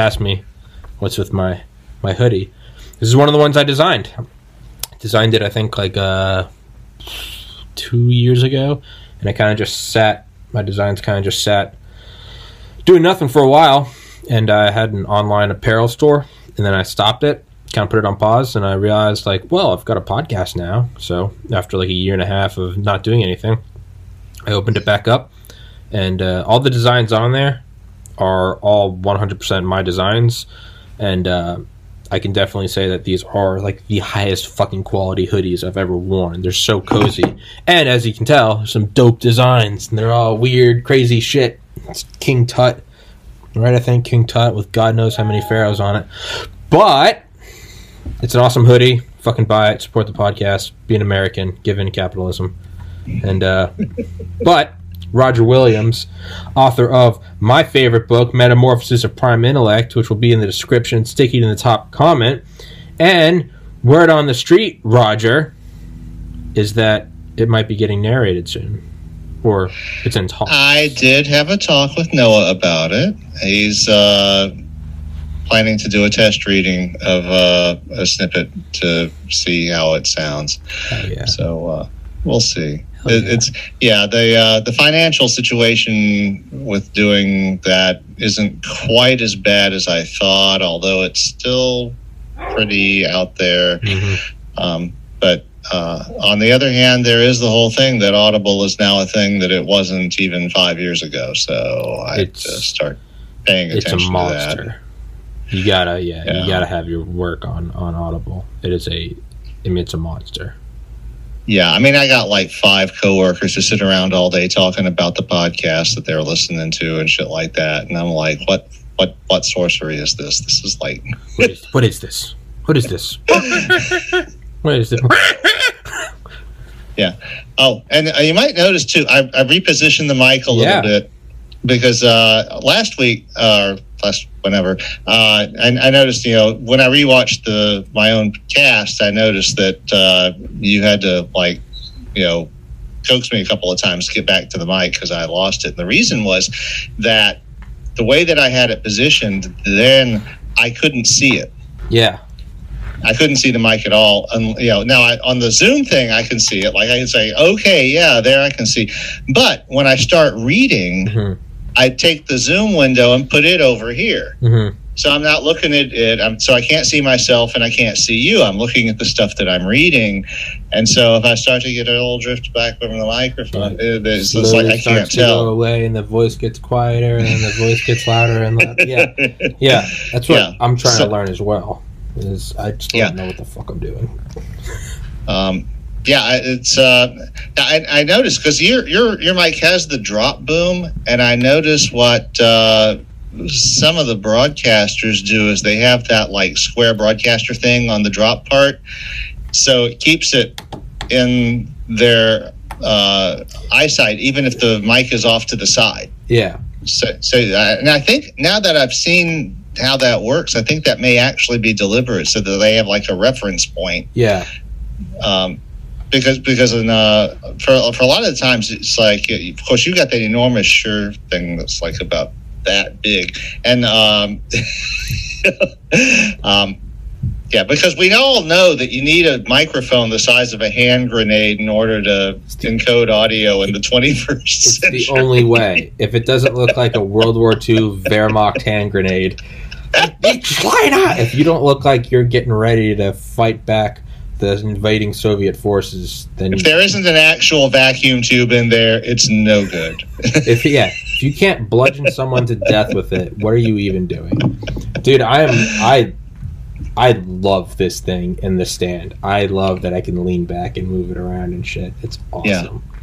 Asked me what's with my my hoodie. This is one of the ones I designed. Designed it, I think, like uh, two years ago, and I kind of just sat. My designs kind of just sat doing nothing for a while, and I had an online apparel store, and then I stopped it, kind of put it on pause, and I realized like, well, I've got a podcast now. So after like a year and a half of not doing anything, I opened it back up, and uh, all the designs on there are all 100% my designs. And uh, i can definitely say that these are like the highest fucking quality hoodies i've ever worn. They're so cozy. And as you can tell some dope designs and they're all weird crazy shit. It's king tut. Right i think king tut with god knows how many pharaohs on it. But it's an awesome hoodie. Fucking buy it. Support the podcast. Be an american. Give in capitalism. And uh but Roger Williams, author of my favorite book, Metamorphosis of Prime Intellect, which will be in the description, sticking in the top comment. And word on the street, Roger, is that it might be getting narrated soon. Or it's in talk. I did have a talk with Noah about it. He's uh, planning to do a test reading of uh, a snippet to see how it sounds. Oh, yeah. So uh, we'll see. It, it's yeah the uh, the financial situation with doing that isn't quite as bad as I thought, although it's still pretty out there. Mhm. Um, but uh, on the other hand, there is the whole thing that Audible is now a thing that it wasn't even five years ago. So I had to start paying attention. It's a attention to that. monster. You gotta, yeah, Yeah. you gotta have your work on on Audible. It is a, I mean, it's a monster. Yeah, I mean, I got like five coworkers who sit around all day talking about the podcast that they're listening to and shit like that, and I'm like, what, what, what sorcery is this? This is like, What is, what is this? What is this? what is this? yeah. Oh, and uh, you might notice too, I, I repositioned the mic a little Yeah. bit because uh, last week, uh, last whenever, uh, I, I noticed, you know, when I rewatched the my own cast, I noticed that uh, you had to like, you know, coax me a couple of times to get back to the mic because I lost it. And the reason was that the way that I had it positioned, then I couldn't see it. Yeah, I couldn't see the mic at all. And you know, now I, on the Zoom thing, I can see it. Like I can say, okay, yeah, there I can see. But when I start reading, hmm I take the Zoom window and put it over here. hmm So I'm not looking at it. I'm, so I can't see myself and I can't see you. I'm looking at the stuff that I'm reading. And so if I start to get a little drift back from the microphone, it- it's, it's like I can't starts to go away, and the voice gets quieter, and then the voice gets louder, and louder. yeah, yeah. That's what Yeah. I'm trying So- to learn as well. Is I just don't know what the fuck I'm doing. Um, yeah, I- it's. Uh, I, I noticed because your your your mic has the drop boom, and I noticed what uh, some of the broadcasters do is they have that like square broadcaster thing on the drop part, so it keeps it in their uh, eyesight, even if the mic is off to the side. Yeah, So, so uh, and I think now that I've seen how that works, I think that may actually be deliberate, so that they have like a reference point yeah, um, because because in, uh, for for a lot of the times it's like of course you got that enormous sure thing that's like about that big and um, um, yeah because we all know that you need a microphone the size of a hand grenade in order to encode audio in the 21st it's century. the only way. If it doesn't look like a World War II Wehrmacht hand grenade, line up. If you don't look like you're getting ready to fight back the invading Soviet forces, then if there isn't an actual vacuum tube in there, it's no good. if yeah, if you can't bludgeon someone to death with it, what are you even doing, dude? I am I I love this thing in the stand. I love that I can lean back and move it around and shit. It's awesome. Yeah.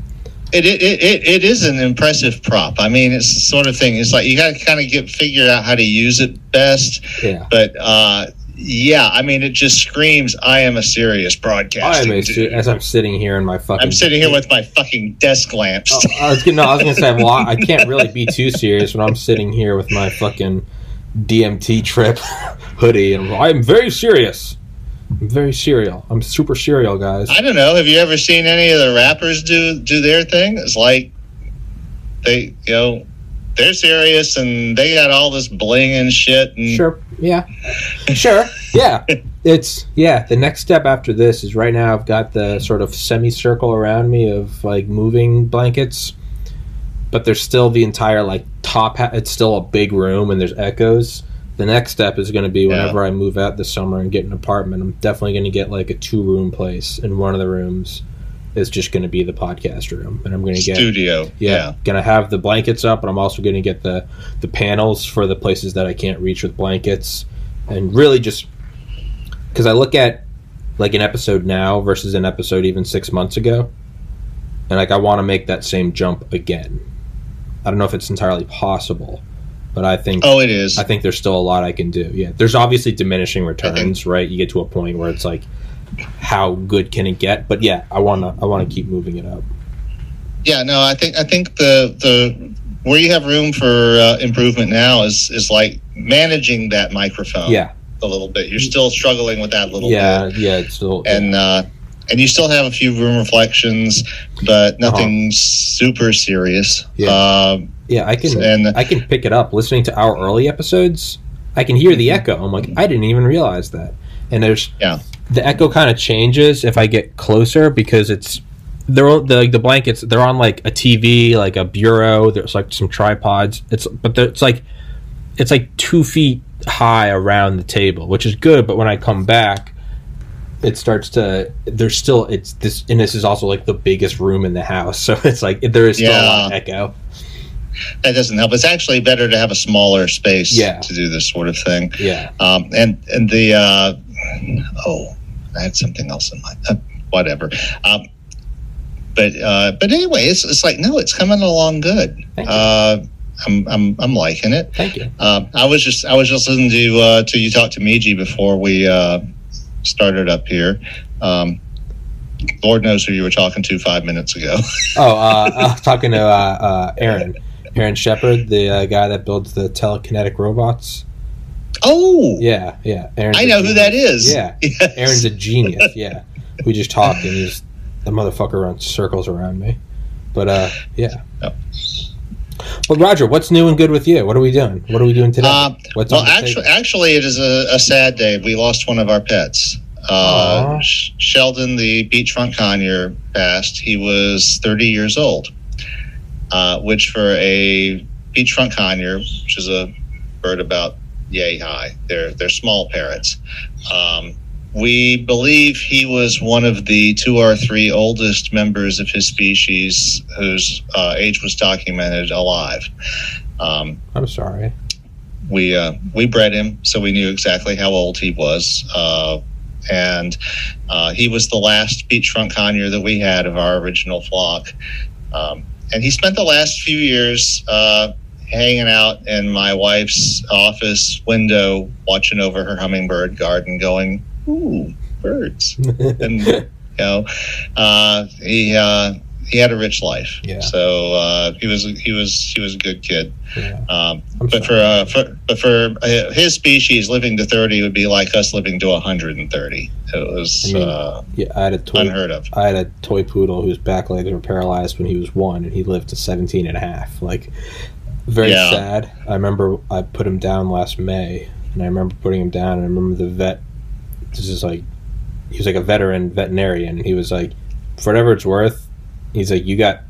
It, it, it, it is an impressive prop. I mean, it's the sort of thing. It's like you got to kind of get figure out how to use it best. Yeah. But uh, yeah, I mean, it just screams, "I am a serious broadcaster." I am a, dude." as I'm sitting here in my fucking. I'm sitting here with my fucking desk lamps. Oh, I was gonna. No, I was gonna say. Well, I I can't really be too serious when I'm sitting here with my fucking DMT trip hoodie, and I'm very serious. I'm very serial. I'm super serial, guys. I don't know. Have you ever seen any of the rappers do do their thing? It's like they, you know, they're serious and they got all this bling and shit. And Sure. Yeah. Sure. Yeah. It's yeah. The next step after this is right now. I've got the sort of semicircle around me of like moving blankets, but there's still the entire like top. Ha- it's still a big room and there's echoes. The next step is going to be Yeah. whenever I move out this summer and get an apartment. I'm definitely going to get like a two room place, in one of the rooms is just going to be the podcast room, and I'm going to get studio. yeah, gonna have the blankets up, but I'm also gonna get the the panels for the places that I can't reach with blankets, and really just because I look at like an episode now versus an episode even six months ago, and like I want to make that same jump again. I don't know if it's entirely possible, but I think Oh, it is. I think there's still a lot I can do. Yeah, there's obviously diminishing returns, right? You get to a point where it's like, how good can it get? But yeah, I wanna I wanna keep moving it up. Yeah, no, I think I think the the where you have room for uh, improvement now is is like managing that microphone. Yeah, a little bit. You're still struggling with that little yeah, bit, yeah. It's still and uh, and you still have a few room reflections, but nothing super serious. Uh-huh. Yeah. Um, Yeah, I can And- I can pick it up listening to our early episodes. I can hear the echo. I'm like, I didn't even realize that. And there's Yeah. The echo kind of changes if I get closer because it's they're on- the like the blankets they're on like a TV, like a bureau. There's like some tripods. It's but it's like it's like two feet high around the table, which is good. But when I come back, it starts to there's still it's this and this is also like the biggest room in the house, so it's like there is still a lot of Yeah. echo. that doesn't help. It's actually better to have a smaller space Yeah. to do this sort of thing. Yeah. Um, and and the uh, oh, I had something else in mind. Uh, whatever. Um, but uh, but anyway, it's, it's like no, it's coming along good. Uh, I'm, I'm I'm liking it. Thank you. Um, I was just I was just listening to uh, to you talk to Miji before we uh, started up here. Um, Lord knows who you were talking to five minutes ago. Oh, uh, I was talking to uh, uh, Aaron, Aaron Shepard, the uh, guy that builds the telekinetic robots. Oh, Yeah, yeah. Aaron's I know who that is. Yeah, Yes. Aaron's a genius. Yeah, we just talked, and he's the motherfucker runs circles around me. But uh, yeah. But Roger, what's new and good with you? What are we doing? What are we doing today? Uh, what's well, actually, table? actually, it is a, a sad day. We lost one of our pets. Uh, Sh- Sheldon, the peachfront conure, passed. He was 30 years old, uh, which for a peachfront conure, which is a bird about yay high, they're they're small parrots. Um, we believe he was one of the two or three oldest members of his species whose uh, age was documented alive. Um, I'm sorry. we uh, we bred him, so we knew exactly how old he was. Uh, and uh, he was the last peachfront conure that we had of our original flock. Um, and he spent the last few years uh, hanging out in my wife's office window, watching over her hummingbird garden, going, "Ooh, birds!" and you know, uh, he uh, he had a rich life. Yeah. So uh, he was he was he was a good kid. Yeah, Um, but for, uh, for but for his species, living to thirty would be like us living to hundred and thirty. It was I mean, uh, yeah, I had a toy. unheard of. I had a toy poodle whose back legs were paralyzed when he was one, and he lived to 17 and a half. Like, very Yeah. sad. I remember I put him down last May, and I remember putting him down, and I remember the vet. This is like, he was like a veteran veterinarian, and he was like, for whatever it's worth, he's like, you got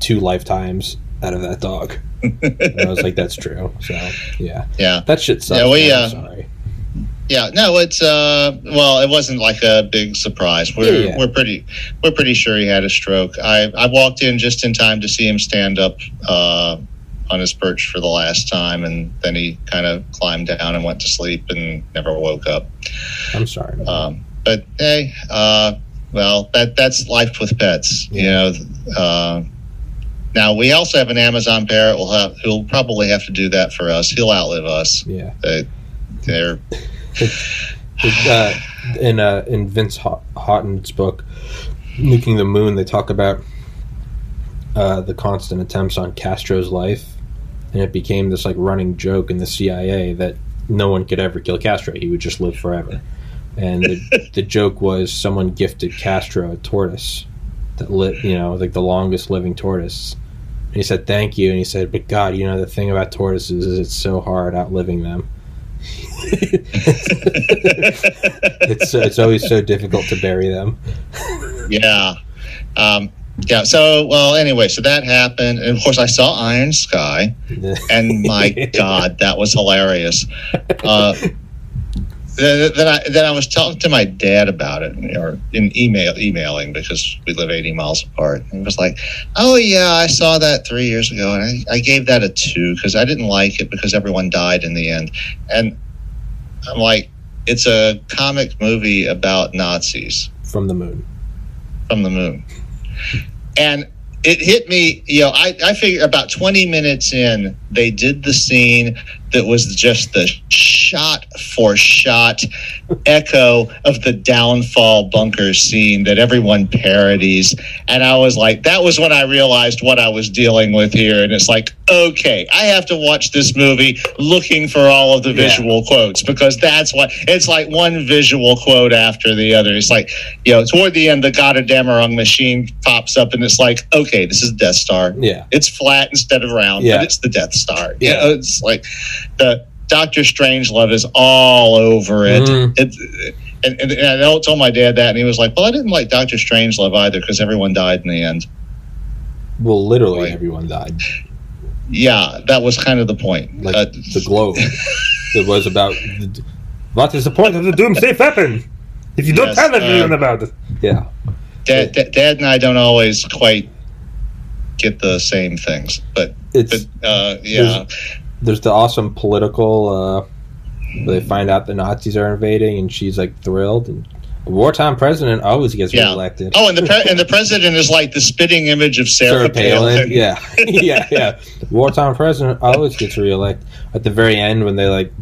two lifetimes out of that dog. And I was like, that's true. So, yeah. Yeah, That shit sucks. Yeah, we, uh, sorry. yeah. No, it's uh, well, it wasn't like a big surprise. We're Yeah, yeah. we're pretty we're pretty sure he had a stroke. I I walked in just in time to see him stand up uh, on his perch for the last time, and then he kind of climbed down and went to sleep and never woke up. I'm sorry. Um, but hey, uh, well, that that's life with pets. You know, uh, Now we also have an Amazon parrot. We'll have who'll probably have to do that for us. He'll outlive us. Yeah. They, they're uh, in uh, in Vince Hou- Houghton's book, Nuking the Moon, they talk about uh, the constant attempts on Castro's life, and it became this like running joke in the CIA that no one could ever kill Castro; he would just live forever. And the, the joke was someone gifted Castro a tortoise that lit, you know, like the longest living tortoise. And he said thank you, and he said, "But God, you know the thing about tortoises is it's so hard outliving them." it's it's always so difficult to bury them. yeah, um, yeah. So well, anyway, so that happened, and of course I saw Iron Sky, and my God, that was hilarious. Uh, then, then I then I was talking to my dad about it, or in email emailing because we live eighty miles apart. And he was like, "Oh yeah, I saw that three years ago, and I, I gave that a two because I didn't like it because everyone died in the end." And I'm like, "It's a comic movie about Nazis from the moon. from the moon," and it hit me. You know, I I figure about twenty minutes in, they did the scene that was just the shot for shot echo of the downfall bunker scene that everyone parodies and i was like that was when i realized what i was dealing with here and it's like okay i have to watch this movie looking for all of the Yeah. visual quotes because that's what it's like one visual quote after the other it's like you know toward the end the goddamn machine pops up and it's like okay this is death star Yeah, it's flat instead of round, Yeah. but it's the Death Star. You Yeah. know, it's like the Doctor Strangelove is all over it. Mhm. It- and, and, and I told my dad that, and he was like, "Well, I didn't like Doctor Strangelove either because everyone died in the end." well, literally Right. everyone died. Yeah, that was kind of the point. Like Uh, the globe. it was about the, what is the point of the doomsday weapon if you don't Yes, tell everyone uh, about it? Yeah, dad, dad, dad and I don't always quite get the same things, but, it's but uh, yeah, there's the awesome political. Uh, where they find out the Nazis are invading, and she's like thrilled. And a wartime president always gets Yeah. reelected. Oh, and the pre- and the president is like the spitting image of Sarah, Sarah Palin. Palin. Yeah, yeah, yeah. Wartime president always gets reelected. At the very end, when they like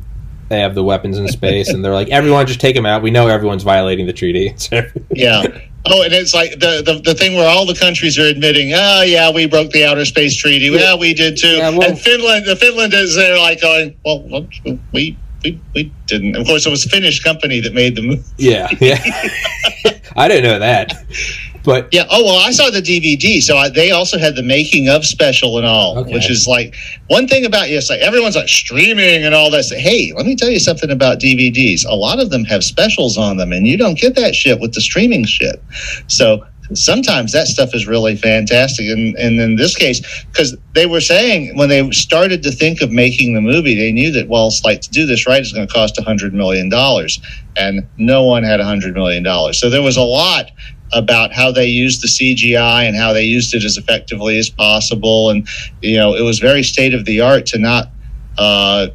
they have the weapons in space, and they're like, "Everyone, just take them out. We know everyone's violating the treaty." Yeah. Oh, and it's like the, the the thing where all the countries are admitting, oh yeah, we broke the outer space treaty. Yeah, we did too. Yeah, well- and Finland, the Finland is there like going, well, we we we didn't. Of course, it was a Finnish company that made the movie. yeah, yeah. I didn't know that, but Yeah. Oh well, I saw the DVD, so I, they also had the making of special and all, Okay. which is like one thing about yes, like everyone's like streaming and all that. Hey, let me tell you something about DVDs. A lot of them have specials on them, and you don't get that shit with the streaming shit. So sometimes that stuff is really fantastic, and and in this case, because they were saying when they started to think of making the movie, they knew that well, it's like to do this right is going to cost a hundred million dollars, and no one had a hundred million dollars. So there was a lot about how they used the CGI and how they used it as effectively as possible. And, you know, it was very state of the art to not uh,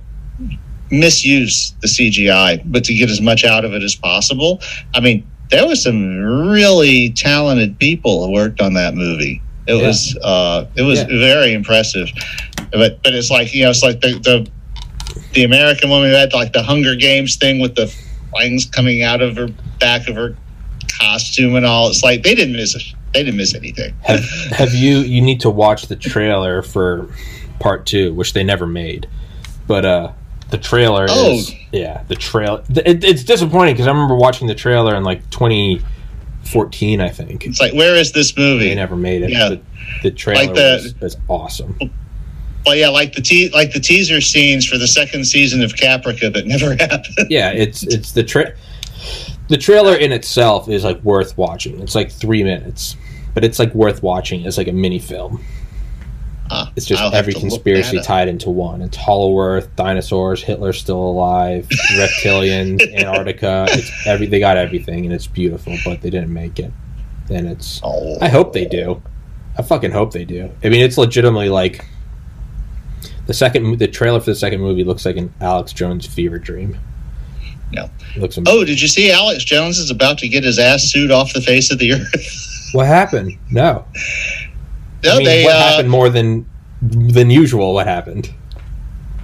misuse the CGI, but to get as much out of it as possible. I mean, there was some really talented people who worked on that movie. It Yeah. was uh, it was Yeah. very impressive, but but it's like you know it's like the the, the American woman who had like the Hunger Games thing with the fangs coming out of her back of her costume and all. It's like they didn't miss it. They didn't miss anything. have have you? You need to watch the trailer for part two, which they never made. But uh, the trailer Oh. is yeah, the trail. It, it's disappointing because I remember watching the trailer in like 2014, I think. It's like where is this movie? They never made it. Yeah. The, the trailer Like the- was, was awesome. Well, yeah, like the te- like the teaser scenes for the second season of Caprica that never happened. Yeah, it's it's the tra- the trailer in itself is like worth watching. It's like three minutes, but it's like worth watching as like a mini film. It's just I'll every conspiracy tied into one. It's Hollow Earth, dinosaurs, Hitler's still alive, reptilians, Antarctica. It's every they got everything, and it's beautiful, but they didn't make it. And it's Oh. I hope they do. I fucking hope they do. I mean, it's legitimately like the second the trailer for the second movie looks like an Alex Jones fever dream. No. Looks. Oh, did you see Alex Jones is about to get his ass sued off the face of the earth? What happened? No. No, I mean, they what uh, happened more than than usual? What happened?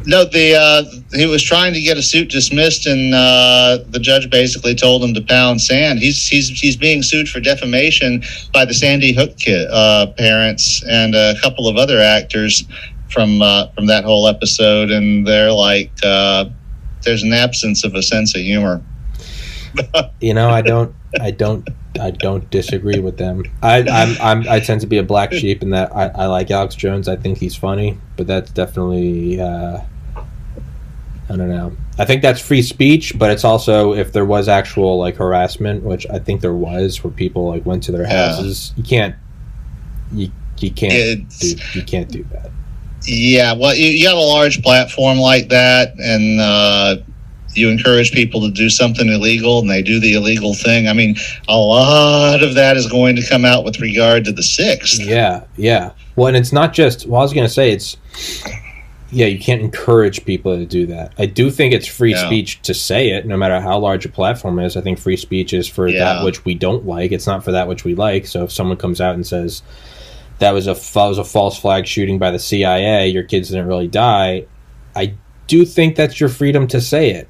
no the uh, he was trying to get a suit dismissed, and uh, the judge basically told him to pound sand. He's he's he's being sued for defamation by the Sandy Hook kid, uh, parents and a couple of other actors from uh, from that whole episode, and they're like, uh, there's an absence of a sense of humor. You know, I don't, I don't, I don't disagree with them. I, I'm, I'm, I tend to be a black sheep in that I, I like Alex Jones. I think he's funny, but that's definitely, uh, I don't know. I think that's free speech, but it's also if there was actual like harassment, which I think there was, where people like went to their Yeah. houses. You can't, you, you can't, do, you can't do that. Yeah, well, you, you have a large platform like that, and uh, you encourage people to do something illegal, and they do the illegal thing. I mean, a lot of that is going to come out with regard to the sixth. Yeah, yeah. Well, and it's not just. Well, I was going to say it's. Yeah, you can't encourage people to do that. I do think it's free Yeah. speech to say it, no matter how large a platform is. I think free speech is for Yeah. that which we don't like. It's not for that which we like. So if someone comes out and says that was a that was a false flag shooting by the CIA, your kids didn't really die, I do think that's your freedom to say it.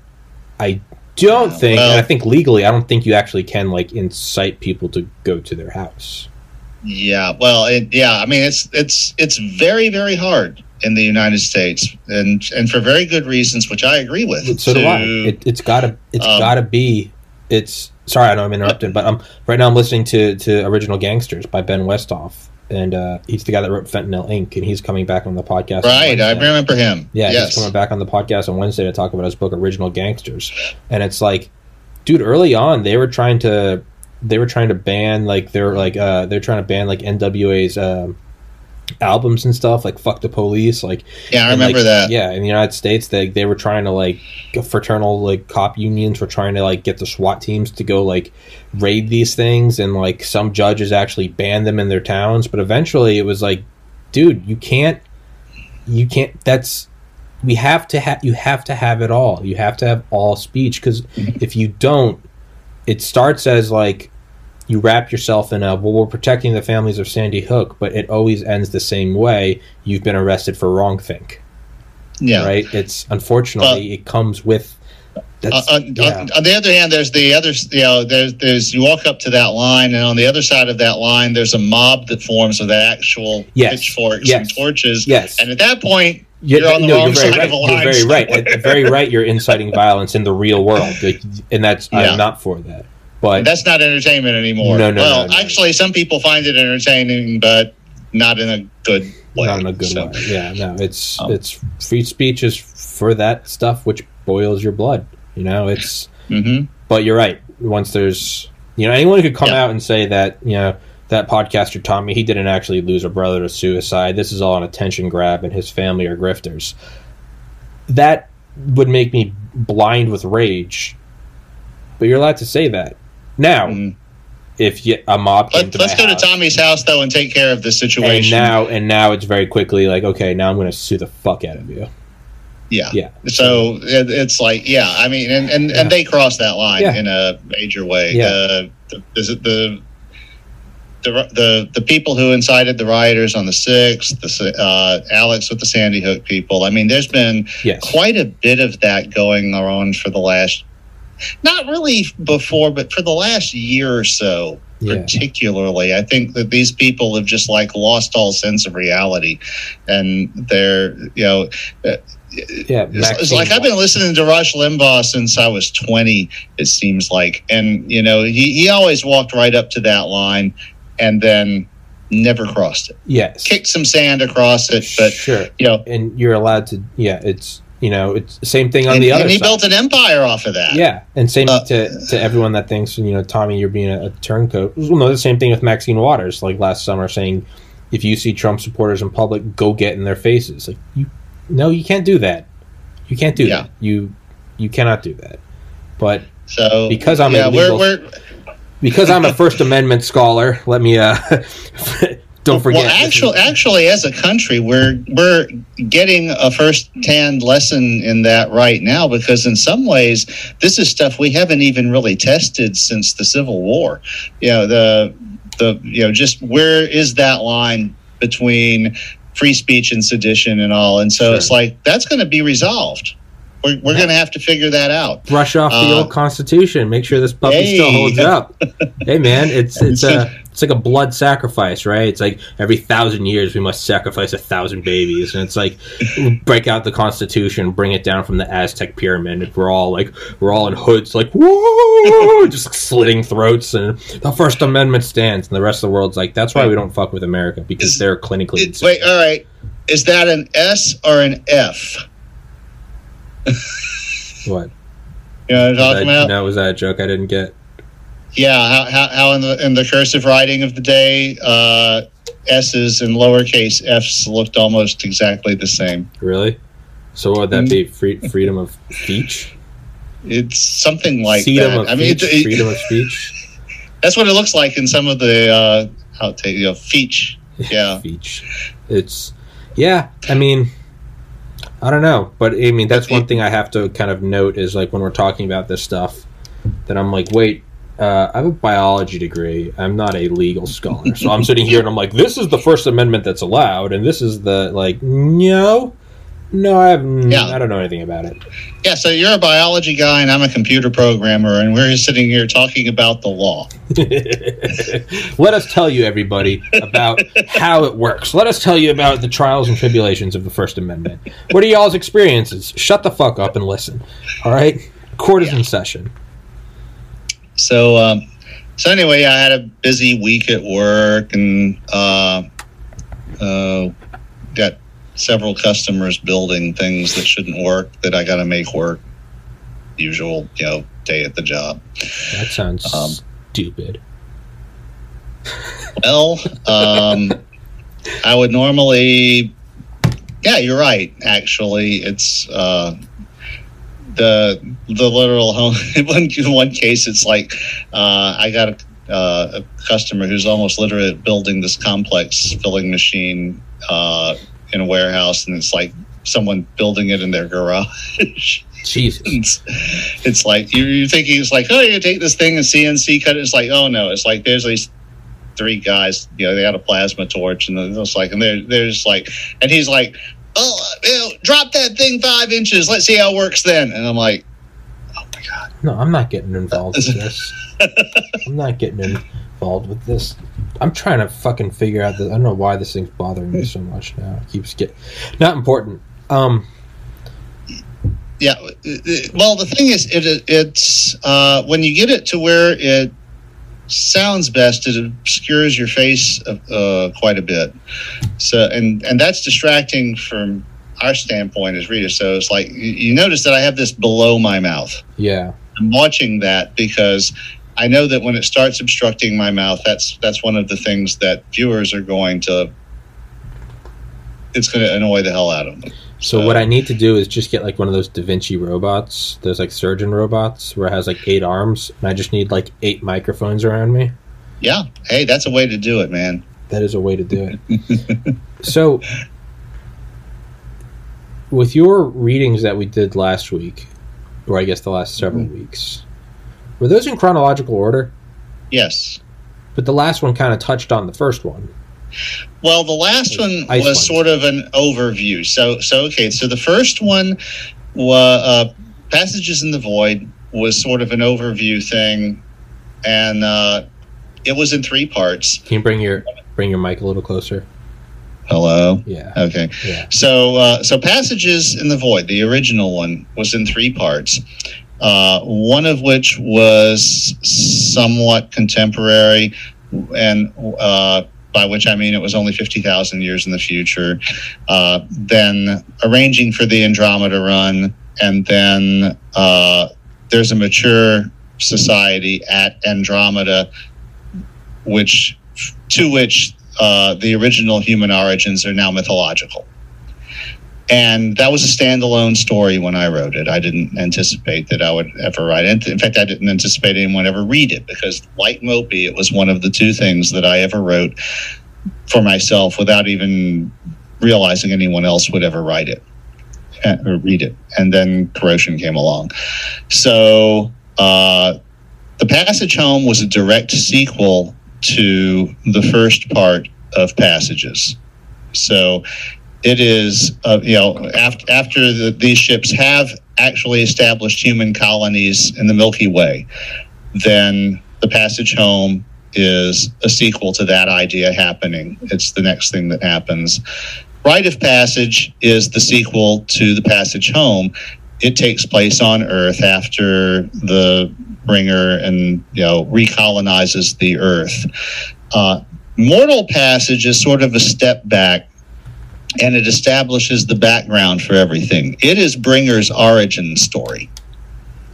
I don't think, well- and I think legally, I don't think you actually can like incite people to go to their house. Yeah, well, it, yeah. I mean, it's it's it's very very hard in the United States, and and for very good reasons, which I agree with. So do I. It, it's gotta. It's um, gotta be. It's sorry, I know I'm interrupting, but um, right now I'm listening to to Original Gangsters by Ben Westhoff, and uh, he's the guy that wrote Fentanyl Inc. and he's coming back on the podcast. right. I remember him. Yeah, yes. he's coming back on the podcast on Wednesday to talk about his book Original Gangsters, and it's like, dude, early on they were trying to, they were trying to ban like they're like uh they're trying to ban like NWA's um, albums and stuff like fuck the police like Yeah, I remember like, that. Yeah, in the United States, they they were trying to like fraternal like cop unions were trying to like get the SWAT teams to go like raid these things, and like some judges actually banned them in their towns. But eventually, it was like, dude, you can't, you can't. That's we have to have you have to have it all. You have to have all speech because if you don't, it starts as like you wrap yourself in a well we're protecting the families of sandy hook but it always ends the same way you've been arrested for wrongthink Yeah. right it's unfortunately it comes with that's, Uh, on, yeah. on, the other hand, there's the other, you know, there's, there's, you walk up to that line, and on the other side of that line, there's a mob that forms with actual Yes. pitchforks Yes. and torches. yes And at that point, You're- you're on the no, wrong side right. of a line. You're very right. At- very right. You're inciting violence in the real world, and that's Yeah. I'm not for that. But That's not entertainment anymore. No, no, well, no, no. actually, some people find it entertaining, but not in a good way. not in a good So, way. Yeah, no, it's Um, it's free speech is for that stuff which boils your blood. You know, it's mhm. but you're right. Once there's you know anyone could come Yeah. out and say that you know that podcaster Tommy he didn't actually lose a brother to suicide. This is all an attention grab, and his family are grifters. That would make me blind with rage. But you're allowed to say that now. Mhm. If you, a mob Let, my go house, to Tommy's house though and take care of the and situation. now and now it's very quickly like okay now I'm going to sue the fuck out of you. yeah. Yeah. So it, it's like, yeah, I mean, and, and, Yeah. and they cross that line Yeah. in a major way. Yeah. Uh, the, the, the, the, the people who incited the rioters on the 6th, the, uh, Alex with the Sandy Hook people. I mean, there's been Yes. quite a bit of that going on for the last, not really before, but for the last year or so Yeah. particularly. I think that these people have just like lost all sense of reality, and they're you know. uh, Yeah. It's, it's like I've been listening to Rush Limbaugh since I was 20, it seems like. And, you know, he, he always walked right up to that line and then never crossed it. Yes. Kicked some sand across it, but, sure. you know, And you're allowed to. Yeah. It's you know it's the same thing on and, the other side. and he side. built an empire off of that. Yeah, and same Uh, to, to everyone that thinks you know Tommy, you're being a, a turncoat. Well, no, the same thing with Maxine Waters, like last summer, saying if you see Trump supporters in public, go get in their faces. Like you, no, you can't do that. You can't do Yeah. that. You you cannot do that. But So, Because I'm a yeah, we're, we're, because I'm a First Amendment scholar, let me uh don't forget. Well, this is- actually, actually, as a country, we're we're getting a first-hand lesson in that right now because, in some ways, this is stuff we haven't even really tested since the Civil War. You know, the the you know, just where is that line between free speech and sedition and all. And so Sure. it's like that's going to be resolved. We're, we're going to have to figure that out. Brush off the Uh, old Constitution. Make sure this puppy still holds up. hey, man, it's it's a it's like a blood sacrifice, right? It's like every thousand years we must sacrifice a thousand babies, and it's like break out the Constitution, bring it down from the Aztec pyramid. and We're all like we're all in hoods, like whoa, just slitting throats, and the First Amendment stands, and the rest of the world's like that's why we don't fuck with America because Is- they're clinically It- wait, all right. Is that an S or an F? What? You know what I'm talking that, about? was that a joke I didn't get? Yeah, how, how, how in the in the cursive writing of the day, uh, S's and lowercase f's looked almost exactly the same. Really? So what would that Mm. be? Free, freedom of speech? It's something like freedom that. of I mean, speech? it, it- freedom of speech. that's what it looks like in some of the uh, outtake, you know, feech. Yeah. speech. It's yeah. I mean, I don't know, but I mean that's one thing I have to kind of note is like when we're talking about this stuff, that I'm like, wait. Uh, I have a biology degree. I'm not a legal scholar, so I'm sitting here and I'm like, "This is the First Amendment that's allowed," and this is the like, no, no, I have, Yeah. I don't know anything about it. Yeah, so you're a biology guy and I'm a computer programmer, and we're sitting here talking about the law. Let us tell you, everybody, about how it works. Let us tell you about the trials and tribulations of the First Amendment. What are y'all's experiences? Shut the fuck up and listen. All right? Court is in session. So, um, so anyway, I had a busy week at work and uh, uh, got several customers building things that shouldn't work that I got to make work. Usual, you know, day at the job. That sounds Um, stupid. Well, um, I would normally. Yeah, you're right. Actually, it's uh, the the literal home. In one, one case, it's like uh, I got a, uh, a customer who's almost literate building this complex filling machine uh, in a warehouse, and it's like someone building it in their garage. Jesus. it's, it's like you're, you're thinking it's like oh you take this thing and CNC cut it. It's like oh no, it's like there's these three guys. You know they got a plasma torch and it's like and they're they're just like and he's like oh you know, drop that thing five inches. Let's see how it works then. And I'm like oh my god. No, I'm not getting involved with this. I'm not getting involved with this. I'm trying to fucking figure out the. I don't know why this thing's bothering me so much now. It keeps getting not important. Um, Yeah. Well, the thing is, it it's uh, when you get it to where it sounds best, it obscures your face uh, quite a bit. So, and and that's distracting from our standpoint as readers. So it's like you, you notice that I have this below my mouth. yeah. I'm watching that because I know that when it starts obstructing my mouth, that's that's one of the things that viewers are going to. It's going to annoy the hell out of them. So what I need to do is just get like one of those Da Vinci robots. Those like surgeon robots where it has like eight arms, and I just need like eight microphones around me. Yeah. Hey, that's a way to do it, man. That is a way to do it. so, with your readings that we did last week, or I guess the last several mm-hmm. weeks, were those in chronological order? Yes. But the last one kind of touched on the first one. Well, the last one Ice was sort of an overview. So, so okay. So the first one, was uh, passages in the void, was sort of an overview thing, and uh, it was in three parts. Can you bring your bring your mic a little closer? Hello. Yeah, Okay. yeah. So, uh, so passages in the void, the original one, was in three parts. Uh, one of which was somewhat contemporary, and uh, by which I mean it was only fifty thousand years in the future. Uh, then arranging for the Andromeda run, and then uh, there's a mature society at Andromeda, which to which uh, the original human origins are now mythological. And that was a standalone story when I wrote it. I didn't anticipate that I would ever write it. In fact, I didn't anticipate anyone ever read it because, like MOPI, it was one of the two things that I ever wrote for myself without even realizing anyone else would ever write it uh, or read it. And then Kuro5hin came along. So, uh, The Passage Home was a direct sequel to the first part of Passages. So it is, uh, you know, after, after the, these ships have actually established human colonies in the Milky Way, then the passage home is a sequel to that idea happening. It's the next thing that happens. Rite of Passage is the sequel to The Passage Home. It takes place on Earth after the bringer and you know recolonizes the Earth. Uh, Mortal Passage is sort of a step back and it establishes the background for everything. It is Bringer's origin story.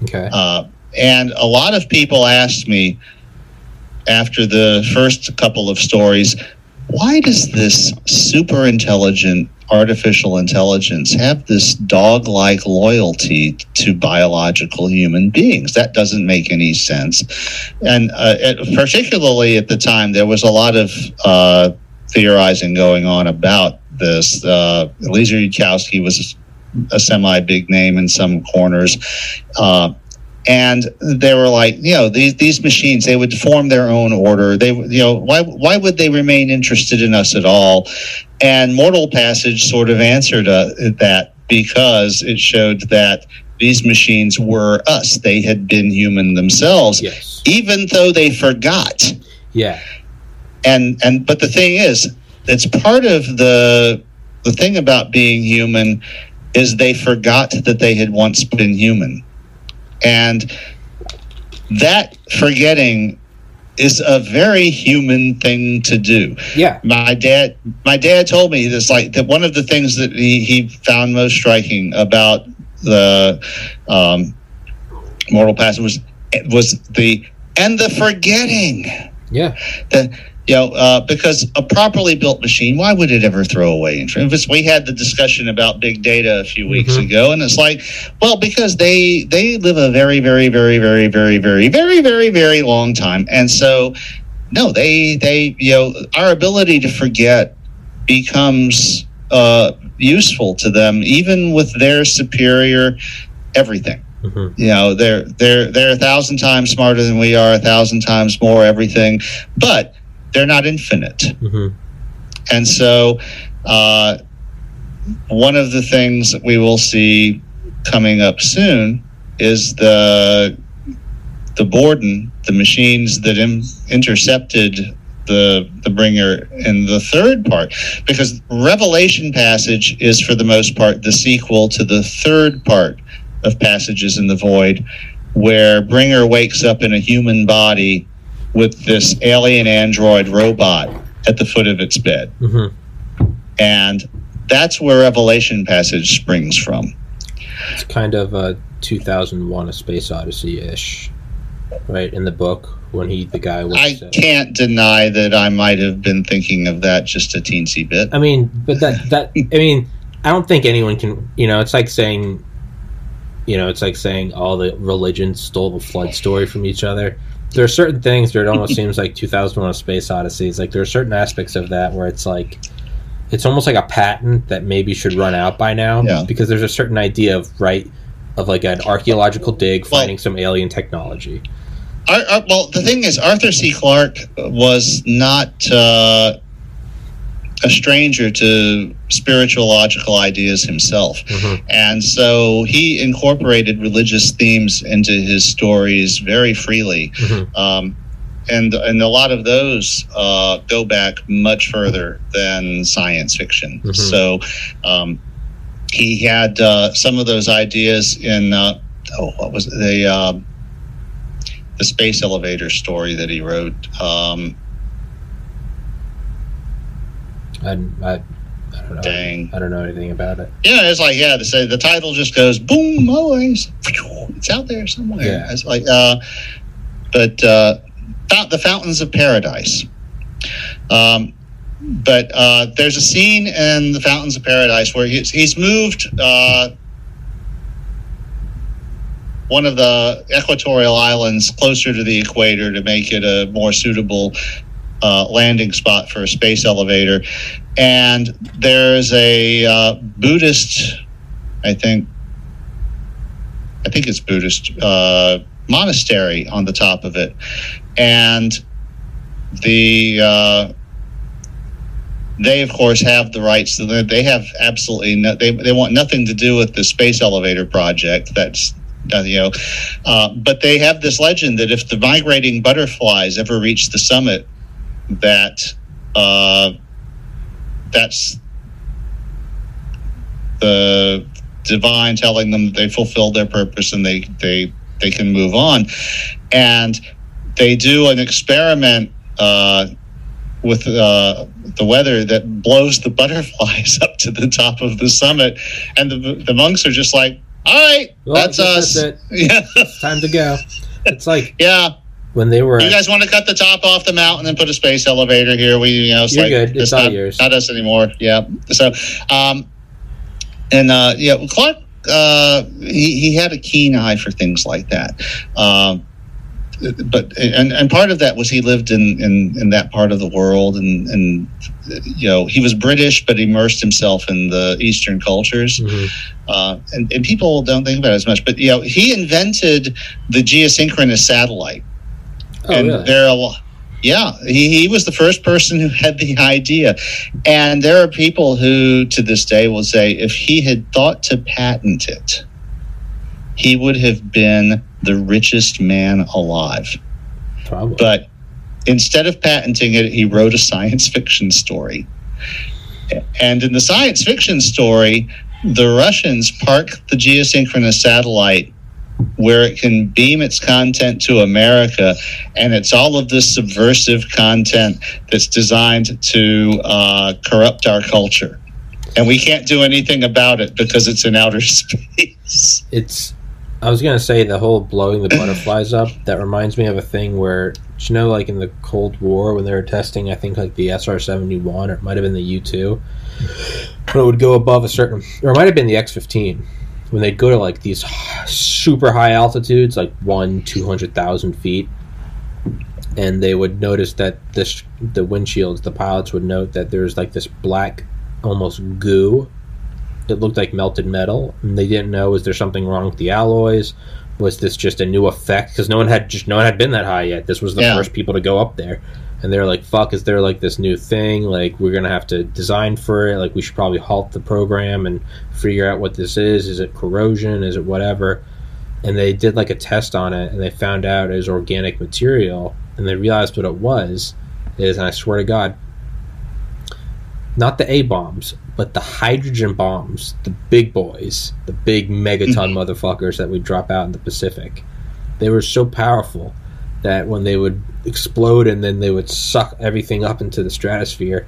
Okay. Uh, and a lot of people asked me after the first couple of stories, why does this super intelligent artificial intelligence have this dog like loyalty to biological human beings? That doesn't make any sense. And uh, it, particularly at the time, there was a lot of uh, theorizing going on about this. Uh, Eliezer Yudkowsky was a semi big name in some corners. Uh, and they were like, you know, these these machines they would form their own order. They, you know, why why would they remain interested in us at all? And Mortal Passage sort of answered uh, that because it showed that these machines were us. They had been human themselves, yes. even though they forgot. Yeah. And and but the thing is, it's part of the the thing about being human is they forgot that they had once been human and that forgetting is a very human thing to do. Yeah. My dad my dad told me this like that one of the things that he, he found most striking about the um, Mortal Passage was was the and the forgetting. Yeah. The you know, uh, because a properly built machine, why would it ever throw away information? We had the discussion about big data a few weeks Mhm. ago, and it's like, well, because they they live a very, very, very, very, very, very, very, very, very long time, and so no, they they you know, our ability to forget becomes uh, useful to them, even with their superior everything hmm you know they're they're they're a thousand times smarter than we are a thousand times more everything but they're not infinite. Hmm and so uh, one of the things that we will see coming up soon is the the Borden, the machines that intercepted the the bringer in the third part, because Revelation passage is for the most part the sequel to the third part of Passages in the Void, where Bringer wakes up in a human body with this alien android robot at the foot of its bed. hmm And that's where Revelation passage springs from. It's kind of a 2001: A Space Odyssey ish, right? In the book when he the guy was. I can't deny that I might have been thinking of that just a teensy bit. I mean, but that that I mean, I don't think anyone can. You know, it's like saying, you know, it's like saying all the religions stole the flood story from each other. There are certain things where it almost seems like 2001: A Space Odyssey. It's like there are certain aspects of that where it's like. It's almost like a patent that maybe should run out by now Yeah. because there's a certain idea of right of like an archaeological dig Well- finding some alien technology. Ar- well, the thing is, Arthur C. Clarke was not uh, a stranger to spiritualogical ideas himself. Mhm. And so he incorporated religious themes into his stories very freely. Mhm. Um, and, and a lot of those uh, go back much further than science fiction. Mhm. So um, he had uh, some of those ideas in, uh, oh, what was it? the, uh, the space elevator story that he wrote. Um, I, I, I don't know. Dang. I don't know anything about it. Yeah, it's like yeah, the say the title just goes boom, always. It's out there somewhere. Yeah. It's like uh, but uh, the Fountains of Paradise. Um, but uh, there's a scene in the Fountains of Paradise where he's, he's moved uh, one of the equatorial islands closer to the equator to make it a more suitable uh, landing spot for a space elevator. And there's a uh, Buddhist, I think, I think it's Buddhist uh, monastery on the top of it, and the uh, they of course have the rights to the, they have absolutely no, they, they want nothing to do with the space elevator project that's you know uh, but they have this legend that if the migrating butterflies ever reach the summit that uh, that's the divine telling them that they fulfilled their purpose and they they they can move on and they do an experiment uh, with uh, the weather that blows the butterflies up to the top of the summit, and the, the monks are just like, "All right, Well, that's us." it. Yeah, It's time to go. It's like yeah. When they were. You guys want to cut the top off the mountain and put a space elevator here? We, you know, it's You're like good. It's all not, yours. not us anymore. Yeah. So, um, and uh, yeah, Clarke, uh, he he had a keen eye for things like that. Um, but and, and part of that was he lived in, in, in that part of the world and, and you know he was British but immersed himself in the Eastern cultures Mhm. uh, and, and people don't think about it as much but you know he invented the geosynchronous satellite Oh, and really? there are yeah he, he was the first person who had the idea and there are people who to this day will say if he had thought to patent it he would have been the richest man alive Probably. but instead of patenting it, he wrote a science fiction story. And in the science fiction story, the Russians park the geosynchronous satellite where it can beam its content to America, and it's all of this subversive content that's designed to uh, corrupt our culture. And we can't do anything about it because it's in outer space. it's I was gonna say the whole blowing the butterflies up. That reminds me of a thing where you know, like in the Cold War when they were testing, I think like the SR seventy one or it might have been the U two, when it would go above a certain, or it might have been the X fifteen, when they'd go to like these super high altitudes, like one two hundred thousand feet, and they would notice that this the windshields, the pilots would note that there's like this black, almost goo. It looked like melted metal and they didn't know was there something wrong with the alloys? Was this just a new effect? Because no one had just no one had been that high yet. This was the Yeah. first people to go up there and they're like fuck is there like this new thing? Like we're gonna have to design for it. Like we should probably halt the program and figure out what this is. Is it corrosion? Is it whatever? And they did like a test on it and they found out it was organic material and they realized what it was is and i swear to god not the A bombs, but the hydrogen bombs, the big boys, the big megaton mm-hmm. motherfuckers that we drop out in the Pacific. They were so powerful that when they would explode and then they would suck everything up into the stratosphere,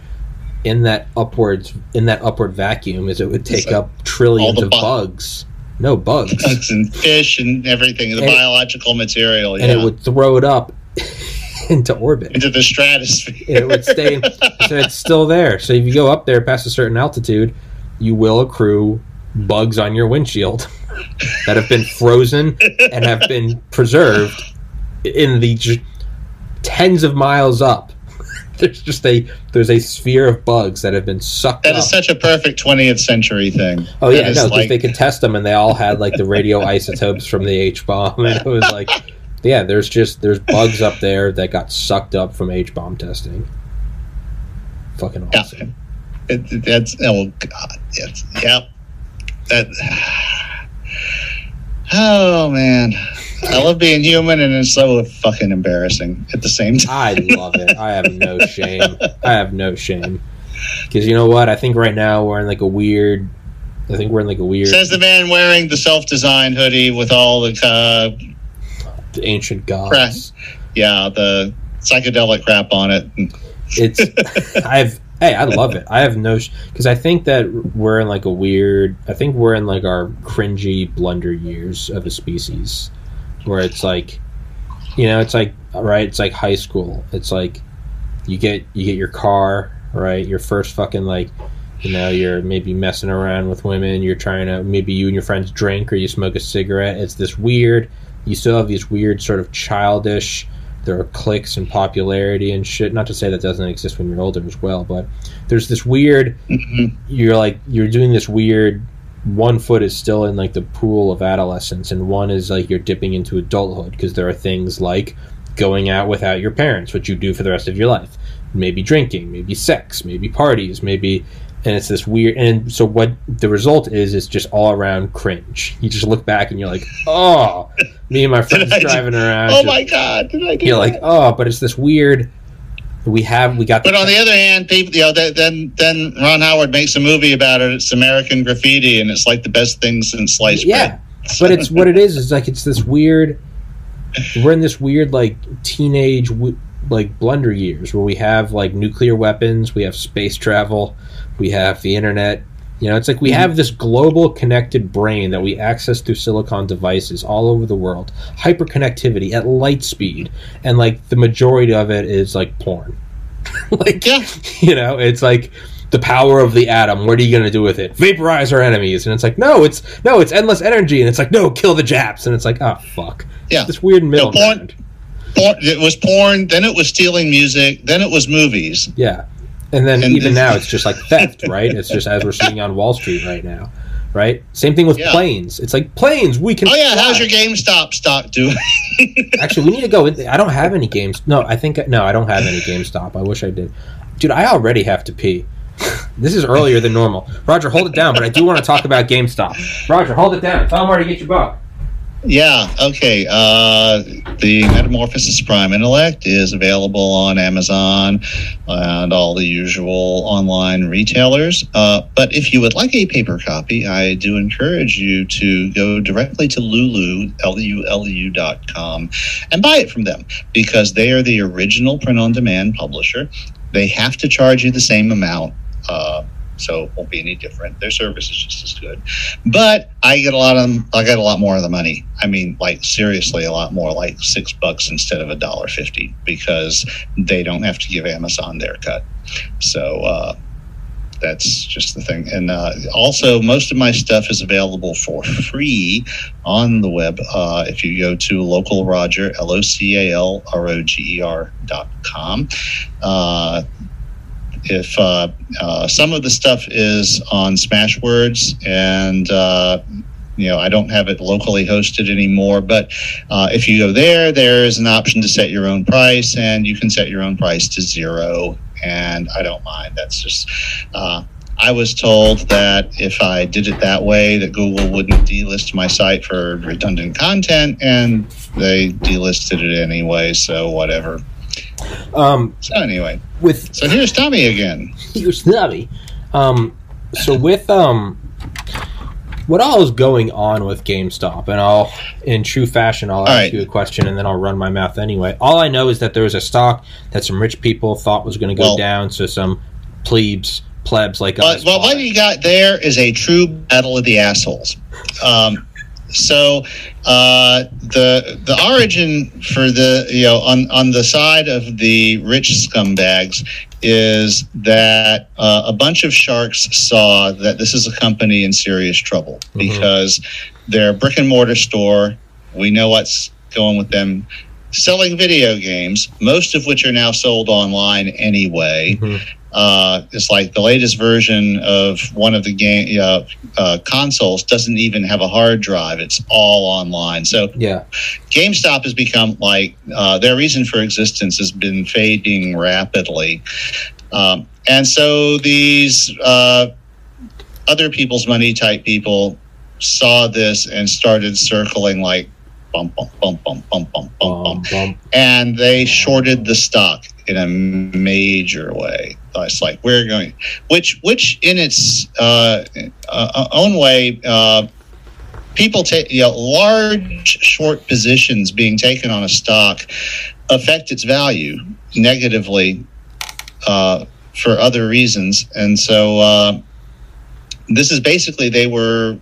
in that upwards in that upward vacuum, is it would take like up trillions of bu- bugs. No bugs. Bugs and fish and everything, the And- biological material, and yeah, it would throw it up into orbit. into the stratosphere. it would stay so it's still there so if you go up there past a certain altitude you will accrue bugs on your windshield that have been frozen and have been preserved in the tens of miles up there's just a there's a sphere of bugs that have been sucked That up. is such a perfect 20th century thing. oh yeah That no like- they could test them and they all had like the radioisotopes from the h-bomb and it was like yeah there's just there's bugs up there that got sucked up from h-bomb testing fucking Yeah. awesome It, it- that's oh god, it's, yep. That. Oh man, I love being human, and it's so fucking embarrassing at the same time. I love it. I have no shame. I have no shame. Because you know what? I think right now we're in like a weird. I think we're in like a weird Says the man wearing the self-designed hoodie with all the uh, ancient gods. yeah the psychedelic crap on it. It's. I've. Hey, I love it. I have no because I think that we're in like a weird. I think we're in like our cringy blunder years of a species, where it's like, you know, it's like right. It's like high school. It's like you get you get your car right. Your first fucking like you know you're maybe messing around with women you're trying to maybe you and your friends drink or you smoke a cigarette it's this weird you still have these weird sort of childish there are cliques and popularity and shit not to say that doesn't exist when you're older as well but there's this weird Mhm. you're like you're doing this weird one foot is still in like the pool of adolescence and one is like you're dipping into adulthood because there are things like going out without your parents which you do for the rest of your life maybe drinking, maybe sex, maybe parties, maybe and it's this weird and so what the result is is just all around cringe you just look back and you're like oh me and my friends driving around Oh just- my god! Did I do you're that? like oh but it's this weird we have we got But on the other hand, people, you know, th- then then Ron Howard makes a movie about it. It's American Graffiti, and it's like the best thing since sliced yeah bread. but it's what it is is like it's this weird we're in this weird like teenage like blunder years where we have like nuclear weapons we have space travel we have the internet you know it's like we have this global connected brain that we access through silicon devices all over the world. Hyperconnectivity at light speed and like the majority of it is like porn. Like Yeah. you know it's like the power of the atom. What are you going to do with it? Vaporize our enemies. And it's like no it's no it's endless energy. And it's like no kill the japs. And it's like oh fuck. Yeah. this weird middle porn- Porn, it was porn, then it was stealing music, then it was movies. yeah and then And even now it's just like theft right it's just as we're seeing on wall street right now right same thing with Yeah. planes it's like planes we can Oh yeah, fly. how's your GameStop stock doing? Actually, we need to go. I don't have any games. No, I think no, I don't have any GameStop. I wish I did. Dude, I already have to pee. this is earlier than normal. Roger, hold it down. But I do want to talk about GameStop. Roger, hold it down. Tell them where to get your book. Yeah, okay. Uh, the Metamorphosis Prime Intellect is available on Amazon and all the usual online retailers. Uh, but if you would like a paper copy, I do encourage you to go directly to Lulu, L-U-L-U dot com, and buy it from them because they are the original print-on-demand publisher. They have to charge you the same amount. Uh, so it won't be any different. Their service is just as good but I get a lot of them. I get a lot more of the money. I mean, like seriously, a lot more, like six bucks instead of a dollar fifty, because they don't have to give Amazon their cut. So uh, that's just the thing. And uh, also, most of my stuff is available for free on the web. Uh, if you go to local Roger L O C A L R O G E R dot com. If uh, uh, some of the stuff is on Smashwords and uh, you know I don't have it locally hosted anymore, but uh, if you go there, there is an option to set your own price, and you can set your own price to zero, and I don't mind. That's just. Uh, I was told that if I did it that way, that Google wouldn't delist my site for redundant content, and they delisted it anyway. So whatever. Um, So anyway, with so here's Tommy again. you snubby. Um, so with um, what all is going on with GameStop, and I'll, in true fashion, I'll ask right. you a question, and then I'll run my mouth anyway. All I know is that there was a stock that some rich people thought was going to go Well- down, so some plebes, plebs like But, us. well, what you got there is a true battle of the assholes. Um, so uh, the the origin for the you know on on the side of the rich scumbags is that uh, a bunch of sharks saw that this is a company in serious trouble Mhm. because their brick and mortar store. We know what's going with them. Selling video games, most of which are now sold online anyway Mhm. Uh, it's like the latest version of one of the game uh, uh, consoles doesn't even have a hard drive; it's all online. So Yeah, GameStop has become like uh, their reason for existence has been fading rapidly, um, and so these uh, other people's money type people saw this and started circling like bump bump bump bump bump bump bump. Bump bum, bum. and they shorted the stock in a major way. It's like we're going, which which in its uh, uh, own way, uh, people take you know large short positions being taken on a stock affect its value negatively uh, for other reasons, and so uh, this is basically they were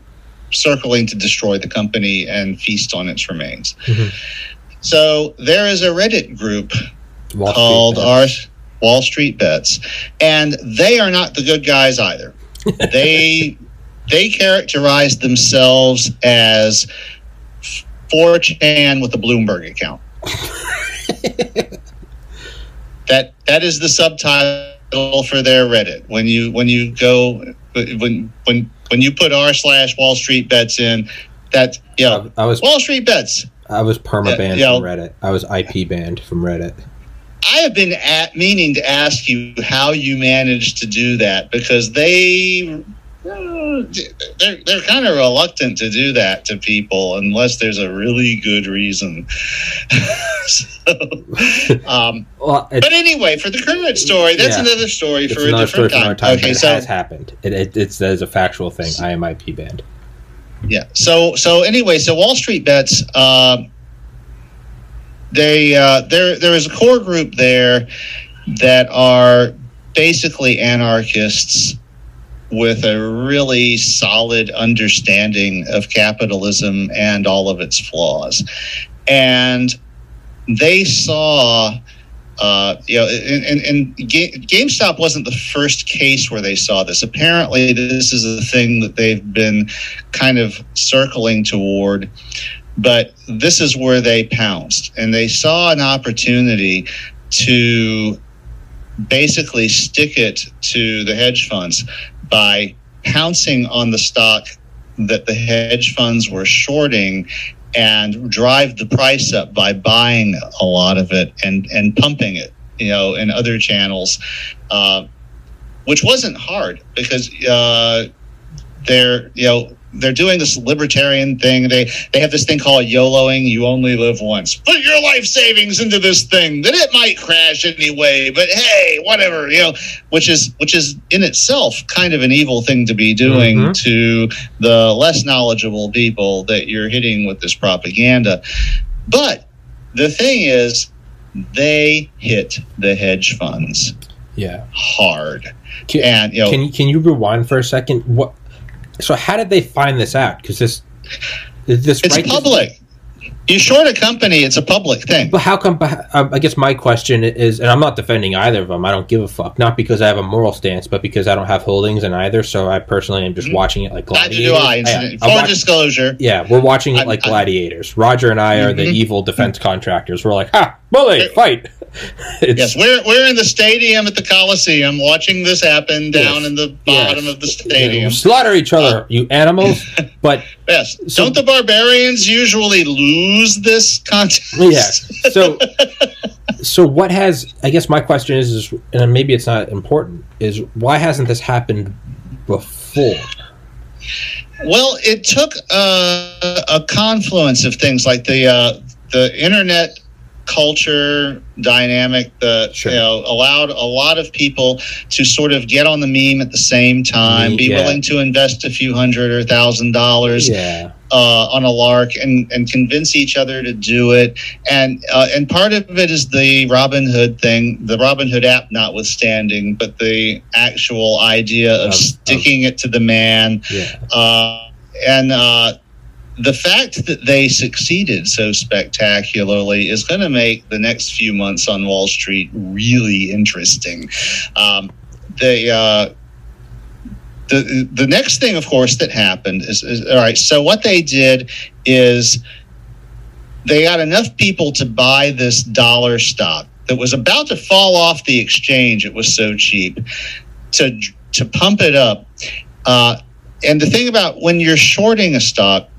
circling to destroy the company and feast on its remains. Mhm. So there is a Reddit group Wall called bets. our Wall Street Bets, and they are not the good guys either. they they characterize themselves as 4chan with a Bloomberg account. that that is the subtitle for their Reddit. When you when you go when when when you put r slash Wall Street Bets in, that you know, I was Wall Street Bets. I was perma banned Yeah, from Reddit. I was IP banned from Reddit. I have been at, meaning to ask you how you managed to do that because they they're they're kind of reluctant to do that to people unless there's a really good reason. so, um, Well, but anyway, for the current story, that's Yeah. another story for a different time. time. Okay, but it so has happened. It, it, it's that is a factual thing. I am IP banned. yeah, so so anyway, so Wall Street bets. Um, they uh, there there is a core group there that are basically anarchists with a really solid understanding of capitalism and all of its flaws. And they saw, uh, you know, and, and, and GameStop wasn't the first case where they saw this. Apparently, this is a thing that they've been kind of circling toward. But this is where they pounced, and they saw an opportunity to basically stick it to the hedge funds by pouncing on the stock that the hedge funds were shorting and drive the price up by buying a lot of it and and pumping it you know in other channels uh, which wasn't hard because uh, they're you know they're doing this libertarian thing. They they have this thing called YOLOing. You only live once. Put your life savings into this thing. Then it might crash anyway. But hey, whatever you know. Which is which is in itself kind of an evil thing to be doing Mhm. to the less knowledgeable people that you're hitting with this propaganda. But the thing is, they hit the hedge funds Yeah. hard, Can, and you know. can can you rewind for a second? What? So how did they find this out? Because this this It's right- public. You short a company, it's a public thing. But how come? um, I guess my question is, and I'm not defending either of them. I don't give a fuck. Not because I have a moral stance, but because I don't have holdings in either. So I personally am just watching it like Neither gladiators. do I. I'm watch- disclosure, yeah, we're watching it like I'm- gladiators. Roger and I are the Mhm. evil defense contractors. We're like, ha, bully, fight. Yes, we're we're in the stadium at the Coliseum, watching this happen down Yes. in the Yes. bottom of the stadium. slaughter each other, you animals. But Yes, So- don't the barbarians usually lose this contest? Yes. So, so what has? I guess my question is, is, and maybe it's not important. Is why hasn't this happened before? Well, it took uh, a confluence of things like the uh, the internet culture dynamic that Sure. you know allowed a lot of people to sort of get on the meme at the same time, be yeah. willing to invest a few hundred or thousand dollars Yeah. uh, on a lark and, and convince each other to do it. And uh, and part of it is the Robin Hood thing, the Robinhood app notwithstanding, but the actual idea of of- sticking it to the man. Yeah. Uh, and uh, the fact that they succeeded so spectacularly is going to make the next few months on Wall Street really interesting. Um, they. Uh, the, the next thing, of course, that happened is, is all right. So what they did is they got enough people to buy this dollar stock that was about to fall off the exchange. It was so cheap to to pump it up. Uh, and the thing about when you're shorting a stock,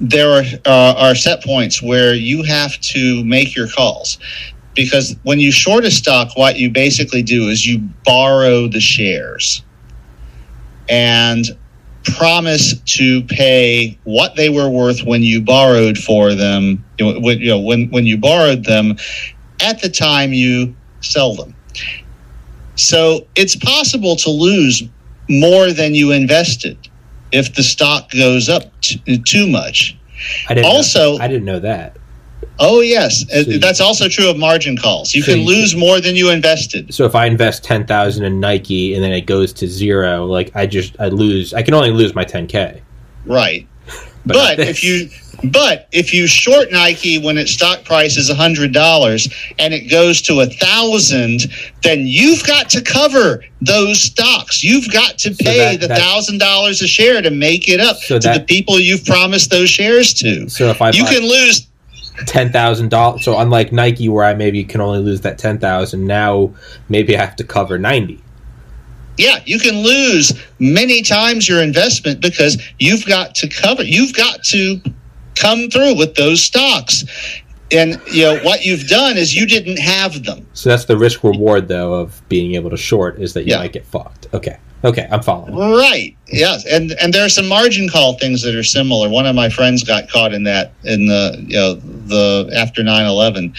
there are uh, are set points where you have to make your calls because when you short a stock, what you basically do is you borrow the shares and promise to pay what they were worth when you borrowed for them. When, you know, when when you borrowed them at the time you sell them. So it's possible to lose more than you invested if the stock goes up t- too much. I didn't. Also- know, I didn't know that. Oh yes, Uh, So you- that's also true of margin calls. You So can you- lose more than you invested. So if I invest ten thousand in Nike and then it goes to zero, like I just I lose. I can only lose my ten k. Right. But But, if you but if you short Nike when its stock price is hundred dollars and it goes to a thousand, then you've got to cover those stocks. You've got to So pay that- the thousand dollars a share to make it up So to that- the people you've promised those shares to. So if I You can lose ten thousand dollars, so unlike Nike where I maybe can only lose that ten thousand, now maybe I have to cover ninety. Yeah, you can lose many times your investment because you've got to cover, you've got to come through with those stocks. and you know what you've done is you didn't have them. So that's the risk reward though of being able to short is that you Yeah. might get fucked. Okay. Okay, I'm following. Right. Yes. And and there are some margin call things that are similar. One of my friends got caught in that in the you know the after 9/11.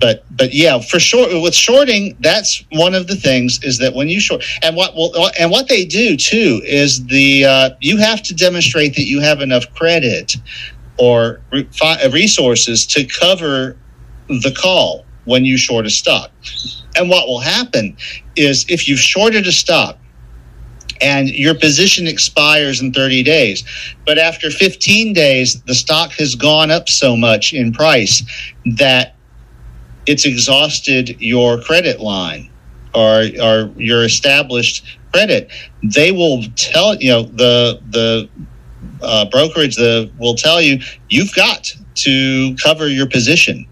But but yeah, for short with shorting, that's one of the things is that when you short and what will and what they do too is the uh, you have to demonstrate that you have enough credit or re- resources to cover the call when you short a stock. And what will happen is if you've shorted a stock and your position expires in 30 days. But after 15 days, the stock has gone up so much in price that it's exhausted your credit line or, or your established credit. They will tell you know the the uh, brokerage the will tell you you've got to cover your position.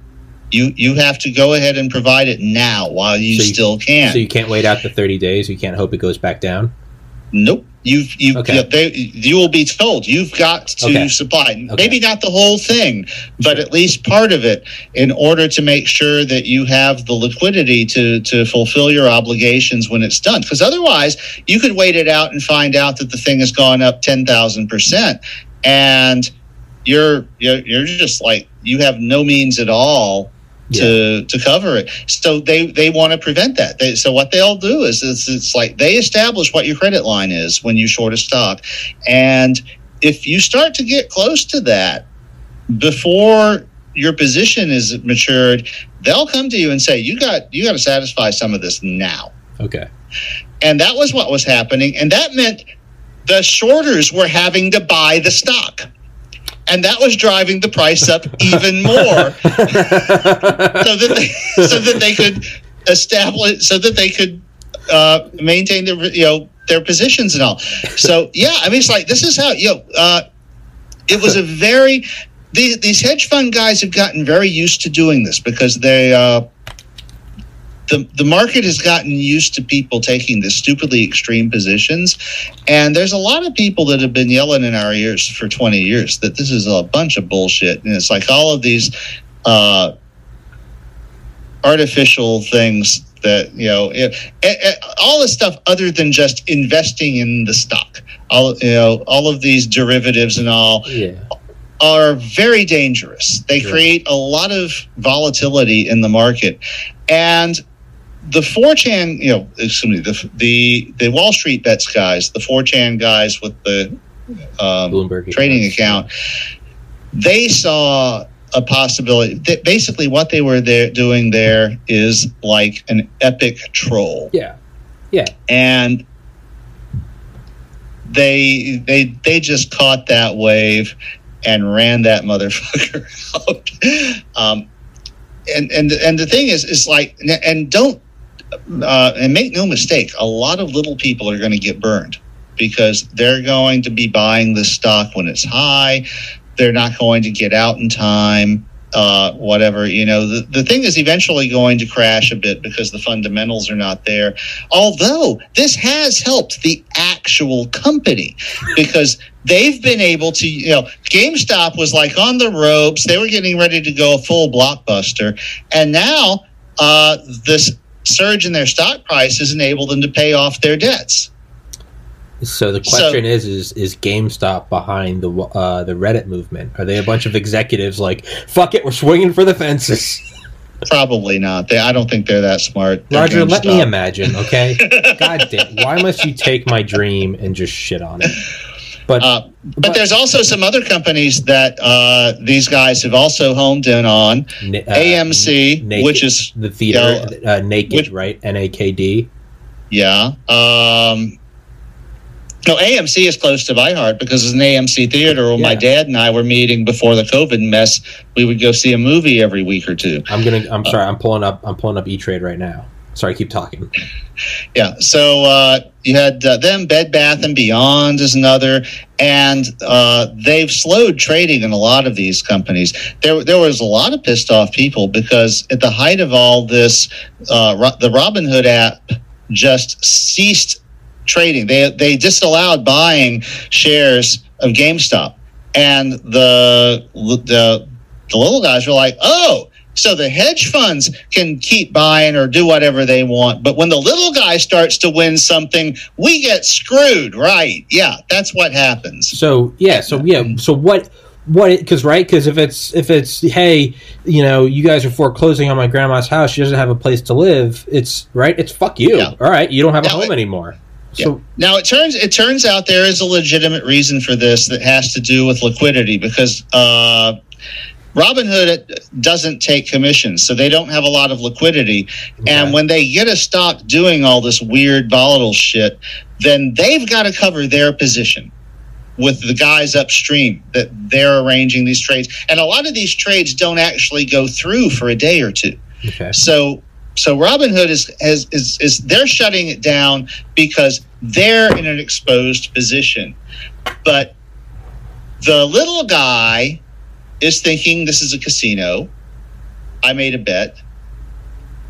You you have to go ahead and provide it now while you, So you- still can. So you can't wait out the 30 days. You can't hope it goes back down. Nope. You've you Okay. you, they, you will be told you've got to Okay. supply Okay. maybe not the whole thing, but at least part of it in order to make sure that you have the liquidity to to fulfill your obligations when it's done. Because otherwise, you could wait it out and find out that the thing has gone up ten thousand percent, and you're you're you're just like you have no means at all to to cover it. So they they want to prevent that. They, so what they'll do is it's, it's like they establish what your credit line is when you short a stock, and if you start to get close to that before your position is matured, they'll come to you and say you got you got to satisfy some of this now. Okay. And that was what was happening. And that meant the shorters were having to buy the stock. And that was driving the price up even more so that they, so that they could establish so that they could uh, maintain their you know their positions and all. So yeah, I mean it's like this is how you know uh, it was a very these these hedge fund guys have gotten very used to doing this because they uh, the the market has gotten used to people taking the stupidly extreme positions, and there's a lot of people that have been yelling in our ears for 20 years that this is a bunch of bullshit, and it's like all of these uh, artificial things that you know it, it, it- all the stuff other than just investing in the stock. All you know all of these derivatives and all Yeah. are very dangerous. They create a lot of volatility in the market, and the 4chan, you know, excuse me, the the the Wall Street bets guys, the 4chan guys with the um, Bloomberg trading account, they saw a possibility. That basically, what they were there doing there is like an epic troll Yeah. Yeah. and they they they just caught that wave and ran that motherfucker out. Um, and and and the thing is, is like, and don't uh, and make no mistake, a lot of little people are going to get burned because they're going to be buying the stock when it's high. They're not going to get out in time. Uh, whatever you know, the, the thing is eventually going to crash a bit because the fundamentals are not there. Although this has helped the actual company because they've been able to, you know, GameStop was like on the ropes. They were getting ready to go a full blockbuster. And now uh, this surge in their stock prices enabled them to pay off their debts. So the So- question is: Is is GameStop behind the uh, the Reddit movement? Are they a bunch of executives like "fuck it, we're swinging for the fences"? Probably not. They, I don't think they're that smart. They're Roger, let me imagine. Okay, God damn, why must you take my dream and just shit on it? But Uh, but there's also some other companies that uh, these guys have also homed in on. uh, AMC, Naked- which is the theater, uh, naked, which- right? N A K D. Yeah. Um, no, AMC is close to my heart because it's an AMC theater where my dad and I were meeting before the COVID mess. We would go see a movie every week or two. I'm gonna. I'm sorry. I'm pulling up. I'm pulling up E Trade right now. Sorry, keep talking. Yeah. So uh, you had uh, them, Bed Bath and Beyond is another, and uh, they've slowed trading in a lot of these companies. There, there was a lot of pissed off people because at the height of all this, uh, Ro- the Robinhood app just ceased trading. They they disallowed buying shares of GameStop, and the the the little guys were like, "Oh, So the hedge funds can keep buying or do whatever they want. But when the little guy starts to win something, we get screwed, right? Yeah, that's what happens. So yeah, so yeah, so what what because right because if it's if it's hey you know you guys are foreclosing on my grandma's house she doesn't have a place to live it's right it's fuck you Yeah. all right you don't have a home it- anymore Yeah. so now it turns it turns out there is a legitimate reason for this that has to do with liquidity because uh, Robinhood doesn't take commissions, so they don't have a lot of liquidity. And when they get a stock doing all this weird volatile shit, then they've got to cover their position with the guys upstream that they're arranging these trades. And a lot of these trades don't actually go through for a day or two. okay So so Robinhood is is is, is they're shutting it down because they're in an exposed position. But the little guy is thinking this is a casino. I made a bet.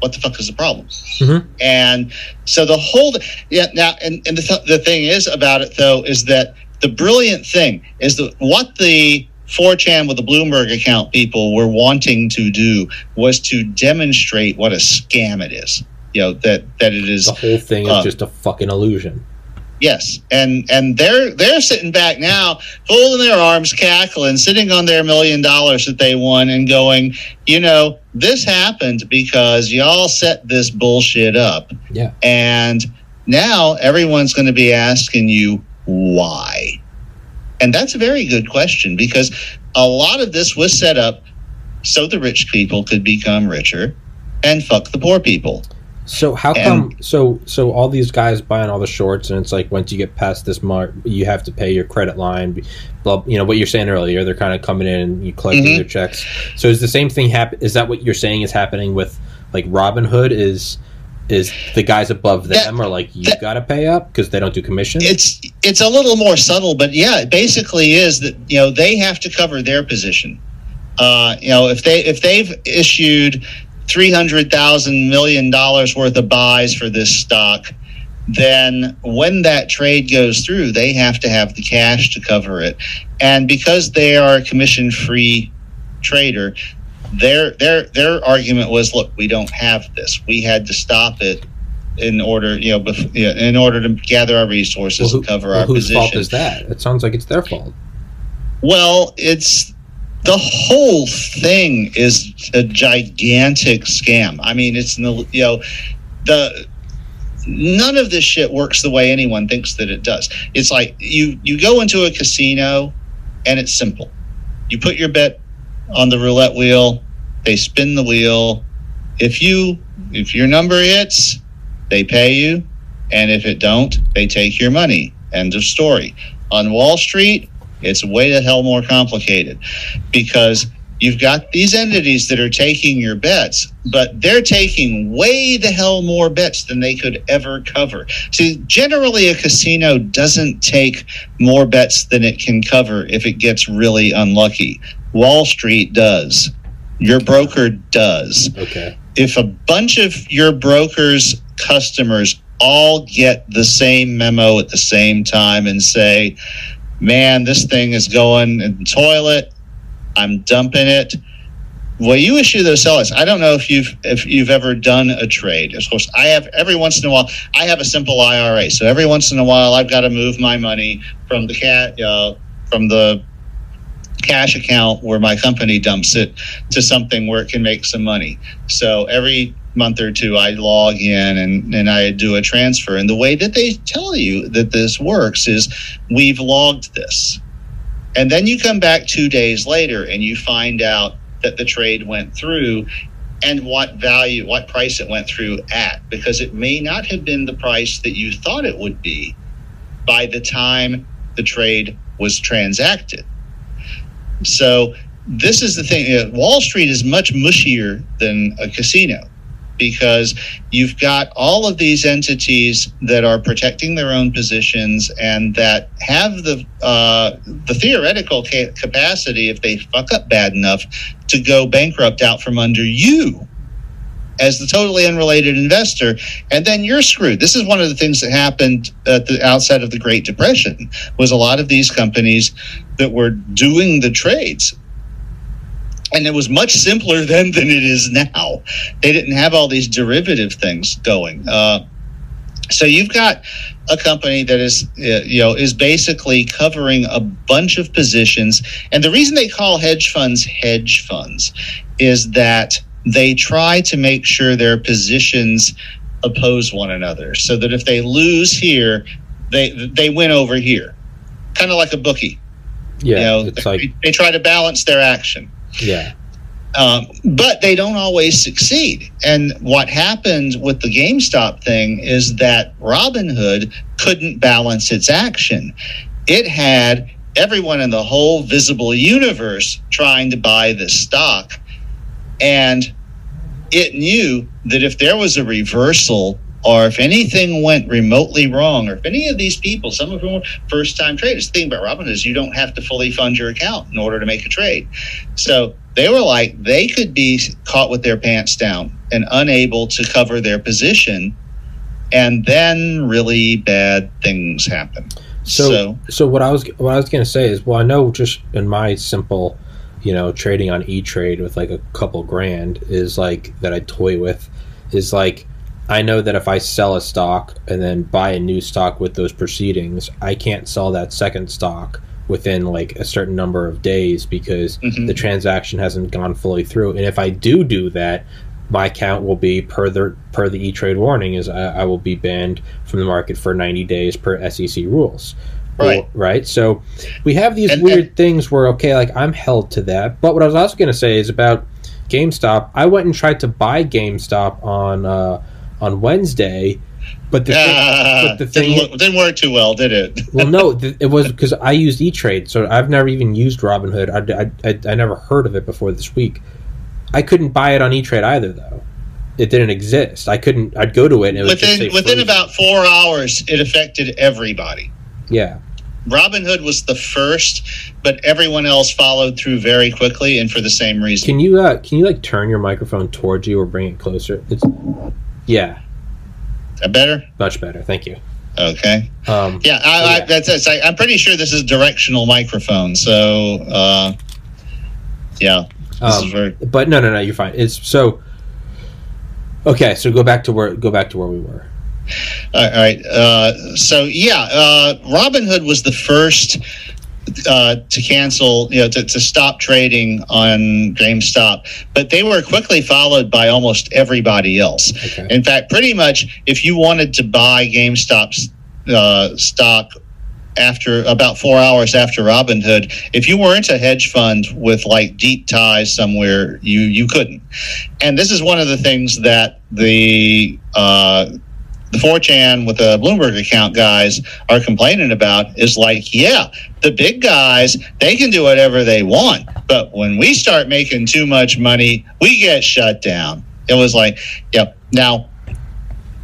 What the fuck is the problem? Mhm. And so the whole yeah now and, and the, th- the thing is about it though is that the brilliant thing is that what the 4chan with the Bloomberg account people were wanting to do was to demonstrate what a scam it is. You know that that it is the whole thing is Uh, just a fucking illusion Yes, and and they're they're sitting back now, folding their arms, cackling, sitting on their million dollars that they won, and going, you know, this happened because y'all set this bullshit up, yeah. And now everyone's going to be asking you why, and that's a very good question because a lot of this was set up so the rich people could become richer and fuck the poor people. So how And- come so so all these guys buying all the shorts and it's like once you get past this mark you have to pay your credit line blah, you know what you're saying earlier they're kind of coming in and you collecting Mhm. their checks so is the same thing happen is that what you're saying is happening with like robinhood is is the guys above That- them are like you got to pay up because they don't do commission it's it's a little more subtle, but yeah, it basically is that you know they have to cover their position. Uh, you know, if they if they've issued three hundred thousand million dollars worth of buys for this stock, then when that trade goes through, they have to have the cash to cover it, and because they are a commission free trader. Their their their argument was, look, we don't have this. We had to stop it in order, you know, bef- yeah, in order to gather our resources Well, and cover well, our whose position. fault is that it sounds like it's their fault Well, it's the whole thing is a gigantic scam. I mean, it's you know the none of this shit works the way anyone thinks that it does. It's like you you go into a casino and it's simple. You put your bet on the roulette wheel, they spin the wheel. If you if your number hits, they pay you, and if it don't, they take your money. End of story. On Wall Street, it's way the hell more complicated because you've got these entities that are taking your bets, but they're taking way the hell more bets than they could ever cover. See, generally, a casino doesn't take more bets than it can cover if it gets really unlucky. Wall Street does. Your broker does okay if a bunch of your broker's customers all get the same memo at the same time and say, man, this thing is going in the toilet, I'm dumping it. Well, you issue those sellers. I don't know if you've if you've ever done a trade. Of course, I have. Every once in a while, I have a simple IRA. So every once in a while, I've got to move my money from the cat uh, from the cash account where my company dumps it to something where it can make some money. So every month or two, I log in and, and I do a transfer. And the way that they tell you that this works is we've logged this. And then you come back two days later and you find out that the trade went through and what value, what price it went through at, because it may not have been the price that you thought it would be by the time the trade was transacted. So this is the thing. uh, Wall Street is much mushier than a casino because you've got all of these entities that are protecting their own positions and that have the uh, the theoretical ca- capacity, if they fuck up bad enough, to go bankrupt out from under you as the totally unrelated investor, and then you're screwed. This is one of the things that happened at the outset of the Great Depression. Was a lot of these companies that were doing the trades and it was much simpler then than it is now. They didn't have all these derivative things going. Uh, so you've got a company that is uh, you know is basically covering a bunch of positions and the reason they call hedge funds hedge funds is that they try to make sure their positions oppose one another so that if they lose here they they win over here kind of like a bookie Yeah, you know it's they, like they try to balance their action yeah, um, but they don't always succeed. And what happened with the GameStop thing is that Robinhood couldn't balance its action. It had everyone in the whole visible universe trying to buy this stock. And it knew that if there was a reversal or if anything went remotely wrong, or if any of these people, some of whom were first time traders, the thing about Robinhood is you don't have to fully fund your account in order to make a trade. So they were like, they could be caught with their pants down and unable to cover their position. And then really bad things happen. So, So- so, what I was what I was gonna say is, well, I know just in my simple, you know, trading on E Trade with like a couple grand is like that I toy with, is like I know that if I sell a stock and then buy a new stock with those proceedings, I can't sell that second stock within like a certain number of days because Mhm. the transaction hasn't gone fully through. And if I do do that, my account will be per the per the E Trade warning is I, I will be banned from the market for 90 days per SEC rules. Right. Right. So we have these And- weird things where okay, like I'm held to that. But what I was also going to say is about GameStop. I went and tried to buy GameStop on uh, on Wednesday, but the thing, but the thing didn't, look, didn't work too well, did it? well, no, th- it was because I used E Trade, so I've never even used Robinhood. I, I, I, I never heard of it before this week. I couldn't buy it on E Trade either, though. It didn't exist. I couldn't. I'd go to it and it would just say within within about four hours, it affected everybody. yeah. Robinhood was the first, but everyone else followed through very quickly and for the same reason. Can you uh can you like turn your microphone towards you or bring it closer? It's yeah, Is that better? much better. Thank you. Okay. Um, Yeah, I, I, Yeah. that's, that's I, I'm pretty sure this is a directional microphone. So, uh, yeah, this um, is very, but no, no, no, you're fine. It's so okay. So go back to where go back to where we were. all right. Uh, so yeah, uh, Robinhood was the first uh, to cancel, you know, to, to stop trading on GameStop, but they were quickly followed by almost everybody else. Okay. In fact, pretty much, if you wanted to buy GameStop's uh, stock after about four hours after Robinhood, if you weren't a hedge fund with like deep ties somewhere, you you couldn't. And this is one of the things that the uh, the 4chan with the Bloomberg account guys are complaining about is like, yeah, the big guys, they can do whatever they want. But when we start making too much money, we get shut down. It was like, yep. Now,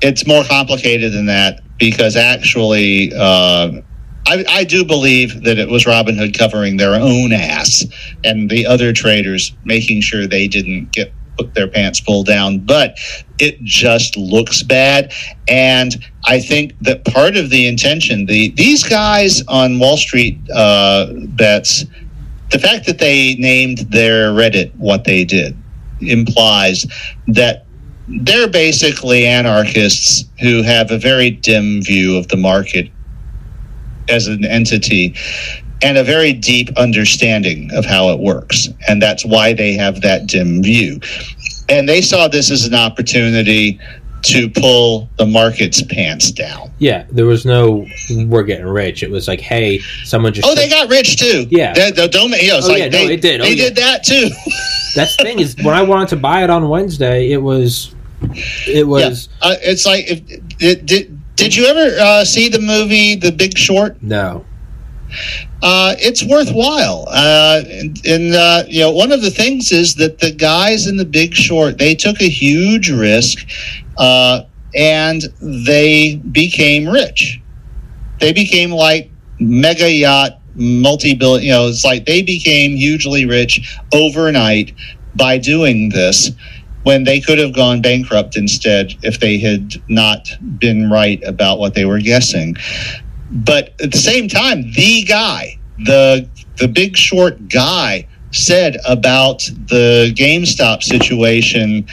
it's more complicated than that because actually, uh, I, I do believe that it was Robinhood covering their own ass and the other traders making sure they didn't get their pants pulled down. But it just looks bad, and I think that part of the intention, the these guys on Wall Street uh, bets, the fact that they named their Reddit what they did implies that they're basically anarchists who have a very dim view of the market as an entity and a very deep understanding of how it works. And that's why they have that dim view. And they saw this as an opportunity to pull the market's pants down. Yeah, there was no we're getting rich. It was like, hey, someone just Oh, they got rich too. Yeah. They, they don't, you know, Oh, like yeah, no, they, it did. Oh, they yeah. did that too. That's the thing is when I wanted to buy it on Wednesday, it was it was uh, it's like, if, did, did, did you ever uh, see the movie The Big Short? no. Uh, it's worthwhile. Uh, and and uh, you know, one of the things is that the guys in the Big Short they took a huge risk, uh, and they became rich. They became like mega yacht, multi-billion. You know, it's like they became hugely rich overnight by doing this. When they could have gone bankrupt instead if they had not been right about what they were guessing but at the same time, the guy, the the big short guy, said about the GameStop situation.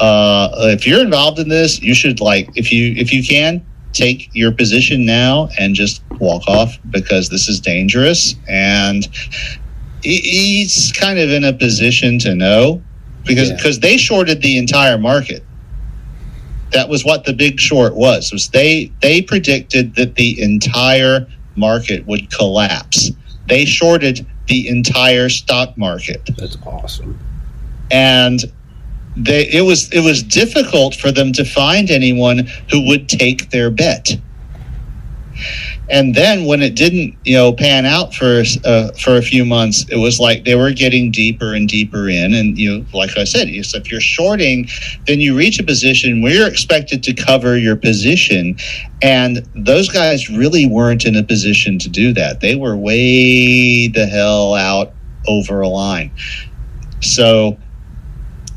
Uh, if you're involved in this, you should like if you if you can take your position now and just walk off because this is dangerous and he's kind of in a position to know because because yeah. they shorted the entire market that was what the big short was was they they predicted that the entire market would collapse. They shorted the entire stock market. That's awesome. And they it was it was difficult for them to find anyone who would take their bet and then when it didn't you know pan out for uh, for a few months it was like they were getting deeper and deeper in. And you know like i said if you're shorting then you reach a position where you're expected to cover your position. And those guys really weren't in a position to do that. They were way the hell out over a line. So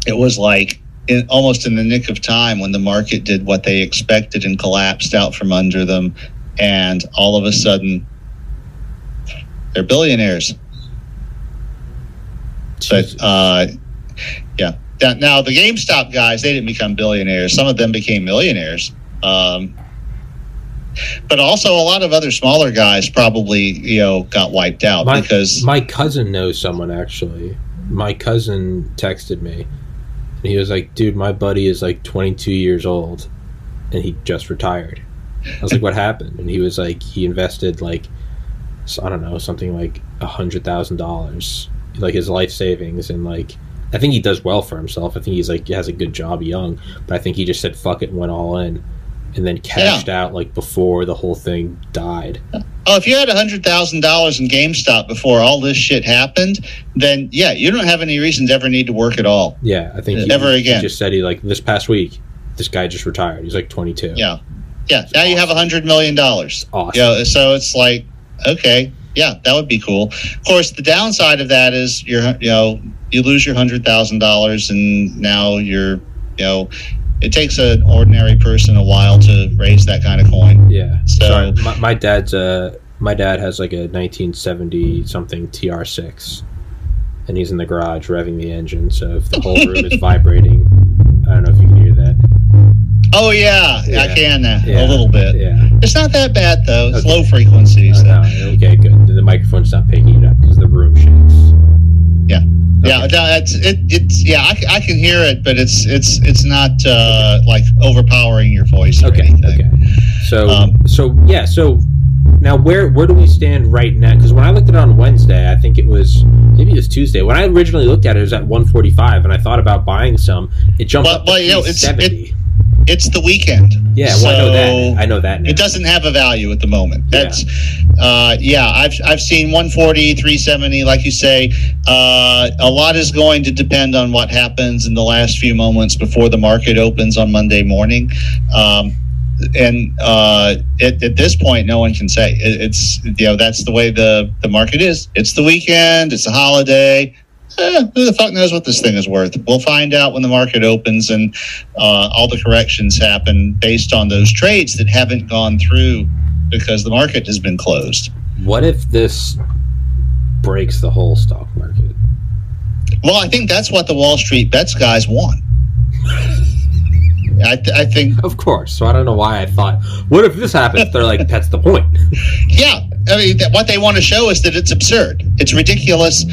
it was like in, almost in the nick of time when the market did what they expected and collapsed out from under them and all of a sudden they're billionaires. But uh, yeah, now the GameStop guys they didn't become billionaires. Some of them became millionaires. Um, but also a lot of other smaller guys probably you know got wiped out my, because my cousin knows someone actually. My cousin texted me and he was like, "Dude, my buddy is like 22 years old and he just retired." I was like, "What happened?" And he was like, "He invested like I don't know something like a hundred thousand dollars, like his life savings, and like I think he does well for himself. I think he's like he has a good job young, but I think he just said fuck it and went all in." And then cashed yeah. out like before the whole thing died. Oh, if you had a hundred thousand dollars in GameStop before all this shit happened, then yeah, you don't have any reason to ever need to work at all. Yeah, I think he, ever again. He just said he like this past week, this guy just retired. He's like twenty two. Yeah, yeah, now you have a hundred million dollars. Awesome. You know, so it's like, okay, yeah, that would be cool. Of course, the downside of that is you're, you know, you lose your hundred thousand dollars, and now you're, you know, it takes an ordinary person a while to raise that kind of coin. Yeah. So Sorry, my, my dad's uh my dad has like a 1970 something TR6, and he's in the garage revving the engine. So if the whole room is vibrating, I don't know if you can hear that. Oh yeah, yeah. I can uh, yeah. a little bit. Yeah, it's not that bad though. It's okay. low frequencies. Oh, no, okay, good. The microphone's not picking it up because the room shakes. Yeah, okay. yeah. That's it. It's yeah. I, I can hear it, but it's it's it's not uh, like overpowering your voice. okay. Anything. Okay. So um, so yeah. So now where where do we stand right now? Because when I looked at it on Wednesday, I think it was maybe it was Tuesday. When I originally looked at it, it was at 145, and I thought about buying some. It jumped well, up to well, you know, it's, it, it's the weekend. Yeah, well, so I know that. I know that. Now. It doesn't have a value at the moment. That's, yeah. Uh, yeah, I've I've seen 140, 370, like you say. Uh, a lot is going to depend on what happens in the last few moments before the market opens on Monday morning. Um, and uh, at, at, this point, no one can say it, it's you know that's the way the the market is. It's the weekend. It's a holiday eh, who the fuck knows what this thing is worth? We'll find out when the market opens and uh, all the corrections happen based on those trades that haven't gone through because the market has been closed. What if this breaks the whole stock market? Well, I think that's what the Wall Street bets guys want. I, th- I, think, of course. So I don't know why I thought, what if this happens? They're like, that's the point. yeah, I mean, what they want to show is that it's absurd, it's ridiculous,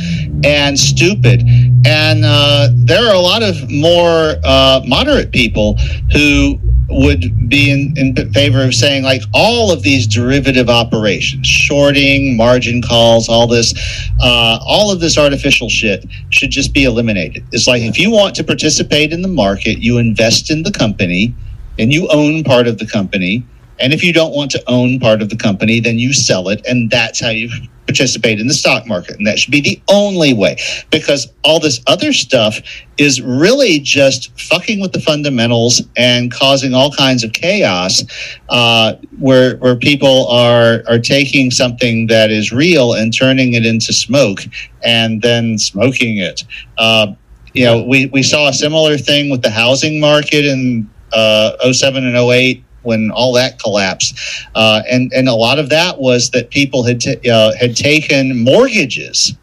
and stupid. And uh, there are a lot of more uh, moderate people who would be in, in favor of saying like all of these derivative operations shorting margin calls all this uh, all of this artificial shit should just be eliminated. It's like if you want to participate in the market you invest in the company and you own part of the company and if you don't want to own part of the company, then you sell it. And that's how you participate in the stock market. And that should be the only way because all this other stuff is really just fucking with the fundamentals and causing all kinds of chaos uh, where, where people are, are taking something that is real and turning it into smoke and then smoking it. Uh, you know, we, we saw a similar thing with the housing market in uh, 07 and 08 when all that collapsed, uh, and and a lot of that was that people had t- uh, had taken mortgages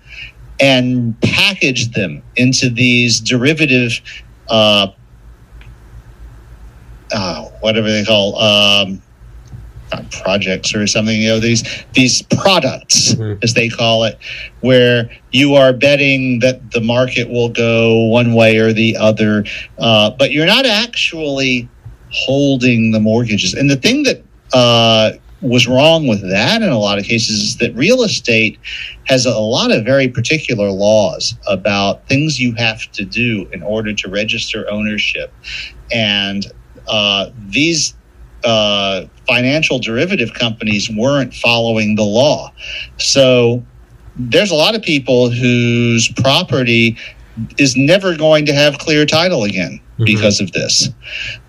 and packaged them into these derivative uh, uh, whatever they call um, projects or something you know these these products Mhm. as they call it where you are betting that the market will go one way or the other uh, but you're not actually holding the mortgages and the thing that uh, was wrong with that in a lot of cases is that real estate has a lot of very particular laws about things you have to do in order to register ownership and uh, these uh, financial derivative companies weren't following the law. So there's a lot of people whose property is never going to have clear title again Mhm. because of this.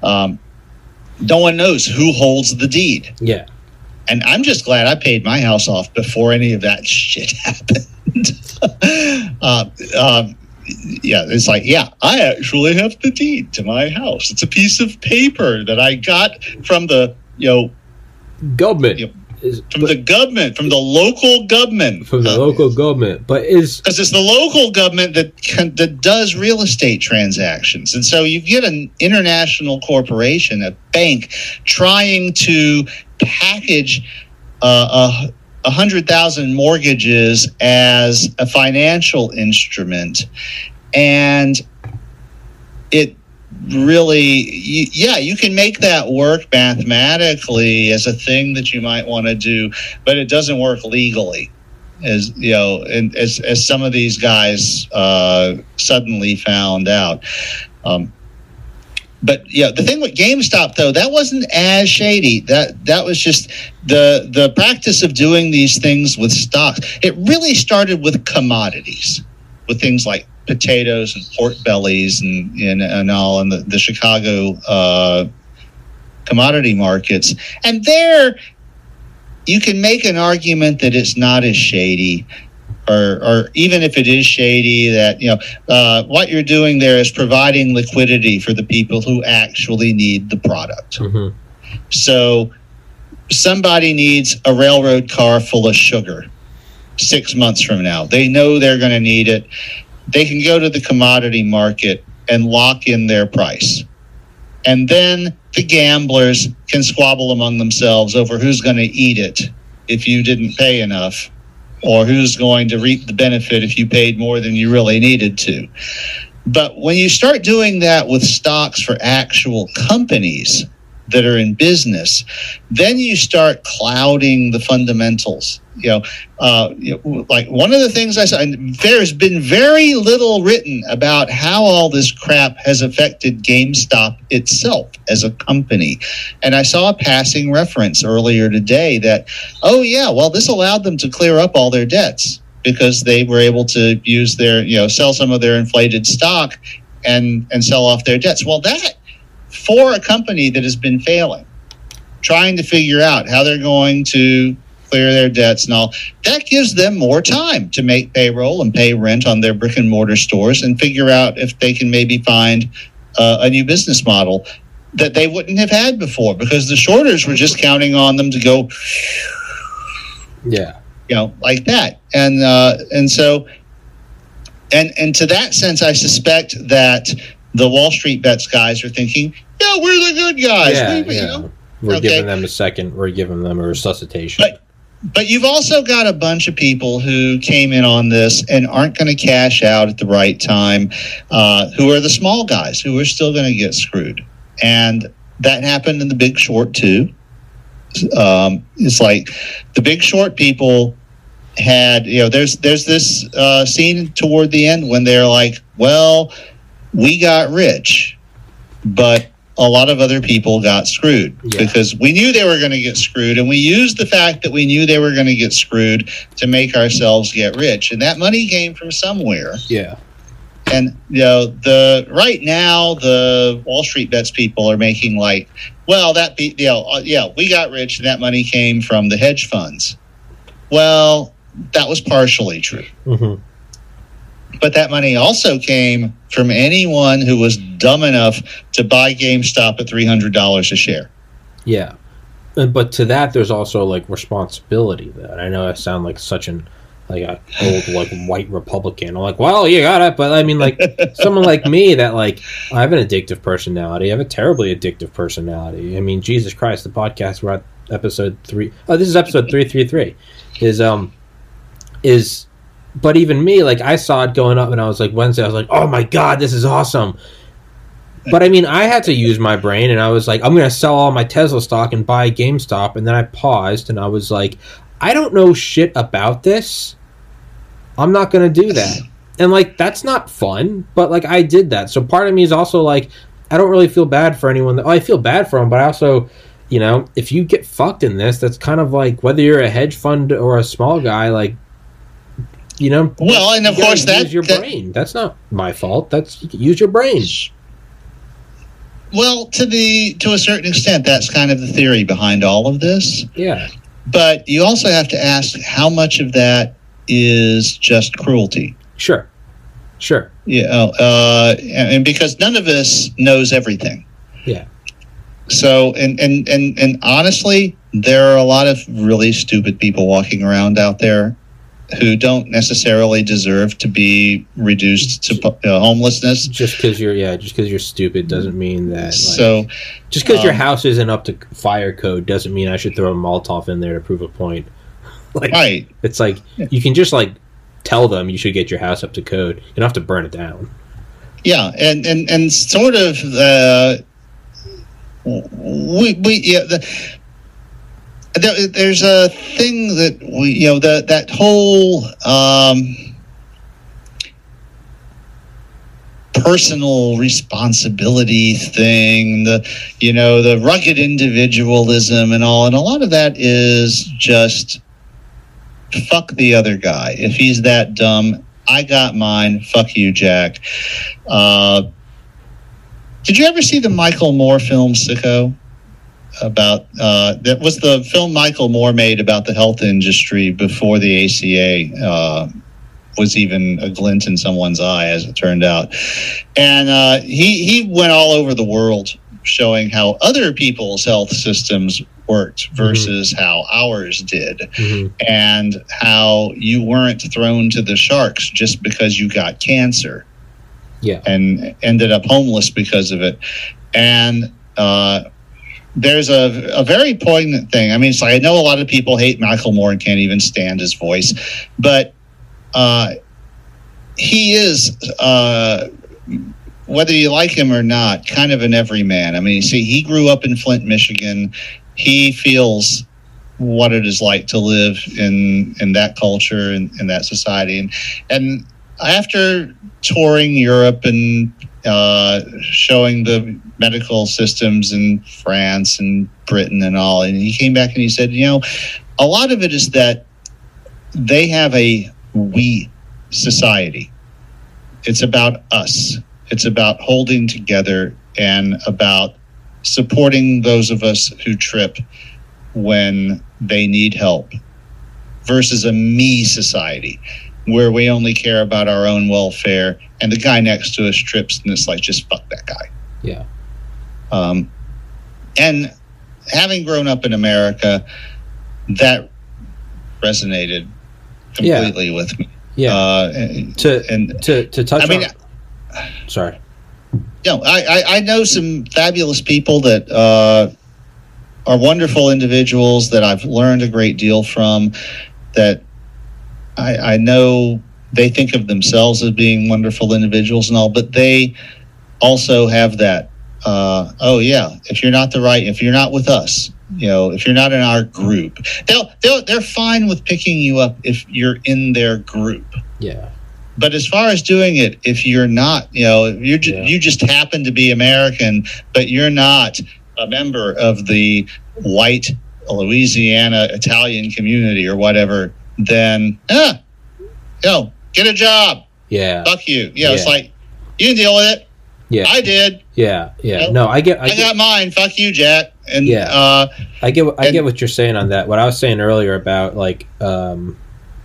Um, no one knows who holds the deed. Yeah. And I'm just glad I paid my house off before any of that shit happened. uh, um, yeah, it's like, yeah, I actually have the deed to my house. It's a piece of paper that I got from the, you know, Government Yep. Is from the government, from the local government. from the local government, but is because it's the local government that can, that does real estate transactions, and so you get an international corporation, a bank, trying to package uh, a, a hundred thousand mortgages as a financial instrument, and it really yeah you can make that work mathematically as a thing that you might want to do but it doesn't work legally as you know, and as as some of these guys uh, suddenly found out. Um, but yeah, the thing with GameStop though, that wasn't as shady. That that was just the the practice of doing these things with stocks. It really started with commodities, with things like potatoes and pork bellies and and, and all, in the, the Chicago uh, commodity markets. And there, you can make an argument that it's not as shady or, or even if it is shady that you know uh, what you're doing there is providing liquidity for the people who actually need the product Mhm. so somebody needs a railroad car full of sugar six months from now they know they're going to need it they can go to the commodity market and lock in their price and then the gamblers can squabble among themselves over who's going to eat it if you didn't pay enough or who's going to reap the benefit if you paid more than you really needed to. But when you start doing that with stocks for actual companies that are in business, then you start clouding the fundamentals. You know, uh, you know, like one of the things I said, there's been very little written about how all this crap has affected GameStop itself as a company. And I saw a passing reference earlier today that, oh, yeah, well, this allowed them to clear up all their debts because they were able to use their, you know, sell some of their inflated stock and, and sell off their debts. Well, that for a company that has been failing, trying to figure out how they're going to clear their debts and all, that gives them more time to make payroll and pay rent on their brick and mortar stores and figure out if they can maybe find uh, a new business model that they wouldn't have had before because the shorters were just counting on them to go Yeah. you know, like that. And uh, and so, and and to that sense, I suspect that the Wall Street bets guys are thinking, yeah, we're the good guys. yeah, We- you yeah. know. We're Okay. giving them a second. We're giving them a resuscitation. But- But you've also got a bunch of people who came in on this and aren't going to cash out at the right time, uh, who are the small guys who are still going to get screwed. And that happened in the big short too. Um, it's like the big short people had, you know, there's, there's this uh, scene toward the end when they're like, well, we got rich, but a lot of other people got screwed. Yeah. because we knew they were going to get screwed and we used the fact that we knew they were going to get screwed to make ourselves get rich. And that money came from somewhere. Yeah. and you know the right now the wall street bets people are making like well that be you know uh, yeah we got rich and that money came from the hedge funds. Well that was partially true. Hmm but that money also came from anyone who was dumb enough to buy GameStop at $300 a share. Yeah. But to that, there's also like responsibility. That I know I sound like such an like a old like white Republican. I'm like, well, you got it, but I mean, like someone like me that like I have an addictive personality. I have a terribly addictive personality. I mean, Jesus Christ, the podcast we're at episode three. Oh, this is episode three three three. Is um is, but even me, like I saw it going up, and I was like Wednesday. I was like, oh my god, this is awesome. But I mean, I had to use my brain, and I was like, I'm going to sell all my Tesla stock and buy GameStop. And then I paused, and I was like, I don't know shit about this. I'm not going to do that. And like, that's not fun, but like, I did that. So part of me is also like, I don't really feel bad for anyone. That, oh, I feel bad for them, but I also, you know, if you get fucked in this, that's kind of like whether you're a hedge fund or a small guy, like, you know. Well, and of course, that your that, brain. That's not my fault. That's use your brain. Well, to the to a certain extent, that's kind of the theory behind all of this. Yeah. But you also have to ask how much of that is just cruelty. Sure. Sure. Yeah, uh, and because none of us knows everything. Yeah. So, and and and and honestly, there are a lot of really stupid people walking around out there who don't necessarily deserve to be reduced to uh, homelessness. Just because you're yeah, just because you're stupid doesn't mean that. Like, so, just because um, your house isn't up to fire code doesn't mean I should throw a Molotov in there to prove a point. like, right? It's like you can just like tell them you should get your house up to code. You don't have to burn it down. Yeah, and and and sort of. Uh, we we yeah the, there, there's a thing that we, you know, that that whole um, personal responsibility thing, the you know, the rugged individualism and all, and a lot of that is just fuck the other guy. If he's that dumb, I got mine. Fuck you, Jack. Uh, did you ever see the Michael Moore film Sicko? About uh, that was the film Michael Moore made about the health industry before the ACA uh, was even a glint in someone's eye, as it turned out. And uh, he he went all over the world showing how other people's health systems worked mm-hmm. versus mm-hmm. how ours did, mm-hmm. and how you weren't thrown to the sharks just because you got cancer. Yeah, and ended up homeless because of it, and uh, there's a, a very poignant thing. I mean, it's like I know a lot of people hate Michael Moore and can't even stand his voice, but uh, he is, uh, whether you like him or not, kind of an everyman. I mean, you see, he grew up in Flint, Michigan. He feels what it is like to live in in that culture and in that society, and and after touring Europe and uh, showing the medical systems in France and Britain and all. And he came back and he said, you know, a lot of it is that they have a we society. It's about us. It's about holding together and about supporting those of us who trip when they need help versus a me society where we only care about our own welfare and the guy next to us trips and it's like just fuck that guy. Yeah. Um, and having grown up in america that resonated completely yeah. with me. Yeah. Uh, and, to and to to touch i mean on, sorry. You know, I, I, I know some fabulous people that uh, are wonderful individuals that I've learned a great deal from that I, I know they think of themselves as being wonderful individuals and all, but they also have that. Uh, oh yeah, if you're not the right, if you're not with us, you know, if you're not in our group, they'll, they'll they're fine with picking you up if you're in their group. Yeah. But as far as doing it, if you're not, you know, you yeah. you just happen to be American, but you're not a member of the white Louisiana Italian community or whatever, then ah, yo, get a job. Yeah. Fuck you. Yeah, yeah. it's like you can deal with it. Yeah. I did. Yeah, yeah. You know? No, I get. I, I get, got mine. Fuck you, Jack. And yeah, uh, I get. I and, get what you're saying on that. What I was saying earlier about like um,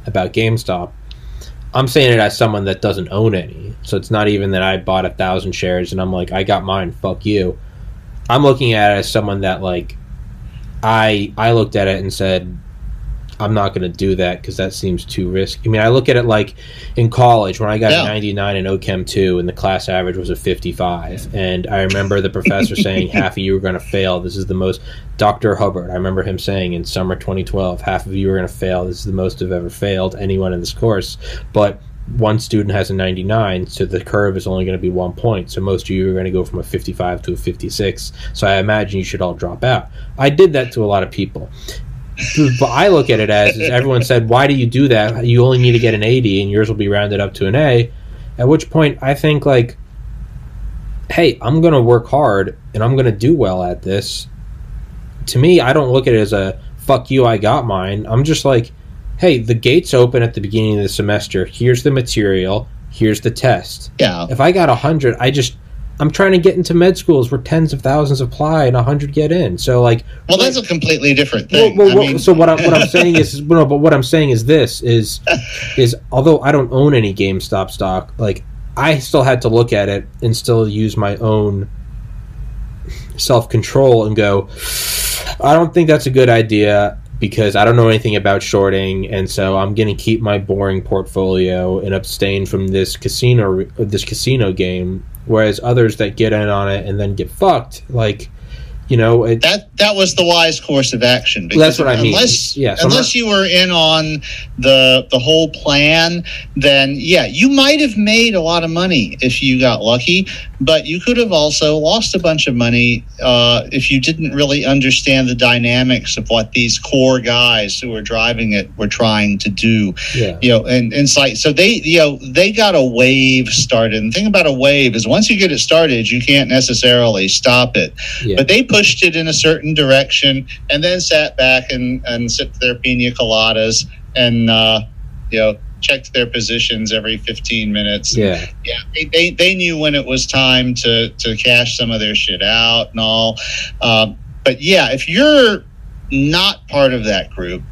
about GameStop. I'm saying it as someone that doesn't own any. So it's not even that I bought a thousand shares and I'm like, I got mine. Fuck you. I'm looking at it as someone that like, I I looked at it and said, I'm not going to do that because that seems too risky. I mean, I look at it like in college when I got Yeah. 99 in OChem 2 and the class average was a 55. And I remember the professor saying half of you are going to fail. This is the most. Dr. Hubbard, I remember him saying in summer 2012, half of you are going to fail. This is the most I've ever failed anyone in this course. But one student has a 99, so the curve is only going to be one point. So most of you are going to go from a 55 to a 56. So I imagine you should all drop out. I did that to a lot of people. But I look at it as is everyone said, why do you do that? You only need to get an 80 and yours will be rounded up to an A. At which point I think like, hey, I'm going to work hard and I'm going to do well at this. To me, I don't look at it as a fuck you, I got mine. I'm just like, hey, the gates open at the beginning of the semester. Here's the material. Here's the test. Yeah. If I got a hundred, I just I'm trying to get into med schools where tens of thousands apply and a hundred get in. So like, Well, that's a completely different thing. well, I well, mean, so what, I, what I'm saying is, is no, but what I'm saying is this is is although I don't own any GameStop stock, like I still had to look at it and still use my own self control and go, I don't think that's a good idea because I don't know anything about shorting, and so I'm going to keep my boring portfolio and abstain from this casino this casino game. Whereas others that get in on it and then get fucked, like you know, it, that that was the wise course of action. Well, that's what I mean. Unless, Yeah, so unless you were in on the the whole plan, then yeah, you might have made a lot of money if you got lucky, but you could have also lost a bunch of money uh, if you didn't really understand the dynamics of what these core guys who were driving it were trying to do. yeah, You know, and, like so they you know they got a wave started. And the thing about a wave is once you get it started, you can't necessarily stop it yeah. but they pushed it in a certain direction and then sat back and, and sipped their pina coladas and uh, you know checked their positions every 15 minutes. Yeah. yeah they, they, they knew when it was time to to cash some of their shit out and all. Um, but yeah if you're not part of that group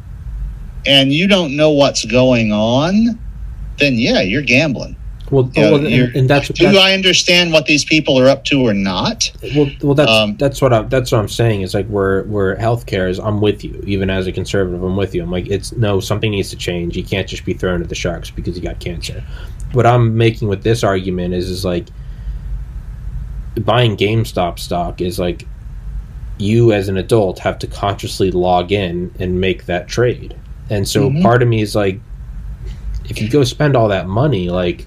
and you don't know what's going on then yeah you're gambling Well, You know, well and, and that's, do that's i understand what these people are up to or not well, well that's Um, that's what I, that's what I'm saying is like where where healthcare is. I'm with you, even as a conservative. I'm with you. I'm like it's no something needs to change. You can't just be thrown at the sharks because you got cancer. What I'm making with this argument is is like buying GameStop stock is like you as an adult have to consciously log in and make that trade. And so Mhm. part of me is like if you go spend all that money like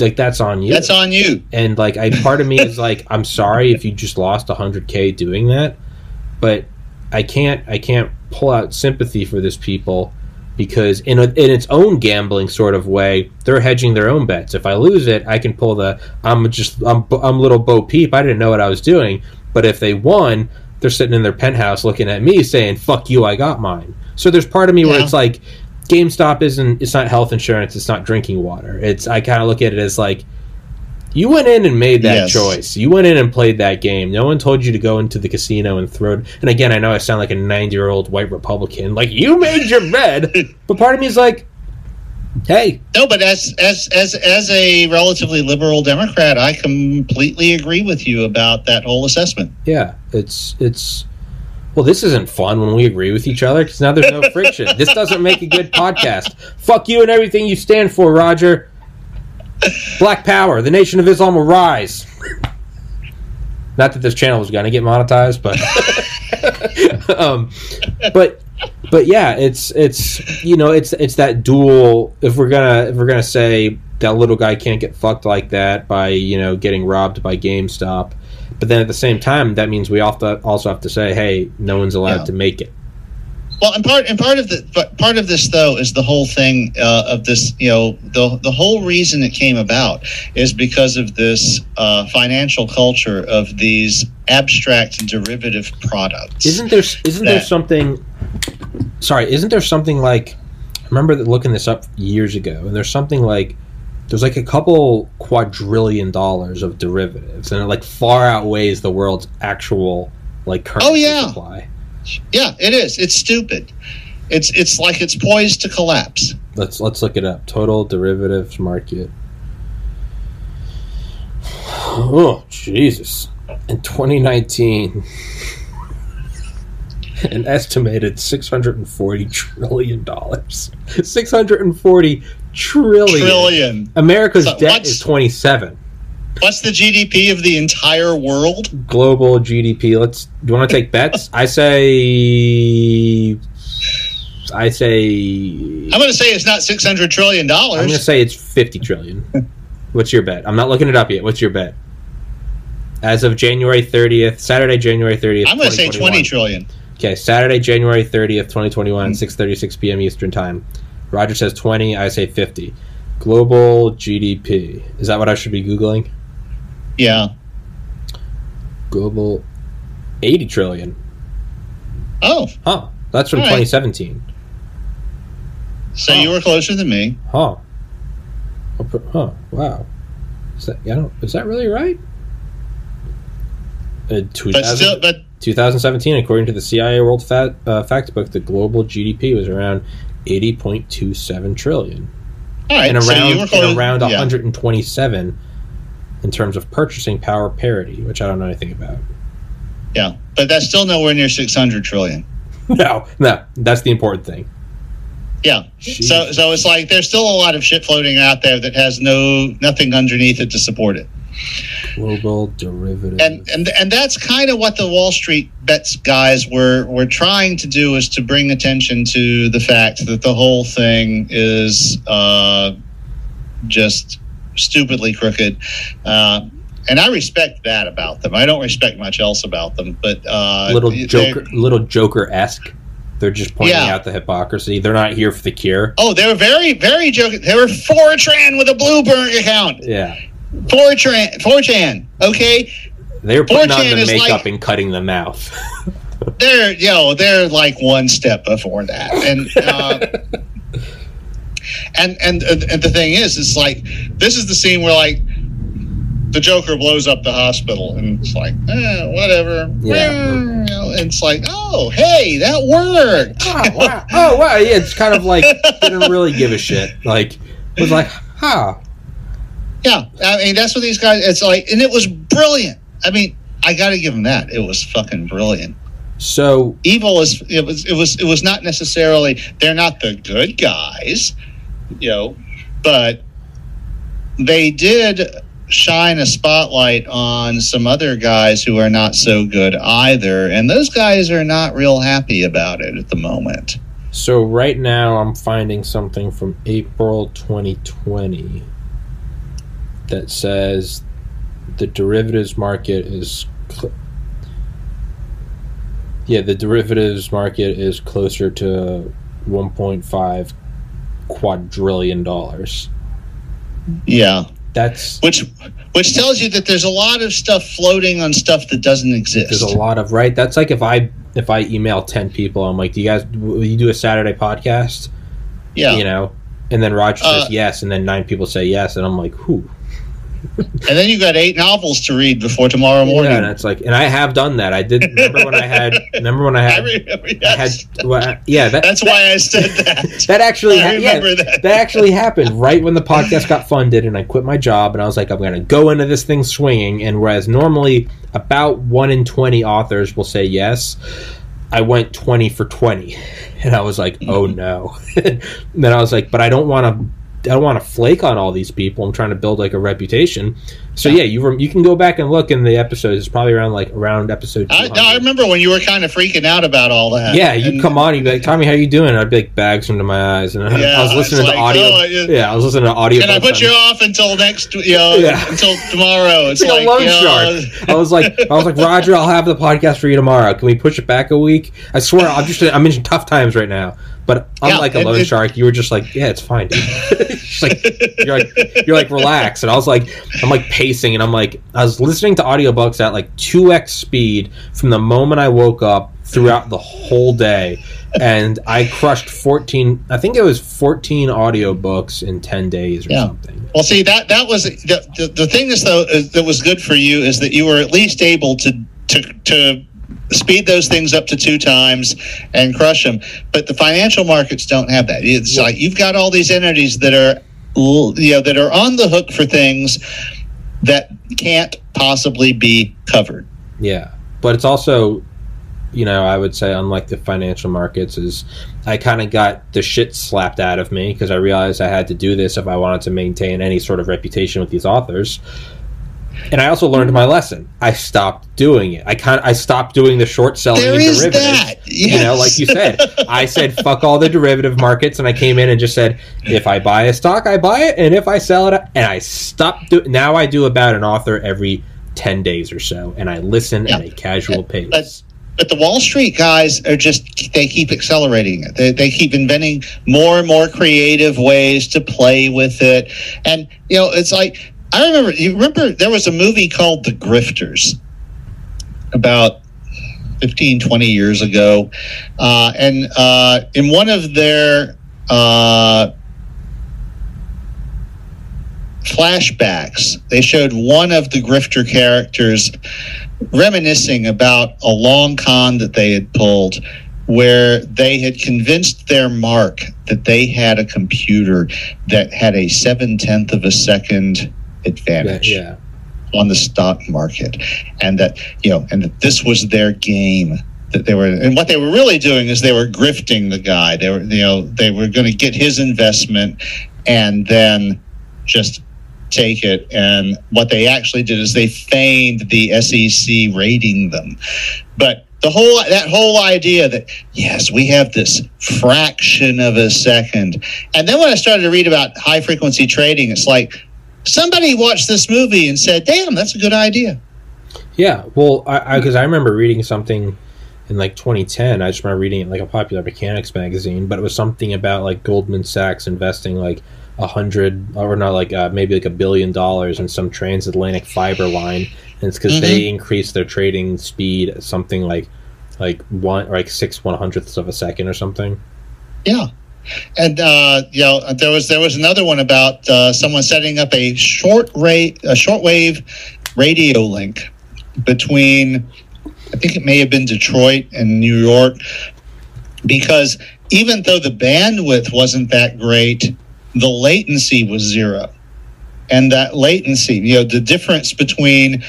like that's on you. That's on you. And like I part of me is like I'm sorry if you just lost 100k doing that but I can't I can't pull out sympathy for this people because in a, in its own gambling sort of way they're hedging their own bets. If I lose it I can pull the I'm just I'm I'm little Bo Peep. I didn't know what I was doing. But if they won they're sitting in their penthouse looking at me saying fuck you I got mine. So there's part of me where it's like GameStop isn't it's not health insurance it's not drinking water it's I kind of look at it as like you went in and made that Yes. choice. You went in and played that game. No one told you to go into the casino and throw. And again, I know I sound like a ninety-year-old white Republican. Like you made your bed, but part of me is like, hey, No, but as as as as a relatively liberal Democrat, I completely agree with you about that whole assessment. yeah, it's it's. Well, this isn't fun when we agree with each other because now there's no friction. This doesn't make a good podcast. Fuck you and everything you stand for, Roger. Black Power, the Nation of Islam will rise. Not that this channel is going to get monetized, but um, but but yeah, it's it's you know it's it's that dual. If we're gonna if we're gonna say that little guy can't get fucked like that by you know getting robbed by GameStop, but then at the same time that means we also have to say, hey, no one's allowed Yeah. to make it. Well, and part and part of the but part of this though is the whole thing uh, of this. You know, the the whole reason it came about is because of this uh, financial culture of these abstract and derivative products. Isn't there isn't there something? Sorry, isn't there something like? I remember looking this up years ago, and there's something like there's like a couple quadrillion dollars of derivatives, and it like far outweighs the world's actual like currency Oh, yeah. supply. yeah, it is. It's stupid. It's it's like it's poised to collapse. Let's let's look it up. Total derivatives market. Oh Jesus! In 2019, an estimated 640 trillion dollars. 640 trillion. Trillion. America's So debt is 27. What's the GDP of the entire world? Global GDP. Let's. Do you want to take bets? I say. I say. I'm going to say it's not 600 trillion dollars. I'm going to say it's 50 trillion. What's your bet? I'm not looking it up yet. What's your bet? As of January 30th, Saturday, January 30th. I'm going to say 20 trillion. Okay, Saturday, January 30th, 2021, 6:36 p.m. Eastern Time. Roger says 20, I say 50. Global GDP. Is that what I should be googling? Yeah. Global 80 trillion. Oh, Huh. That's from All right. 2017. so Oh. you were closer than me. Huh. Huh. Wow. Is that, I don't, is that really right? Uh, But still, but 2017, according to the CIA World Fat, uh, Factbook, the global GDP was around 80.27 trillion. right. and so around were and around yeah. 127 in terms of purchasing power parity, which I don't know anything about. Yeah, but that's still nowhere near 600 trillion. no, no, that's the important thing. Yeah. So so it's like there's still a lot of shit floating out there that has no nothing underneath it to support it. Global derivative. And and and that's kind of what the Wall Street bets guys were were trying to do is to bring attention to the fact that the whole thing is uh, just stupidly crooked. Uh, and I respect that about them. I don't respect much else about them, but uh, little Joker, little Joker esque. They're just pointing Yeah. out the hypocrisy. They're not here for the cure. Oh, they were very, very joking. They were 4chan with a Bloomberg account. Yeah, 4chan, 4chan. Okay, They're putting on 4chan the is makeup like- and cutting the mouth. they're you know they're like one step before that, and uh, and and and the thing is, it's like this is the scene where like the Joker blows up the hospital, and it's like eh, whatever. Yeah. You know, and it's like oh hey that worked. oh wow! Oh wow! Yeah, it's kind of like didn't really give a shit. Like it was like, huh? Yeah, I mean that's what these guys. It's like, and it was brilliant. I mean, I got to give them that. It was fucking brilliant. So Evil is it was it was it was not necessarily they're not the good guys, you know, but they did shine a spotlight on some other guys who are not so good either, and those guys are not real happy about it at the moment. So right now I'm finding something from April 2020 that says the derivatives market is cl- yeah, the derivatives market is closer to 1.5 quadrillion dollars. Yeah, That's which which tells you that there's a lot of stuff floating on stuff that doesn't exist. there's a lot of right. That's like if I if I email 10 people, I'm like, "Do you guys will you do a Saturday podcast?" yeah, You know, and then Roger Uh, says yes, and then nine people say yes, and I'm like, "Who?" And then you got eight novels to read before tomorrow morning. Yeah, and it's like, and I have done that. I did. Remember when I had? Remember when I I had? remember, I had. yes. well, yeah, that That's why I said that. that actually. I ha- yeah, that. that actually happened right when the podcast got funded, and I quit my job, and I was like, I'm going to go into this thing swinging. And whereas normally about one in twenty authors will say yes, I went twenty for twenty, and I was like, oh mm-hmm. no. and then I was like, but I don't want to. I don't want to flake on all these people. I'm trying to build like a reputation. So yeah, you rem- you can go back and look in the episodes. It's probably around like around episode. I, I remember when you were kind of freaking out about all that. Yeah, you And- come on, you'd be like, Tommy, how you doing? I'd be like, bags under my eyes, and I, Yeah, I was listening to like, audio. oh, it- yeah, I was listening to audio. And I put you off until next, you know, Yeah. until tomorrow. It's It's like like, a loan you know, shark. I was like, I was like, Roger, I'll have the podcast for you tomorrow. Can we push it back a week? I swear, I'm just, I'm in tough times right now. But I'm Yeah, like a loan shark. You were just like, yeah, it's fine, dude. Like, you're like, you're like, relax. And I was like, I'm like pacing, and I'm like, I was listening to audiobooks at like two x speed from the moment I woke up throughout the whole day. And I crushed 14, I think it was 14 audiobooks in 10 days or Yeah. something. Well, see that that was the, the, the thing is though is, that was good for you is that you were at least able to to to speed those things up to two times and crush them. But the financial markets don't have that. It's like you've got all these entities that are you know that are on the hook for things that can't possibly be covered. Yeah, but it's also you know, I would say, unlike the financial markets, is I kind of got the shit slapped out of me because I realized I had to do this if I wanted to maintain any sort of reputation with these authors. And I also learned my lesson. I stopped doing it. I kind I stopped doing the short selling there and is derivatives. that. Yes. You know, like you said, I said fuck all the derivative markets, and I came in and just said, if I buy a stock, I buy it, and if I sell it, and I stopped. Do- now I do about an author every ten days or so, and I listen at Yeah. a casual pace. But- But the Wall Street guys are just, they keep accelerating it. They, they keep inventing more and more creative ways to play with it. And, you know, it's like, I remember, you remember there was a movie called The Grifters about 15, 20 years ago. Uh, and uh, in one of their uh, flashbacks, they showed one of the grifter characters reminiscing about a long con that they had pulled where they had convinced their mark that they had a computer that had a seven tenth of a second advantage yeah. on the stock market and that you know and that this was their game that they were and what they were really doing is they were grifting the guy they were you know they were going to get his investment and then just take it and what they actually did is they feigned the SEC rating them but the whole that whole idea that yes we have this fraction of a second and then when I started to read about high frequency trading it's like somebody watched this movie and said damn that's a good idea Yeah, well, I because I, remember reading something in like 2010. I just remember reading it in like a popular mechanics magazine, but it was something about like Goldman Sachs investing like a hundred or not like uh, maybe like a billion dollars in some transatlantic fiber line, and it's because they increased their trading speed something like like one like six one hundredths of a second or something. Yeah, and uh, you know there was there was another one about uh, someone setting up a short rate a shortwave radio link between I think it may have been Detroit and New York because even though the bandwidth wasn't that great, the latency was zero, and that latency you know the difference between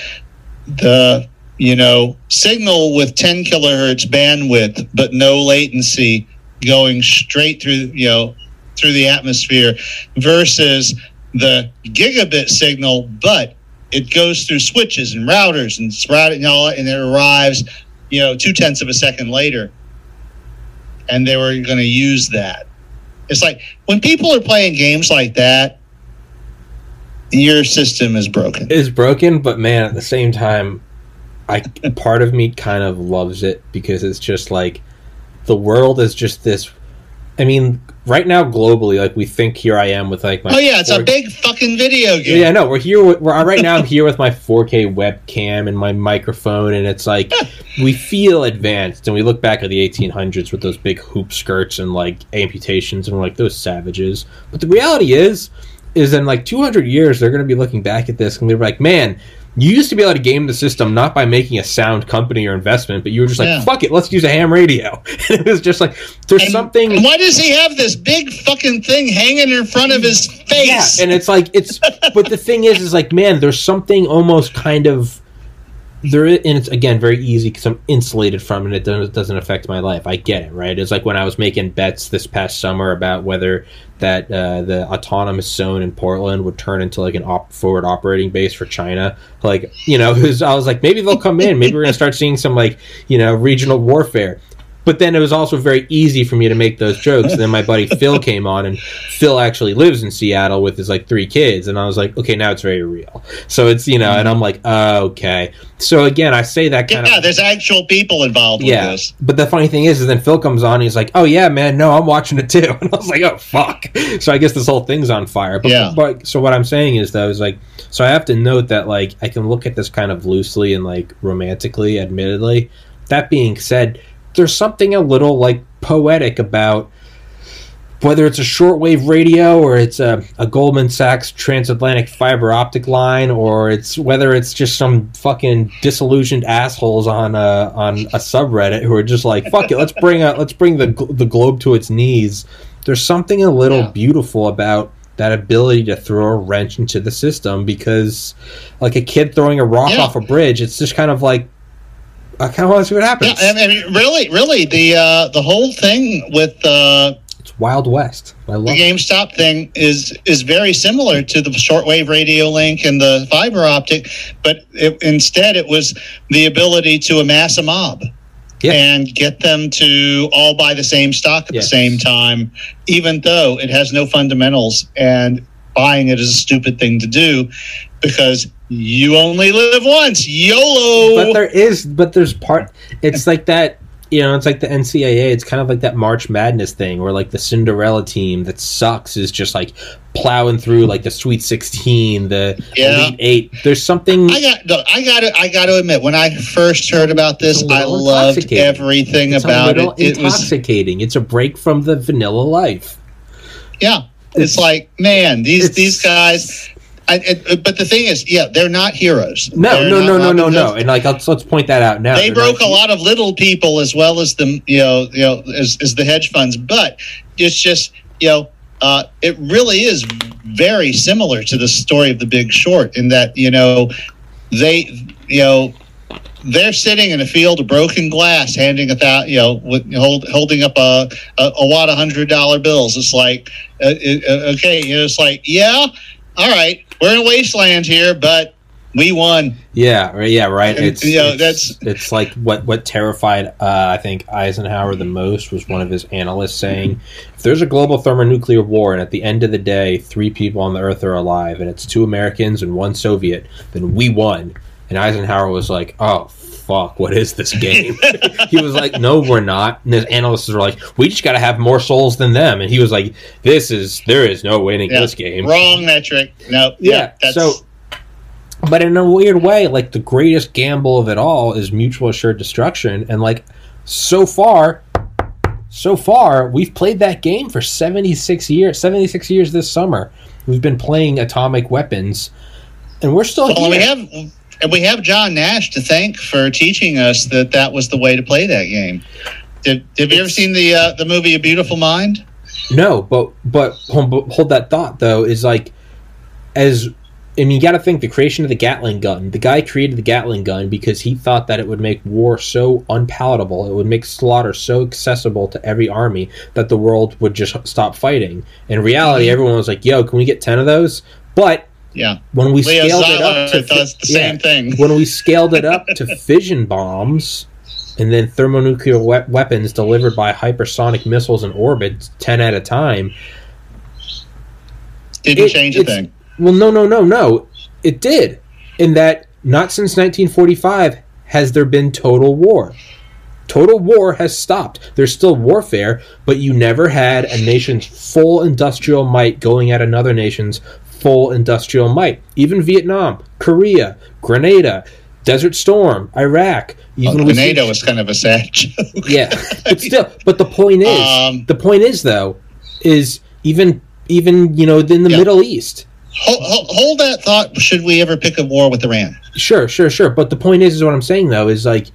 the you know signal with 10 kilohertz bandwidth but no latency going straight through you know through the atmosphere versus the gigabit signal but it goes through switches and routers and and all and it arrives you know two tenths of a second later. And they were going to use that. It's like when people are playing games like that your system is broken. Is broken, but man, at the same time, I part of me kind of loves it because it's just like the world is just this. I mean, right now globally, like we think here I am with like my oh yeah it's a four- big fucking video game yeah, no, we're here. With, we're uh, right now. I'm here with my 4K webcam and my microphone, and it's like we feel advanced. And we look back at the 1800s with those big hoop skirts and like amputations, and we're like those savages. But the reality is, is in like 200 years, they're going to be looking back at this and they're like, man. You used to be able to game the system not by making a sound company or investment, but you were just like, Yeah. "Fuck it, let's use a ham radio." And it was just like, "There's And- something." and why does he have this big fucking thing hanging in front of his face Yeah, and it's like it's. but the thing is, is like, man, there's something almost kind of there. And it's again very easy because I'm insulated from it. And it doesn't, doesn't affect my life. I get it, right? It's like when I was making bets this past summer about whether that uh, the autonomous zone in Portland would turn into like an op- forward operating base for China. Like, you know, 'cause I was like, maybe they'll come in. Maybe we're gonna start seeing some like you know regional warfare. But then it was also very easy for me to make those jokes. And then my buddy Phil came on, and Phil actually lives in Seattle with his like three kids. And I was like, okay, now it's very real. So it's you know, and I'm like, oh, okay. So again, I say that kind yeah of there's actual people involved with yeah. this But the funny thing is, is then Phil comes on, and he's like, oh yeah, man, no, I'm watching it too. And I was like, oh fuck. So I guess this whole thing's on fire. But, Yeah. but so what I'm saying is though is like, so I have to note that like I can look at this kind of loosely and like romantically, admittedly. That being said, there's something a little like poetic about whether it's a shortwave radio or it's a, a Goldman Sachs transatlantic fiber optic line or it's whether it's just some fucking disillusioned assholes on a on a subreddit who are just like fuck it let's bring a, let's bring the the globe to its knees there's something a little Yeah. beautiful about that ability to throw a wrench into the system because like a kid throwing a rock Yeah. off a bridge it's just kind of like I kind of want to see what happens. Yeah, I mean, really, really, the uh, the whole thing with uh, it's Wild West. I love the it. GameStop thing is is very similar to the shortwave radio link and the fiber optic, but it, instead it was the ability to amass a mob and get them to all buy the same stock at Yes. the same time, even though it has no fundamentals and buying it is a stupid thing to do because you only live once. YOLO. But there is, but there's part. It's like that. You know, it's like the NCAA. It's kind of like that March Madness thing, where like the Cinderella team that sucks is just like plowing through like the Sweet Sixteen, the Yeah. Elite Eight. There's something. I got. Look, I got to. I got to admit, when I first heard about this, I loved everything it's about it. little It was. intoxicating. It's a break from the vanilla life. Yeah, it's, It's- like man, these these guys. I, it, but the thing is, yeah, they're not heroes. No, They're no, no, no, no, no. And like, let's let's point that out now. They They're broke not- a lot of little people as well as the you know you know as, as the hedge funds, but it's just you know uh, it really is very similar to the story of the Big Short in that you know they you know they're sitting in a field of broken glass, handing a thou, you know, with, hold, holding up a, a, a wad of hundred dollar bills. It's like, uh, uh, okay, you know, it's like, yeah, all right, we're in a wasteland here, but we won. Yeah, right, yeah, right. It's you know, it's, that's- it's like what what terrified uh, I think Eisenhower the most was one of his analysts saying, if there's a global thermonuclear war and at the end of the day three people on the earth are alive and it's two Americans and one Soviet, then we won. And Eisenhower was like, "Oh fuck, what is this game?" he was like, "No, we're not." And his analysts were like, "We just got to have more souls than them." And he was like, "This is there is no winning Yeah. this game." Wrong metric. No, Yeah. that's, so, but in a weird way, like the greatest gamble of it all is mutual assured destruction. And like, so far, so far, we've played that game for 76 years. 76 years this summer. We've been playing atomic weapons, and we're still well, we here. have. And we have John Nash to thank for teaching us that that was the way to play that game. Did, have you ever seen the uh, the movie A Beautiful Mind? No, but but hold, hold that thought though is like as I mean, you got to think the creation of the Gatling gun. The guy created the Gatling gun because he thought that it would make war so unpalatable, it would make slaughter so accessible to every army that the world would just stop fighting. In reality, everyone was like, "Yo, can we get ten of those?" But Yeah, when we Leo scaled it up to does the yeah, same thing. when we scaled it up to fission bombs and then thermonuclear we- weapons delivered by hypersonic missiles in orbit 10 at a time Didn't it- change a thing. well no no no no. It did. In that not since 1945 has there been total war. Total war has stopped. There's still warfare but you never had a nation's full industrial might going at another nation's full industrial might even vietnam korea grenada desert storm iraq even Well, Grenada was kind of a sad joke. yeah but still but the point is Um, the point is though is even even you know in the Yeah. middle east Hold, hold, hold that thought. Should we ever pick a war with Iran? Sure, sure, sure. But the point is, is what I'm saying though is like,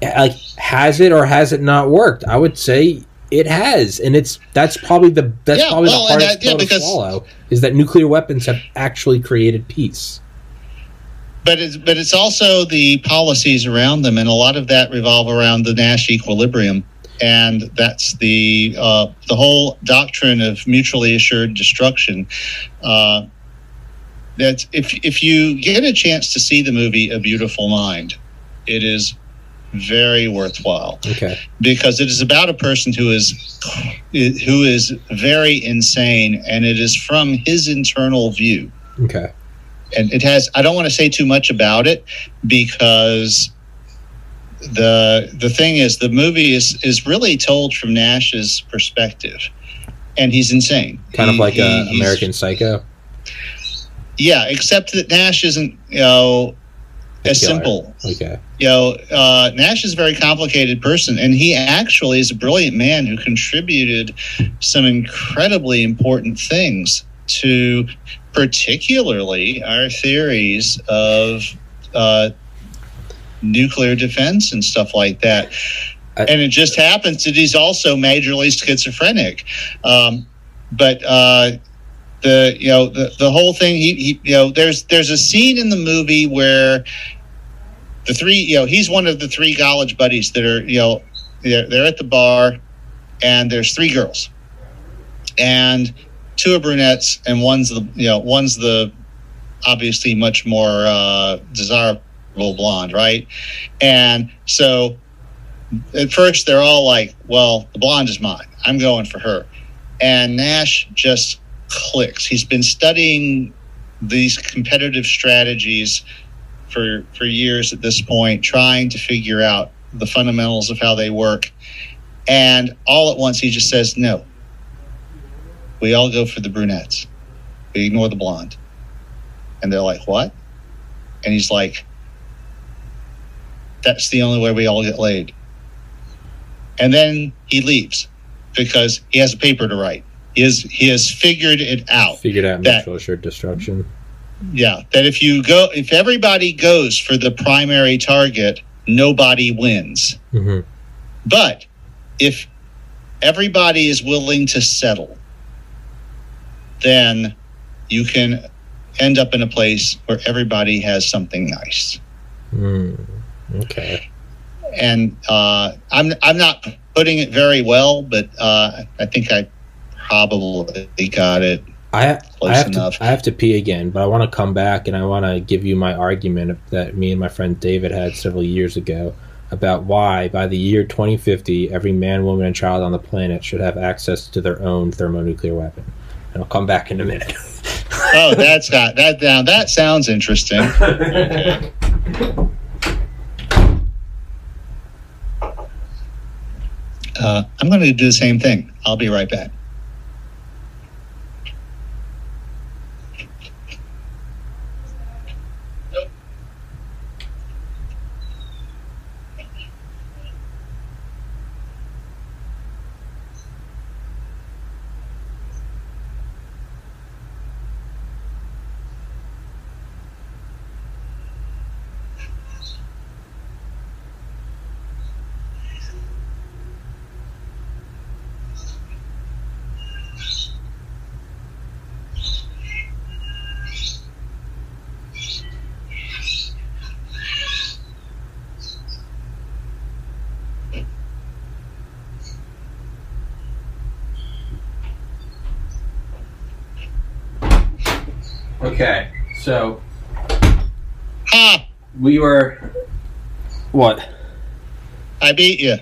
like has it or has it not worked? I would say it has, and it's that's probably the that's Yeah, probably well, the hardest that- yeah, to swallow is that nuclear weapons have actually created peace. But it's but it's also the policies around them, and a lot of that revolve around the Nash equilibrium, and that's the uh, the whole doctrine of mutually assured destruction. Uh, that's if if you get a chance to see the movie A Beautiful Mind, it is very worthwhile. Okay, because it is about a person who is who is very insane, and it is from his internal view. Okay, and it has i don't want to say too much about it because the the thing is the movie is is really told from nash's perspective. And he's insane. Kind of like he- uh, a American Psycho. yeah except that nash isn't you know as Killer. simple Okay, you know uh, nash is a very complicated person and he actually is a brilliant man who contributed some incredibly important things to particularly our theories of uh, nuclear defense and stuff like that. I- and it just happens that he's also majorly schizophrenic. Um, but uh, the you know the, the whole thing he, he you know there's there's a scene in the movie where the three, you know, he's one of the three college buddies that are, you know, they're, they're at the bar, and there's three girls, and two are brunettes, and one's the, you know, one's the obviously much more uh, desirable blonde, right? And so at first they're all like, well, the blonde is mine. I'm going for her. And Nash just clicks. He's been studying these competitive strategies for for years at this point, trying to figure out the fundamentals of how they work. And all at once he just says, No. We all go for the brunettes. We ignore the blonde. And they're like, What? And he's like, That's the only way we all get laid. And then he leaves because he has a paper to write. He has he has figured it out. Figured out mutual assured destruction. Yeah, that if you go, if everybody goes for the primary target, nobody wins. hmm But if everybody is willing to settle, then you can end up in a place where everybody has something nice. Mm. Okay. And uh, I'm I'm not putting it very well, but uh, I think I probably got it. I, I have enough. to I have to pee again, but I want to come back and I want to give you my argument that me and my friend David had several years ago about why by the year 2050 every man, woman, and child on the planet should have access to their own thermonuclear weapon. And I'll come back in a minute. Oh, that's got that down. That sounds interesting. Okay. Uh, I'm going to do the same thing. I'll be right back. okay, so Ha! we were. What? I beat you.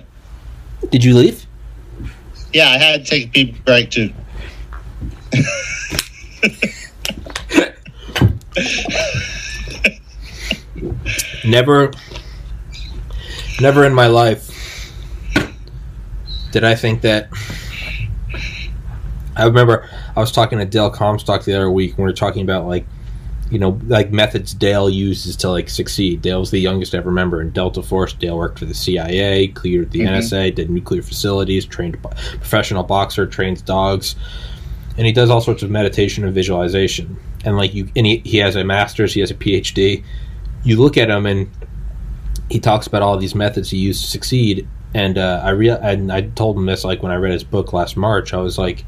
Did you leave? Yeah, I had to take a pee break too. Never, never in my life did I think that. I remember I was talking to Dale Comstock the other week, and we were talking about like, you know, like methods Dale uses to like succeed. Dale's the youngest ever member in Delta Force. Dale worked for the CIA, cleared the Mhm. NSA, did nuclear facilities, trained professional boxer, trains dogs, and he does all sorts of meditation and visualization. And like you, and he, he has a master's, he has a PhD. You look at him and he talks about all these methods he used to succeed. And uh, I real and I told him this like when I read his book last March. I was like,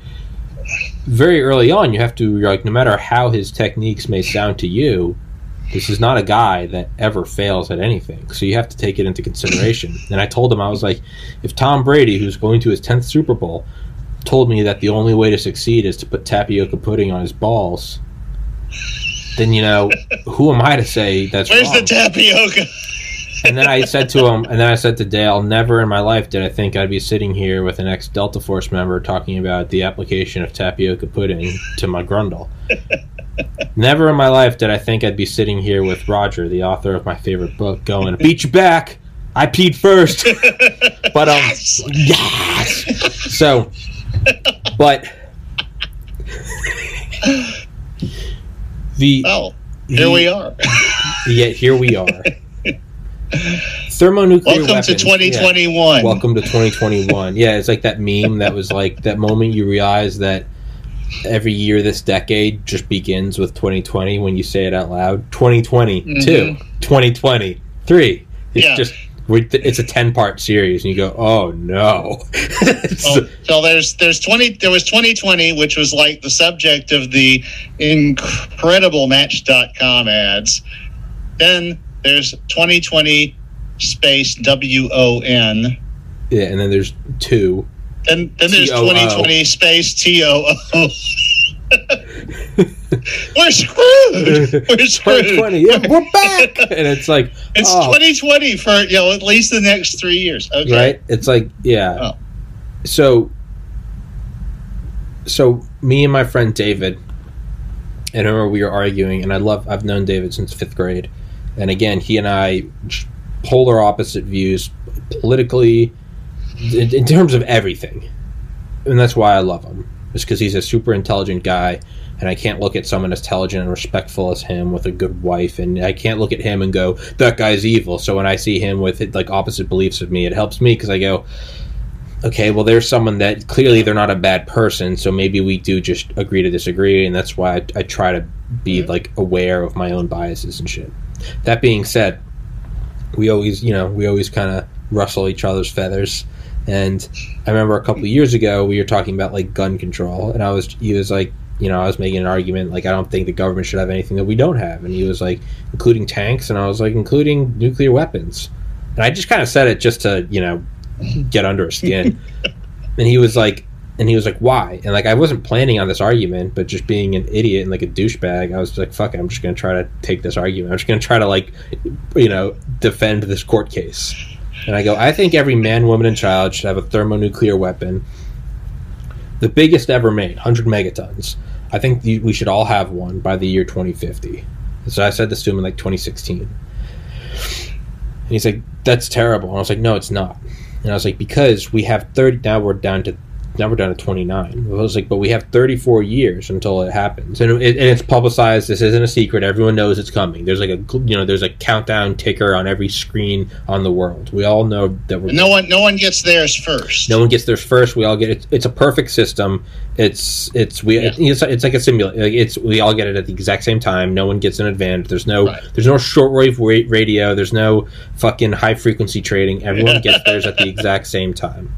very early on, you have to you're like no matter how his techniques may sound to you, this is not a guy that ever fails at anything. So you have to take it into consideration. And I told him I was like, if Tom Brady, who's going to his tenth Super Bowl, told me that the only way to succeed is to put tapioca pudding on his balls, then you know who am I to say that's Where's wrong? the tapioca? And then I said to him, and then I said to Dale, never in my life did I think I'd be sitting here with an ex Delta Force member talking about the application of tapioca pudding to my grundle. never in my life did I think I'd be sitting here with Roger, the author of my favorite book, going, "Beat you back." I peed first, but um, Yes! yes. So, but the Oh, here we are. yet here we are. Thermonuclear Welcome to weapons. Yeah. 2021. Welcome to 2021. yeah, it's like that meme that was like that moment you realize that every year this decade just begins with 2020 when you say it out loud. 2022, Mhm. 2023. It's Yeah. just it's a 10 part series and you go, "Oh no." It's- Oh, so there's there's 20 there was 2020 which was like the subject of the incredible match.com ads then there's 2020 space W O N. Yeah, and then there's two. Then then there's T-O-O. 2020 space T O O. We're screwed. We're screwed. 2020. Yeah, we're back. and it's like, It's oh, 2020 for you know at least the next three years. Okay. right? It's like, yeah. Oh. So, so me and my friend David, and remember we were arguing, and I love, I've known David since fifth grade, and again, he and I polar opposite views politically, in, in terms of everything, and that's why I love him. Is because he's a super intelligent guy, and I can't look at someone as intelligent and respectful as him with a good wife, and I can't look at him and go, "That guy's evil." So when I see him with like opposite beliefs of me, it helps me because I go, okay, well, there's someone that clearly they're not a bad person, so maybe we do just agree to disagree, and that's why I, I try to be like aware of my own biases and shit. That being said, we always, you know, we always kind of rustle each other's feathers. And I remember a couple of years ago we were talking about like gun control, and I was he was like, you know, I was making an argument like I don't think the government should have anything that we don't have, and he was like, including tanks, and I was like, including nuclear weapons, and I just kind of said it just to you know get under his skin, and he was like, and he was like, why? And like I wasn't planning on this argument, but just being an idiot and like a douchebag, I was like, fuck it, I'm just gonna try to take this argument. I'm just gonna try to like, you know, defend this court case. And I go, I think every man, woman, and child should have a thermonuclear weapon, the biggest ever made, 100 megatons. I think we should all have one by the year 2050. So I said this to him in like 2016. And he's like, that's terrible. And I was like, no, it's not. And I was like, because we have 30, now we're down to now we're down to 29. I was like, but we have 34 years until it happens, and, it, and it's publicized. This isn't a secret. Everyone knows it's coming. There's like a you know there's a countdown ticker on every screen on the world. We all know that we're No one no one gets theirs first. no one gets theirs first. We all get it. It's a perfect system. It's it's we Yeah. it's, it's like a simulation. Like it's we all get it at the exact same time. No one gets an advantage. There's no Right. there's no shortwave wa- radio. There's no fucking high frequency trading. Everyone gets theirs at the exact same time.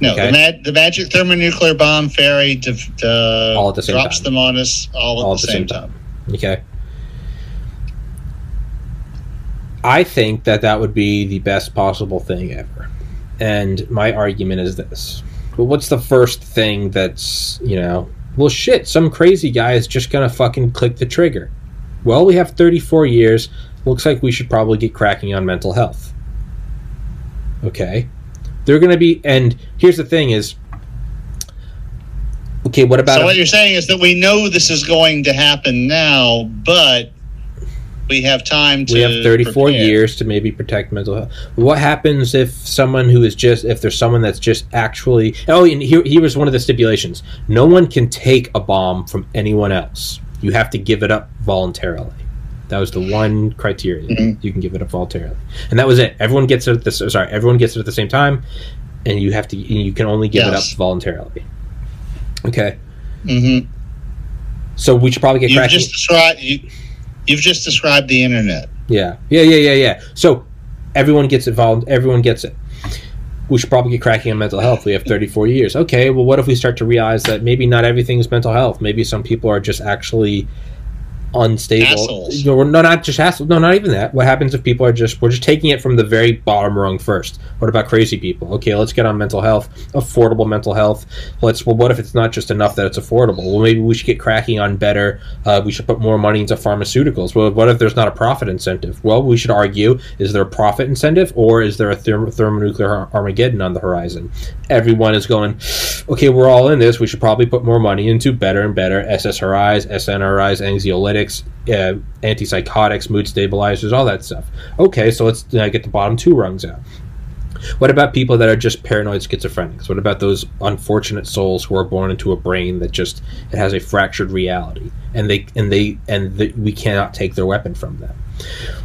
No, Okay. the, mag- the magic thermonuclear bomb fairy def- uh, All at the same drops time. them on us all at the, same, time. Okay. I think that that would be the best possible thing ever. And my argument is this. But what's the first thing that's, you know, well, shit, some crazy guy is just going to fucking click the trigger. Well, we have 34 years. Looks like we should probably get cracking on mental health. Okay. They're going to be, and here's the thing is, okay, what about So if- what you're saying is that we know this is going to happen now, but we have time to. we have 34 prepare. years to maybe protect mental health what happens if someone who is just if there's someone that's just actually oh and here, here was one of the stipulations no one can take a bomb from anyone else you have to give it up voluntarily that was the one criteria Mhm. you can give it up voluntarily and that was it everyone gets it at the sorry everyone gets it at the same time and you have to you can only give it up voluntarily okay Mhm. so we should probably get You've cracking just described. You, you've just described the internet. Yeah, yeah, yeah, yeah, yeah. So everyone gets involved. Everyone gets it. We should probably get cracking on mental health. We have 34 years. Okay, well, what if we start to realize that maybe not everything is mental health? Maybe some people are just actually unstable. Assholes. No, no, not just assholes. No, not even that. What happens if people are just we're just taking it from the very bottom rung first? What about crazy people? Okay, let's get on mental health, affordable mental health. Let's. Well, what if it's not just enough that it's affordable? Well, maybe we should get cracking on better. Uh, we should put more money into pharmaceuticals. Well, what if there's not a profit incentive? Well, we should argue: is there a profit incentive, or is there a therm- thermonuclear Armageddon on the horizon? Everyone is going. Okay, we're all in this. We should probably put more money into better and better SSRIs, SNRIs, anxiolytics, uh, antipsychotics, mood stabilizers, all that stuff. Okay, so let's uh, get the bottom two rungs out. What about people that are just paranoid schizophrenics? What about those unfortunate souls who are born into a brain that just it has a fractured reality, and they and they and the, we cannot take their weapon from them?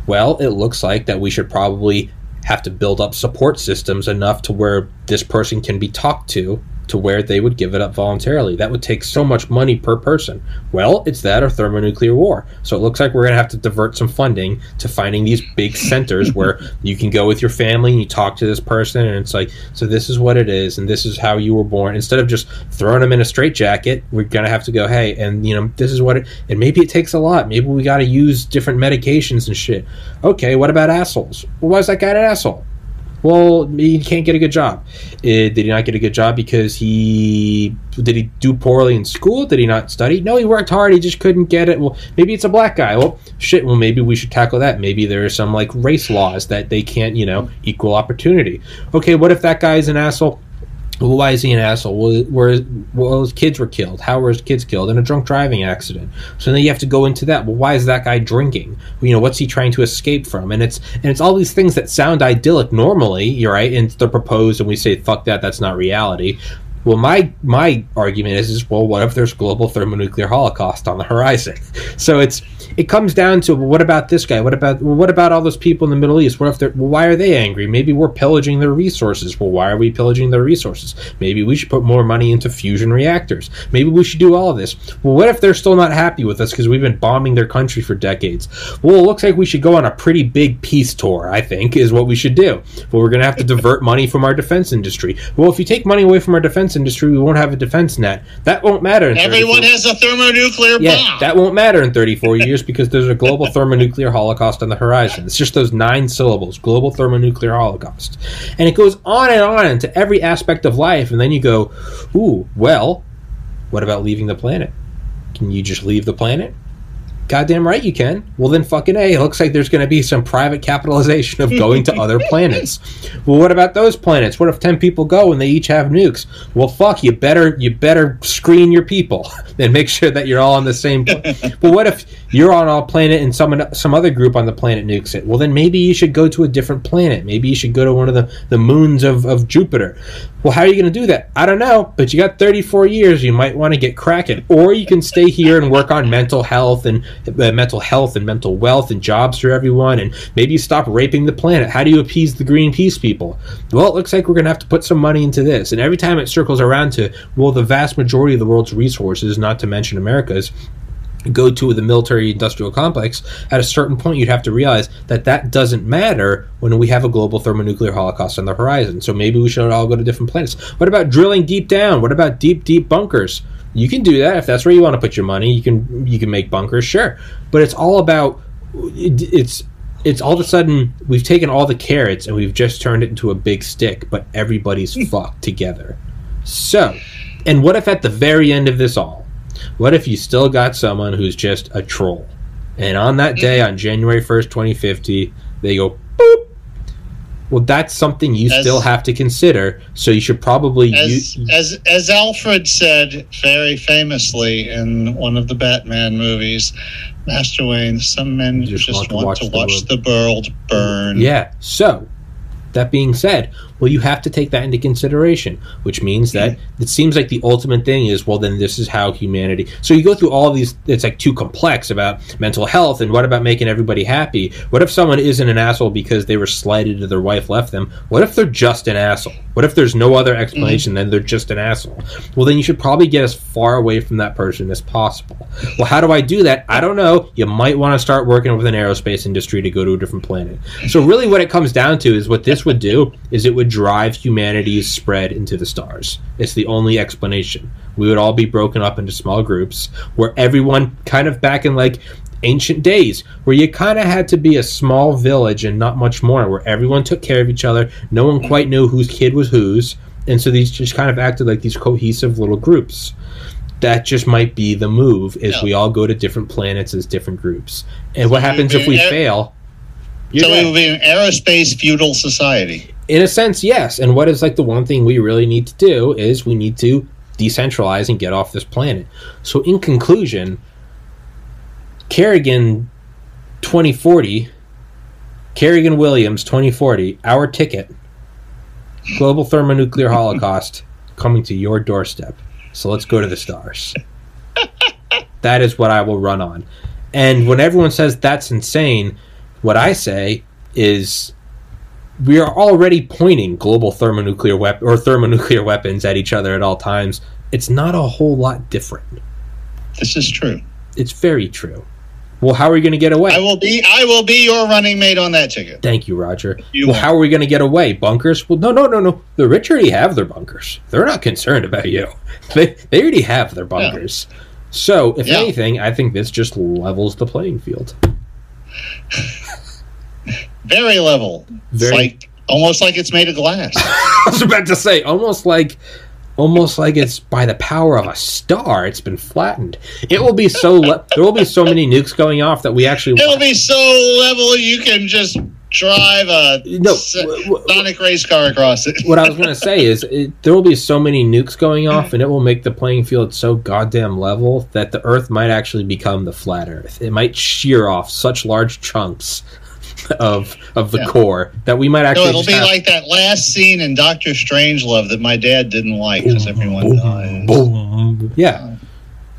Well, it looks like that we should probably have to build up support systems enough to where this person can be talked to to where they would give it up voluntarily. That would take so much money per person. Well, it's that or thermonuclear war. So it looks like we're going to have to divert some funding to finding these big centers where you can go with your family and you talk to this person, and it's like, so this is what it is, and this is how you were born. Instead of just throwing them in a straitjacket, we're going to have to go, hey, and you know, this is what it, and maybe it takes a lot. Maybe we got to use different medications and shit. Okay, what about assholes? Well, why is that guy an asshole? Well, he can't get a good job. Uh, did he not get a good job because he did he do poorly in school? Did he not study? No, he worked hard. He just couldn't get it. Well, maybe it's a black guy. Well, shit. Well, maybe we should tackle that. Maybe there are some like race laws that they can't, you know, equal opportunity. Okay, what if that guy is an asshole? Well, why is he an asshole? Well, where, well, his kids were killed. How were his kids killed? In a drunk driving accident. So then you have to go into that. Well, why is that guy drinking? You know, what's he trying to escape from? And it's and it's all these things that sound idyllic normally, you're right, and they're proposed, and we say, fuck that, that's not reality. Well, my my argument is, is well, what if there's global thermonuclear holocaust on the horizon? So it's it comes down to well, what about this guy? What about well, what about all those people in the Middle East? What if they're well, why are they angry? Maybe we're pillaging their resources. Well, why are we pillaging their resources? Maybe we should put more money into fusion reactors. Maybe we should do all of this. Well, what if they're still not happy with us because we've been bombing their country for decades? Well, it looks like we should go on a pretty big peace tour. I think is what we should do. Well, we're going to have to divert money from our defense industry. Well, if you take money away from our defense industry, we won't have a defense net. That won't matter. in Everyone 34 has a thermonuclear yeah, bomb. that won't matter in 34 years because there's a global thermonuclear holocaust on the horizon. It's just those nine syllables, global thermonuclear holocaust. And it goes on and on into every aspect of life. And then you go, ooh, well, what about leaving the planet? Can you just leave the planet? Goddamn right you can. Well, then fucking A. It looks like there's going to be some private capitalization of going to other planets. Well, what about those planets? What if 10 people go and they each have nukes? Well, fuck, you better you better screen your people and make sure that you're all on the same pla- But what if you're on a planet and someone some other group on the planet nukes it? Well, then maybe you should go to a different planet. Maybe you should go to one of the, the moons of, of Jupiter. Well, how are you going to do that? I don't know, but you got 34 years. You might want to get cracking, or you can stay here and work on mental health and uh, mental health and mental wealth and jobs for everyone, and maybe stop raping the planet. How do you appease the Greenpeace people? Well, it looks like we're going to have to put some money into this, and every time it circles around to well, the vast majority of the world's resources, not to mention America's, go to the military industrial complex, at a certain point you'd have to realize that that doesn't matter when we have a global thermonuclear holocaust on the horizon. So maybe we should all go to different planets. What about drilling deep down? What about deep, deep bunkers? You can do that if that's where you want to put your money. You can you can make bunkers, sure, but it's all about it, it's it's all of a sudden we've taken all the carrots and we've just turned it into a big stick, but everybody's fucked together. So, and what if at the very end of this all, what if you still got someone who's just a troll? And on that day, mm-hmm. on January 1st, 2050, they go, boop. Well, that's something you As- still have to consider. So you should probably as use. as as Alfred said very famously in one of the Batman movies, Master Wayne, some men just, want, to watch, the, world burn. Yeah. So, that being said, well, you have to take that into consideration, which means that mm. it seems like the ultimate thing is, well, then this is how humanity. So you go through all these, it's like too complex about mental health and what about making everybody happy? What if someone isn't an asshole because they were slighted or their wife left them? What if they're just an asshole? What if there's no other explanation mm. than they're just an asshole? Well, then you should probably get as far away from that person as possible. Well, how do I do that? I don't know. You might want to start working with an aerospace industry to go to a different planet. So, really, what it comes down to is what this would do is it would drive humanity's spread into the stars. It's the only explanation. We would all be broken up into small groups where everyone, kind of back in like ancient days, where you kind of had to be a small village and not much more, where everyone took care of each other. No one quite knew whose kid was whose. And so these just kind of acted like these cohesive little groups that just might be the move is Yeah. we all go to different planets as different groups and what So happens we- if we- fail you're So dead. we will be an aerospace feudal society. in a sense yes. And what is like the one thing we really need to do is we need to decentralize and get off this planet. So in conclusion Carrigan 2040 Carrigan williams 2040 our ticket global thermonuclear holocaust coming to your doorstep. So let's go to the stars. That is what i will run on. And when everyone says that's insane what i say is we are already pointing global thermonuclear wep- or thermonuclear weapons at each other at all times. It's not a whole lot different. This is true. It's very true. Well, how are we going to get away? I will be I will be your running mate on that ticket. Thank you, Roger. You well, how are we going to get away? Bunkers? Well, no, no, no, no. The rich already have their bunkers. They're not concerned about you. They they already have their bunkers. So, if Yeah. anything, I think this just levels the playing field. Very level. Very- It's like almost like it's made of glass. I was about to say, almost like, almost like it's by the power of a star. It's been flattened. It will be so. Le- there will be so many nukes going off that we actually. It'll be so level you can just drive a No, s- w- w- Sonic race car across it. what I was going to say is it, there will be so many nukes going off, and it will make the playing field so goddamn level that the Earth might actually become the flat Earth. It might shear off such large chunks of of the Yeah. core that we might No, actually. it'll just be have- like that last scene in Doctor Strangelove that my dad didn't like because everyone dies. boom. Yeah, uh,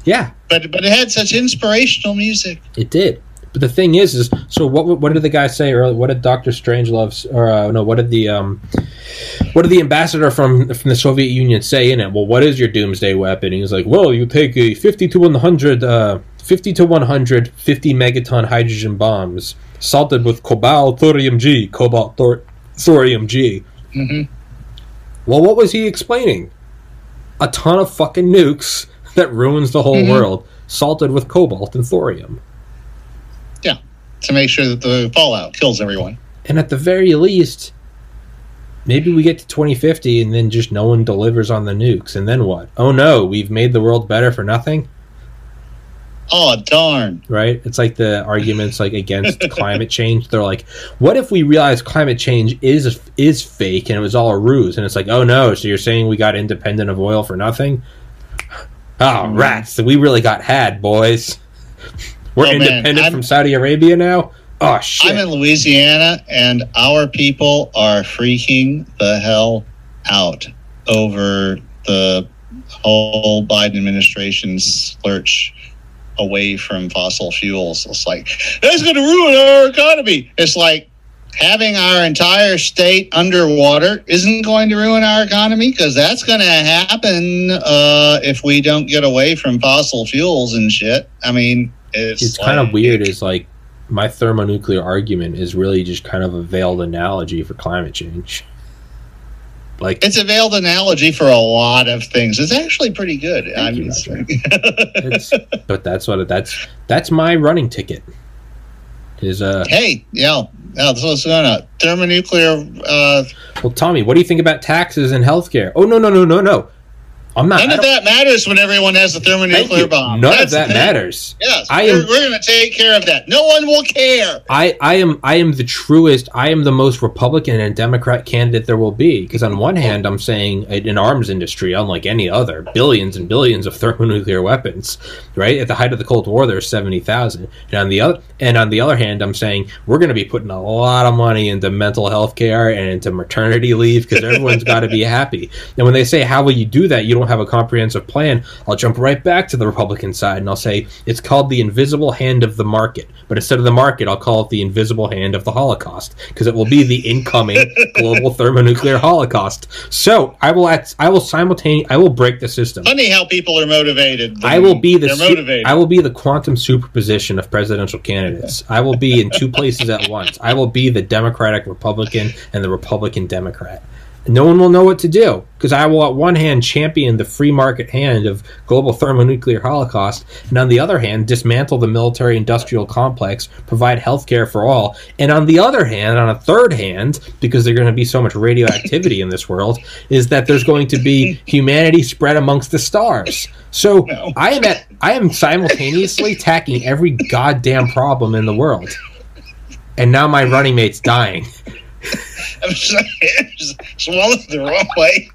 yeah, But but it had such inspirational music. it did. But the thing is, is so what? What did the guy say earlier? What did Doctor Strangelove or uh, no? What did the um? What did the ambassador from from the Soviet Union say in it? Well, what is your doomsday weapon? He was like, well, you take a fifty to one hundred, uh, fifty to 100 50 megaton hydrogen bombs salted with cobalt thorium G, cobalt thor- thorium G. hmm Well, what was he explaining? A ton of fucking nukes that ruins the whole Mhm. world, salted with cobalt and thorium. Yeah, to make sure that the fallout kills everyone. And at the very least, maybe we get to 2050 and then just no one delivers on the nukes. And then what? Oh no, we've made the world better for nothing, Oh darn! right? It's like the arguments like against climate change. They're like, what if we realize climate change is is fake and it was all a ruse? And it's like, oh no, so you're saying we got independent of oil for nothing? Oh, rats! We really got had, boys. We're Oh, independent I'm- from Saudi Arabia now. Oh shit! I'm in Louisiana, and our people are freaking the hell out over the whole Biden administration's lurch away from fossil fuels. It's like that's going to ruin our economy. It's like having our entire state underwater isn't going to ruin our economy because that's going to happen uh, if we don't get away from fossil fuels and shit. I mean, it's, it's kind of weird is like my thermonuclear argument is really just kind of a veiled analogy for climate change like It's a veiled analogy for a lot of things. It's actually pretty good. I mean, it's, but that's what it, that's that's my running ticket is uh hey, yeah, yeah. So going on? Thermonuclear. Uh, well tommy what do you think about taxes and healthcare oh no no no no no i'm not none of that matters when everyone has a thermonuclear bomb. none That's of that matters. Yes, I we're, am- we're going to take care of that. No one will care. I, I am I am the truest I am the most Republican and Democrat candidate there will be because on one hand I'm saying an arms industry unlike any other billions and billions of thermonuclear weapons right? At the height of the Cold War there's seventy thousand. And on the other and on the other hand I'm saying we're going to be putting a lot of money into mental health care and into maternity leave because everyone's got to be happy. And when they say how will you do that? You don't have a comprehensive plan I'll jump right back to the Republican side and I'll say it's called the invisible hand of the market but instead of the market I'll call it the invisible hand of the Holocaust because it will be the incoming global thermonuclear Holocaust so I will act, I will simultaneously I will break the system Funny how people are motivated. I will be the su- motivated. I will be the quantum superposition of presidential candidates. I will be in two places at once. I will be the Democratic Republican and the Republican Democrat. No one will know what to do because I will, at one hand, champion the free market hand of global thermonuclear holocaust, and on the other hand, dismantle the military industrial complex, provide health care for all, and on the other hand, on a third hand, because there's going to be so much radioactivity in this world, is that there's going to be humanity spread amongst the stars. So No. I am at I am simultaneously tackling every goddamn problem in the world. And now my running mate's dying. I'm I just swallowed the wrong way.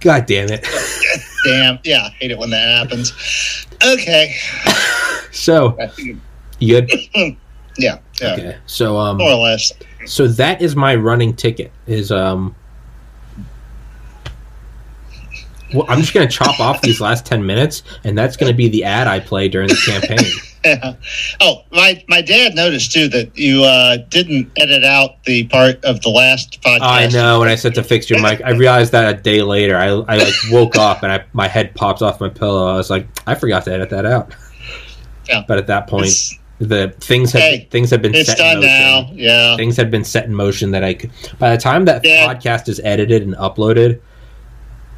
God damn it. Damn. Yeah, I hate it when that happens. Okay. So you good? Yeah. Yeah. Okay. So um More or less. so that is my running ticket is um well, I'm just going to chop off these last 10 minutes, and that's going to be the ad I play during the campaign. Yeah. Oh, my my dad noticed too that you uh, didn't edit out the part of the last podcast. I know. When I said to fix your mic, I realized that a day later. I, I like woke up and I, my head popped off my pillow. I was like, I forgot to edit that out. Yeah. But at that point, It's, the things had Hey, things had been it's set done in motion. now. Yeah. Things had been set in motion that I could. By the time that Yeah. podcast is edited and uploaded,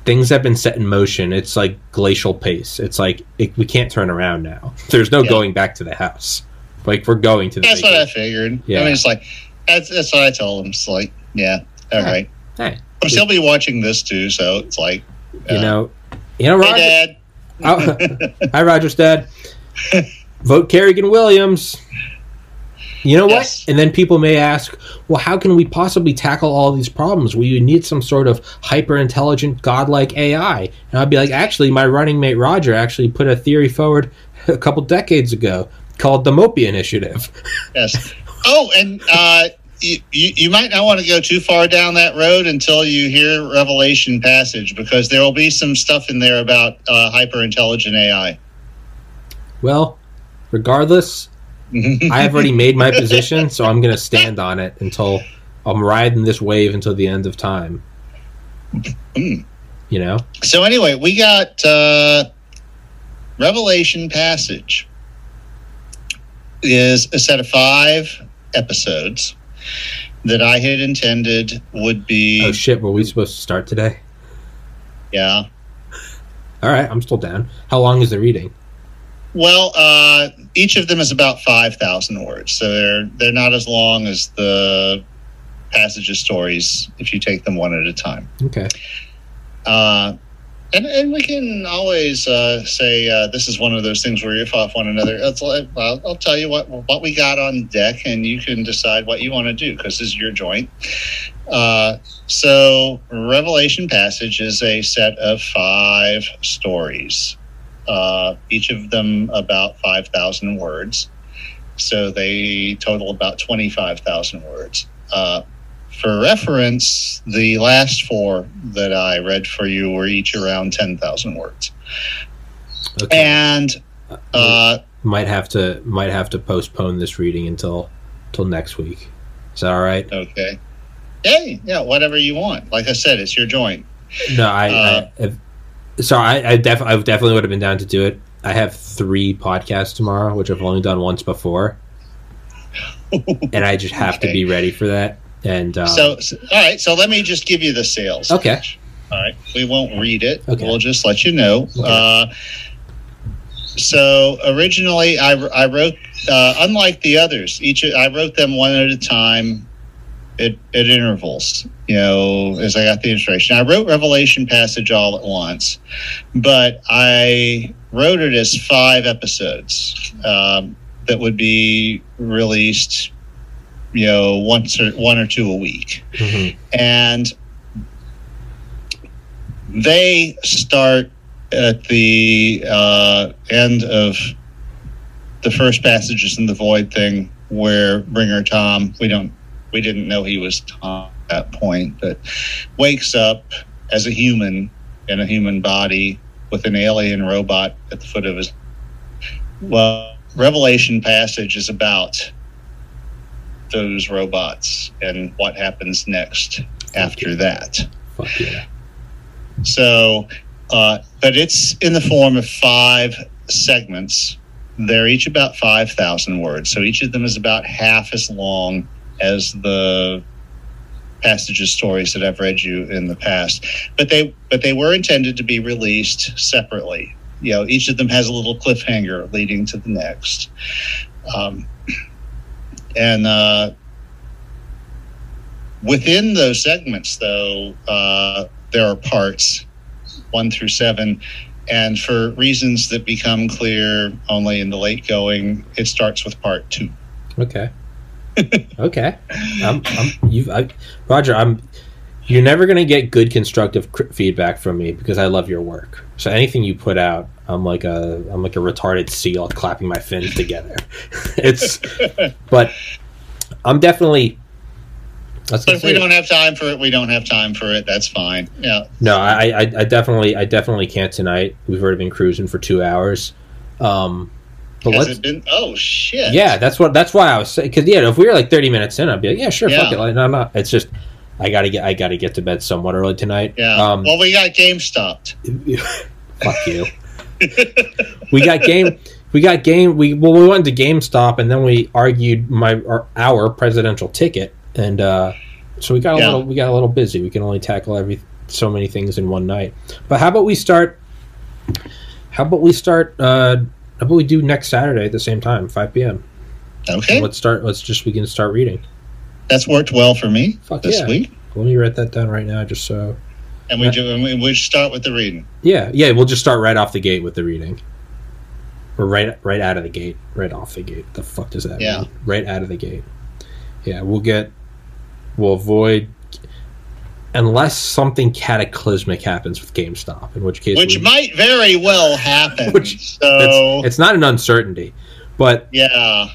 things have been set in motion. It's like glacial pace. It's like it, we can't turn around now. There's no Yeah. going back to the house. Like we're going to the. That's what I figured. Yeah. I mean, it's like that's that's what I told him. It's like, yeah, all Yeah. right. Hey, I'm still be watching this too, so it's like, you uh, know, you know, Roger. hey, Dad. Oh, hi, Roger's dad. Vote Carrigan Williams. You know Yes. what? And then people may ask, well, how can we possibly tackle all these problems? We need some sort of hyper intelligent, godlike AI. And I'd be like, actually, my running mate Roger actually put a theory forward a couple decades ago called the Mopia Initiative. Yes. Oh, and uh, you, you you might not want to go too far down that road until you hear Revelation passage because there will be some stuff in there about uh, hyper intelligent AI. Well, regardless, I have already made my position, so I'm going to stand on it until I'm riding this wave until the end of time. Mm. You know? So anyway, we got uh, Revelation passage is a set of five episodes that I had intended would be Oh shit, were we supposed to start today? yeah. All right, I'm still down. How long is the reading? Well, uh, each of them is about five thousand words, so they're they're not as long as the passages stories if you take them one at a time. Okay. Uh, and, and we can always uh, say uh, this is one of those things where you riff off one another. It's like, well, I'll tell you what what we got on deck, and you can decide what you want to do because this is your joint. Uh, so, Revelation passage is a set of five stories, uh, each of them about five thousand words. So they total about twenty five thousand words. Uh, for reference, the last four that I read for you were each around 10,000 words. Okay. And uh, might have to might have to postpone this reading until till next week. Is that all right? okay. Hey, yeah, whatever you want. Like I said, it's your joint. No, I. Uh, I if, so I, I, def- I definitely would have been down to do it. I have three podcasts tomorrow, which I've only done once before, and I just have to be ready for that. And um, so, so- all right. So let me just give you the sales. Okay. pitch. All right. We won't read it. Okay. We'll just let you know. Okay. Uh, so originally, I, I wrote, uh, unlike the others, each I wrote them one at a time, at, at intervals. You know, as I got the inspiration. I wrote Revelation passage all at once, but I wrote it as five episodes um, that would be released. You know, once or one or two a week mhm. and they start at the uh, end of the first passages in the void thing where bringer tom we don't we didn't know he was tom at that point but wakes up as a human in a human body with an alien robot at the foot of his well revelation passage is about those robots and what happens next after that fuck yeah. so, uh, but it's in the form of five segments. They're each about 5,000 words. So each of them is about half as long as the passages stories that I've read you in the past. But they but they were intended to be released separately. You know, each of them has a little cliffhanger leading to the next. Um, and uh, within those segments, though, uh, there are parts one through seven. And for reasons that become clear only in the late going, it starts with part two. Okay. Okay. I'm, I'm, you, I, Roger. I'm. You're never gonna get good constructive cr- feedback from me because I love your work. So anything you put out, I'm like a, I'm like a retarded seal clapping my fins together. it's, but I'm definitely But if we it. don't have time for it, we don't have time for it. That's fine. Yeah. No, I, I, I definitely, I definitely can't tonight. We've already been cruising for two hours. Um, but Has it been? Oh shit. yeah, that's what, that's why I was saying. Because yeah, if we were like thirty minutes in, I'd be like, yeah, sure, fuck it. Like, no, I'm not. It's just, I gotta get, I gotta get to bed somewhat early tonight. Yeah. Um, well, we got game stopped. fuck you. we got game. We got game. We well, we went to GameStop and then we argued my our, our presidential ticket, and uh, so we got a Yeah. little we got a little busy. We can only tackle every so many things in one night. But how about we start? How about we start? Uh, how about we do next Saturday at the same time, five p.m. Okay. Let's start. Let's just we can start reading. That's worked well for me Fuck this yeah. week. Let me write that down right now, just so. And we do. And we, we start with the reading. Yeah, yeah. We'll just start right off the gate with the reading. Or right, right out of the gate, right off the gate. The fuck does that Yeah. mean? Right out of the gate. Yeah, we'll get. We'll avoid. Unless something cataclysmic happens with GameStop, in which case, which we- might very well happen. Which- so it's, it's not an uncertainty, but yeah.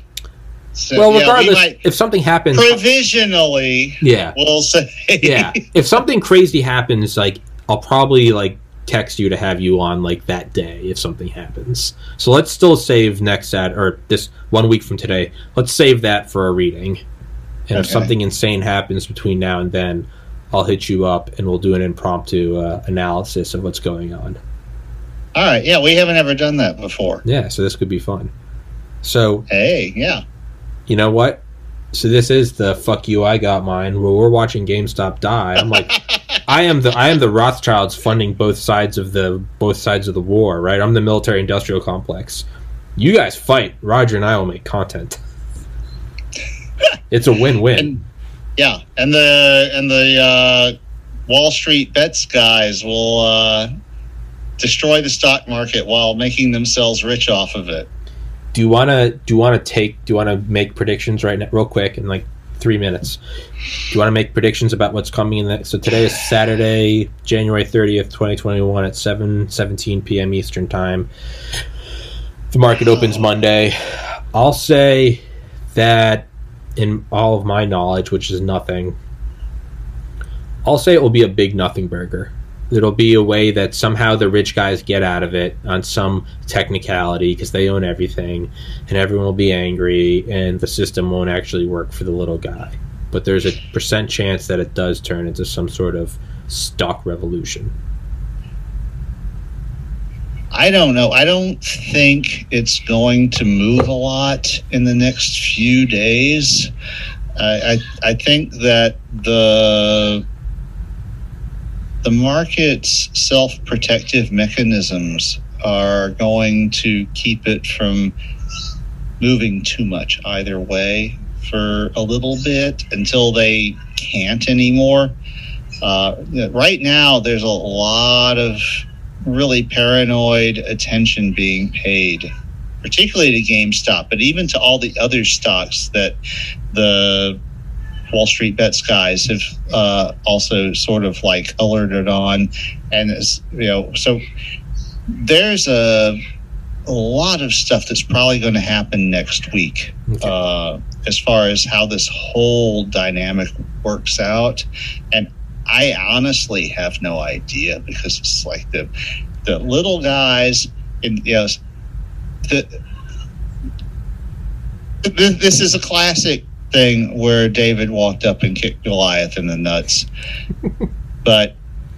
So, well, yeah, we regardless, might if something happens, uh, provisionally, yeah, we'll say, yeah. If something crazy happens, like I'll probably like text you to have you on like that day if something happens. So let's still save next at or this one week from today. Let's save that for a reading. And if something insane happens between now and then, I'll hit you up and we'll do an impromptu uh, analysis of what's going on. All right. Yeah, we haven't ever done that before. Yeah, so this could be fun. So Hey, yeah. you know what? So this is the fuck you I got mine where we're watching GameStop die. I'm like I am the I am the Rothschilds funding both sides of the both sides of the war, right? I'm the military industrial complex. You guys fight. Roger and I will make content. it's a win-win. And yeah, and the and the uh, Wall Street bets guys will uh, destroy the stock market while making themselves rich off of it. do you want to do you want to take do you want to make predictions right now real quick in like 3 minutes? Do you want to make predictions about what's coming in the So today is Saturday, January 30th, 2021 at 7:17 p.m. Eastern Time. The market opens Monday. I'll say that in all of my knowledge, which is nothing, I'll say it will be a big nothing burger. It'll be a way that somehow the rich guys get out of it on some technicality because they own everything, and everyone will be angry, and the system won't actually work for the little guy. But there's a percent chance that it does turn into some sort of stock revolution. I don't know. I don't think it's going to move a lot in the next few days. I I, I think that the the market's self protective mechanisms are going to keep it from moving too much either way for a little bit until they can't anymore. Uh, right now, there's a lot of really paranoid attention being paid, particularly to GameStop, but even to all the other stocks that the Wall Street bets guys have uh, also sort of like alerted on, and it's, you know, so there's a a lot of stuff that's probably going to happen next week Okay. uh, as far as how this whole dynamic works out, and I honestly have no idea because it's like the the little guys in you know the, this is a classic thing where David walked up and kicked Goliath in the nuts. but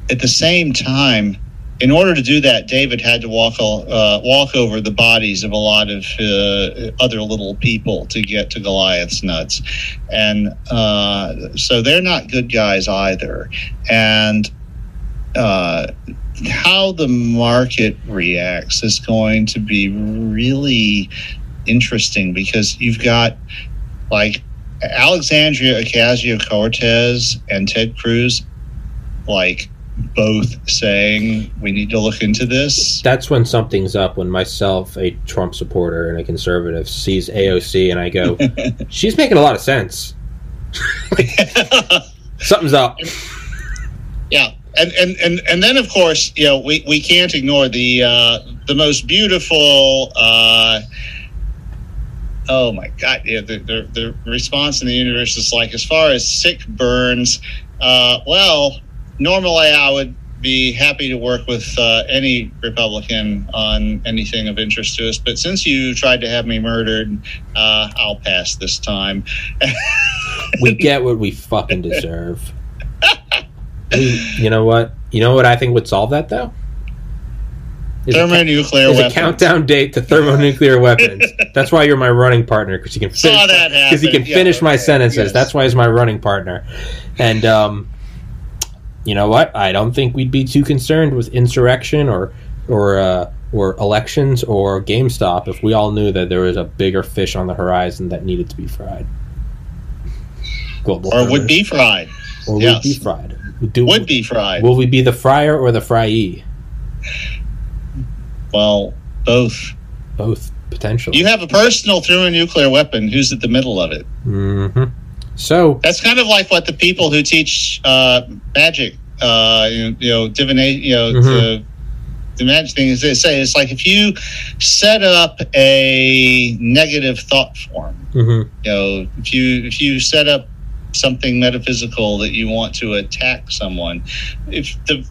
at the same time, in order to do that, David had to walk uh, walk over the bodies of a lot of uh, other little people to get to Goliath's nuts, and uh, so they're not good guys either. And uh, how the market reacts is going to be really interesting because you've got like Alexandria Ocasio Cortez and Ted Cruz, like both saying we need to look into this. That's when something's up. When myself, a Trump supporter and a conservative, sees AOC, and I go, "She's making a lot of sense. Something's up." Yeah, and, and and and then of course, you know, we, we can't ignore the uh, the most beautiful. Uh, oh my God! Yeah, the, the the response in the universe is like as far as sick burns. Uh, well, normally I would be happy to work with uh, any Republican on anything of interest to us. But since you tried to have me murdered, uh, I'll pass this time. we get what we fucking deserve. We- you know what? You know what I think would solve that though? Is Thermonuclear a weapons. countdown date to thermonuclear weapons. That's why you're my running partner because you can finish because you can Yeah, finish my sentences. Yes. That's why he's my running partner. And um, you know what? I don't think we'd be too concerned with insurrection or or uh, or elections or GameStop if we all knew that there was a bigger fish on the horizon that needed to be fried. Global or would be fried. or would be fried. Do, Would be fried. Will we be the fryer or the fryee? Well, both. Both potentially. You have a personal thermonuclear weapon. Who's at the middle of it? hmm So That's kind of like what the people who teach uh, magic, uh, you, you know, divination, you know, Mhm. the, the magic thing is they say it's like if you set up a negative thought form, mhm. you know, if you if you set up something metaphysical that you want to attack someone, if the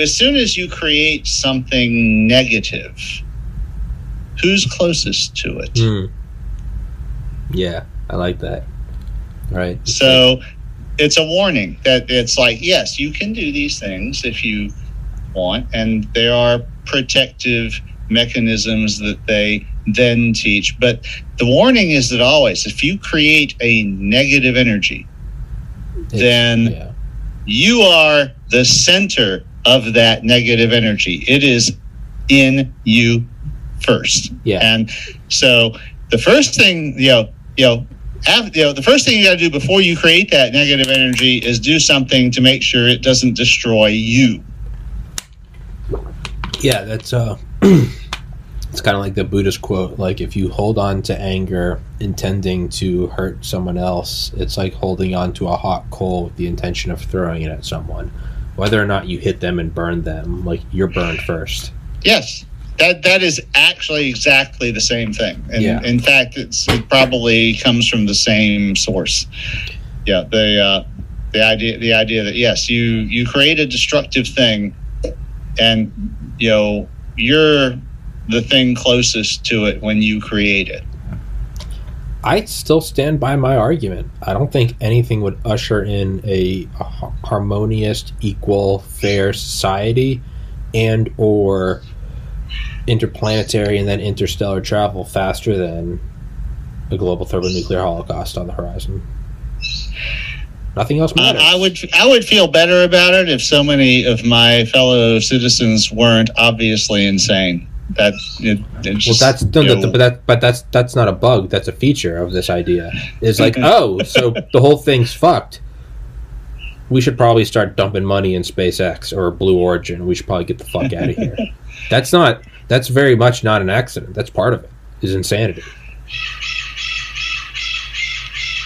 as soon as you create something negative, who's closest to it? Mm. yeah, I like that. Right. So it's a warning that it's like, yes, you can do these things if you want, and there are protective mechanisms that they then teach. But the warning is that always, if you create a negative energy, It's- then- yeah. you are the center of that negative energy. It is in you first. Yeah. And so the first thing, you know, you know, you know, the first thing you got to do before you create that negative energy is do something to make sure it doesn't destroy you. Yeah, that's uh it's kind of like the Buddhist quote like if you hold on to anger intending to hurt someone else, it's like holding on to a hot coal with the intention of throwing it at someone. Whether or not you hit them and burn them, like you're burned first. Yes. That, that is actually exactly the same thing. And Yeah. in fact, it's, it probably comes from the same source. Yeah. The, uh, the idea, the idea that yes, you, you create a destructive thing and, you know, you're the thing closest to it when you create it. I still stand by my argument. I don't think anything would usher in a, a harmonious, equal, fair society and or interplanetary and then interstellar travel faster than a global thermonuclear holocaust on the horizon. Nothing else matters. I would I would feel better about it if so many of my fellow citizens weren't obviously insane. That it, it well, that's no, you know, but that but that's that's not a bug. That's a feature of this idea. Is like, oh, so the whole thing's fucked. We should probably start dumping money in SpaceX or Blue Origin. We should probably get the fuck out of here. That's not. That's very much not an accident. That's part of it. Is insanity.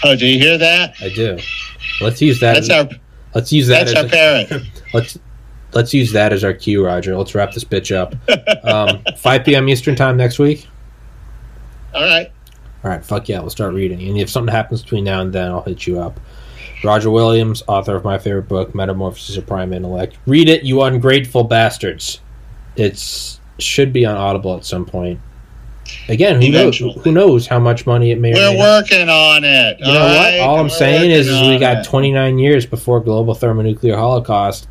oh, do you hear that? I do. Let's use that. That's as, our let's use that. that's as our parent. let's let's use that as our cue, Roger. Let's wrap this bitch up. Um, 5 p.m. Eastern time next week. All right. All right, fuck yeah, we'll start reading. And if something happens between now and then, I'll hit you up. Roger Williams, author of my favorite book, Metamorphosis of Prime Intellect. Read it, you ungrateful bastards. It's should be on Audible at some point. Again, who knows? Who knows how much money it may We're may not. working on it. You know what? All I'm saying is, is we got it. 29 years before global thermonuclear holocaust.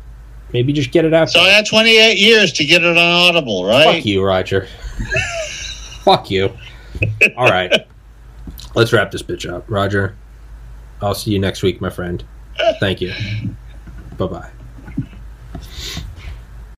Maybe just get it out. So I had 28 years to get it on Audible, right? Fuck you, Roger. Fuck you. All right. Let's wrap this bitch up. Roger, I'll see you next week, my friend. Thank you. Bye bye.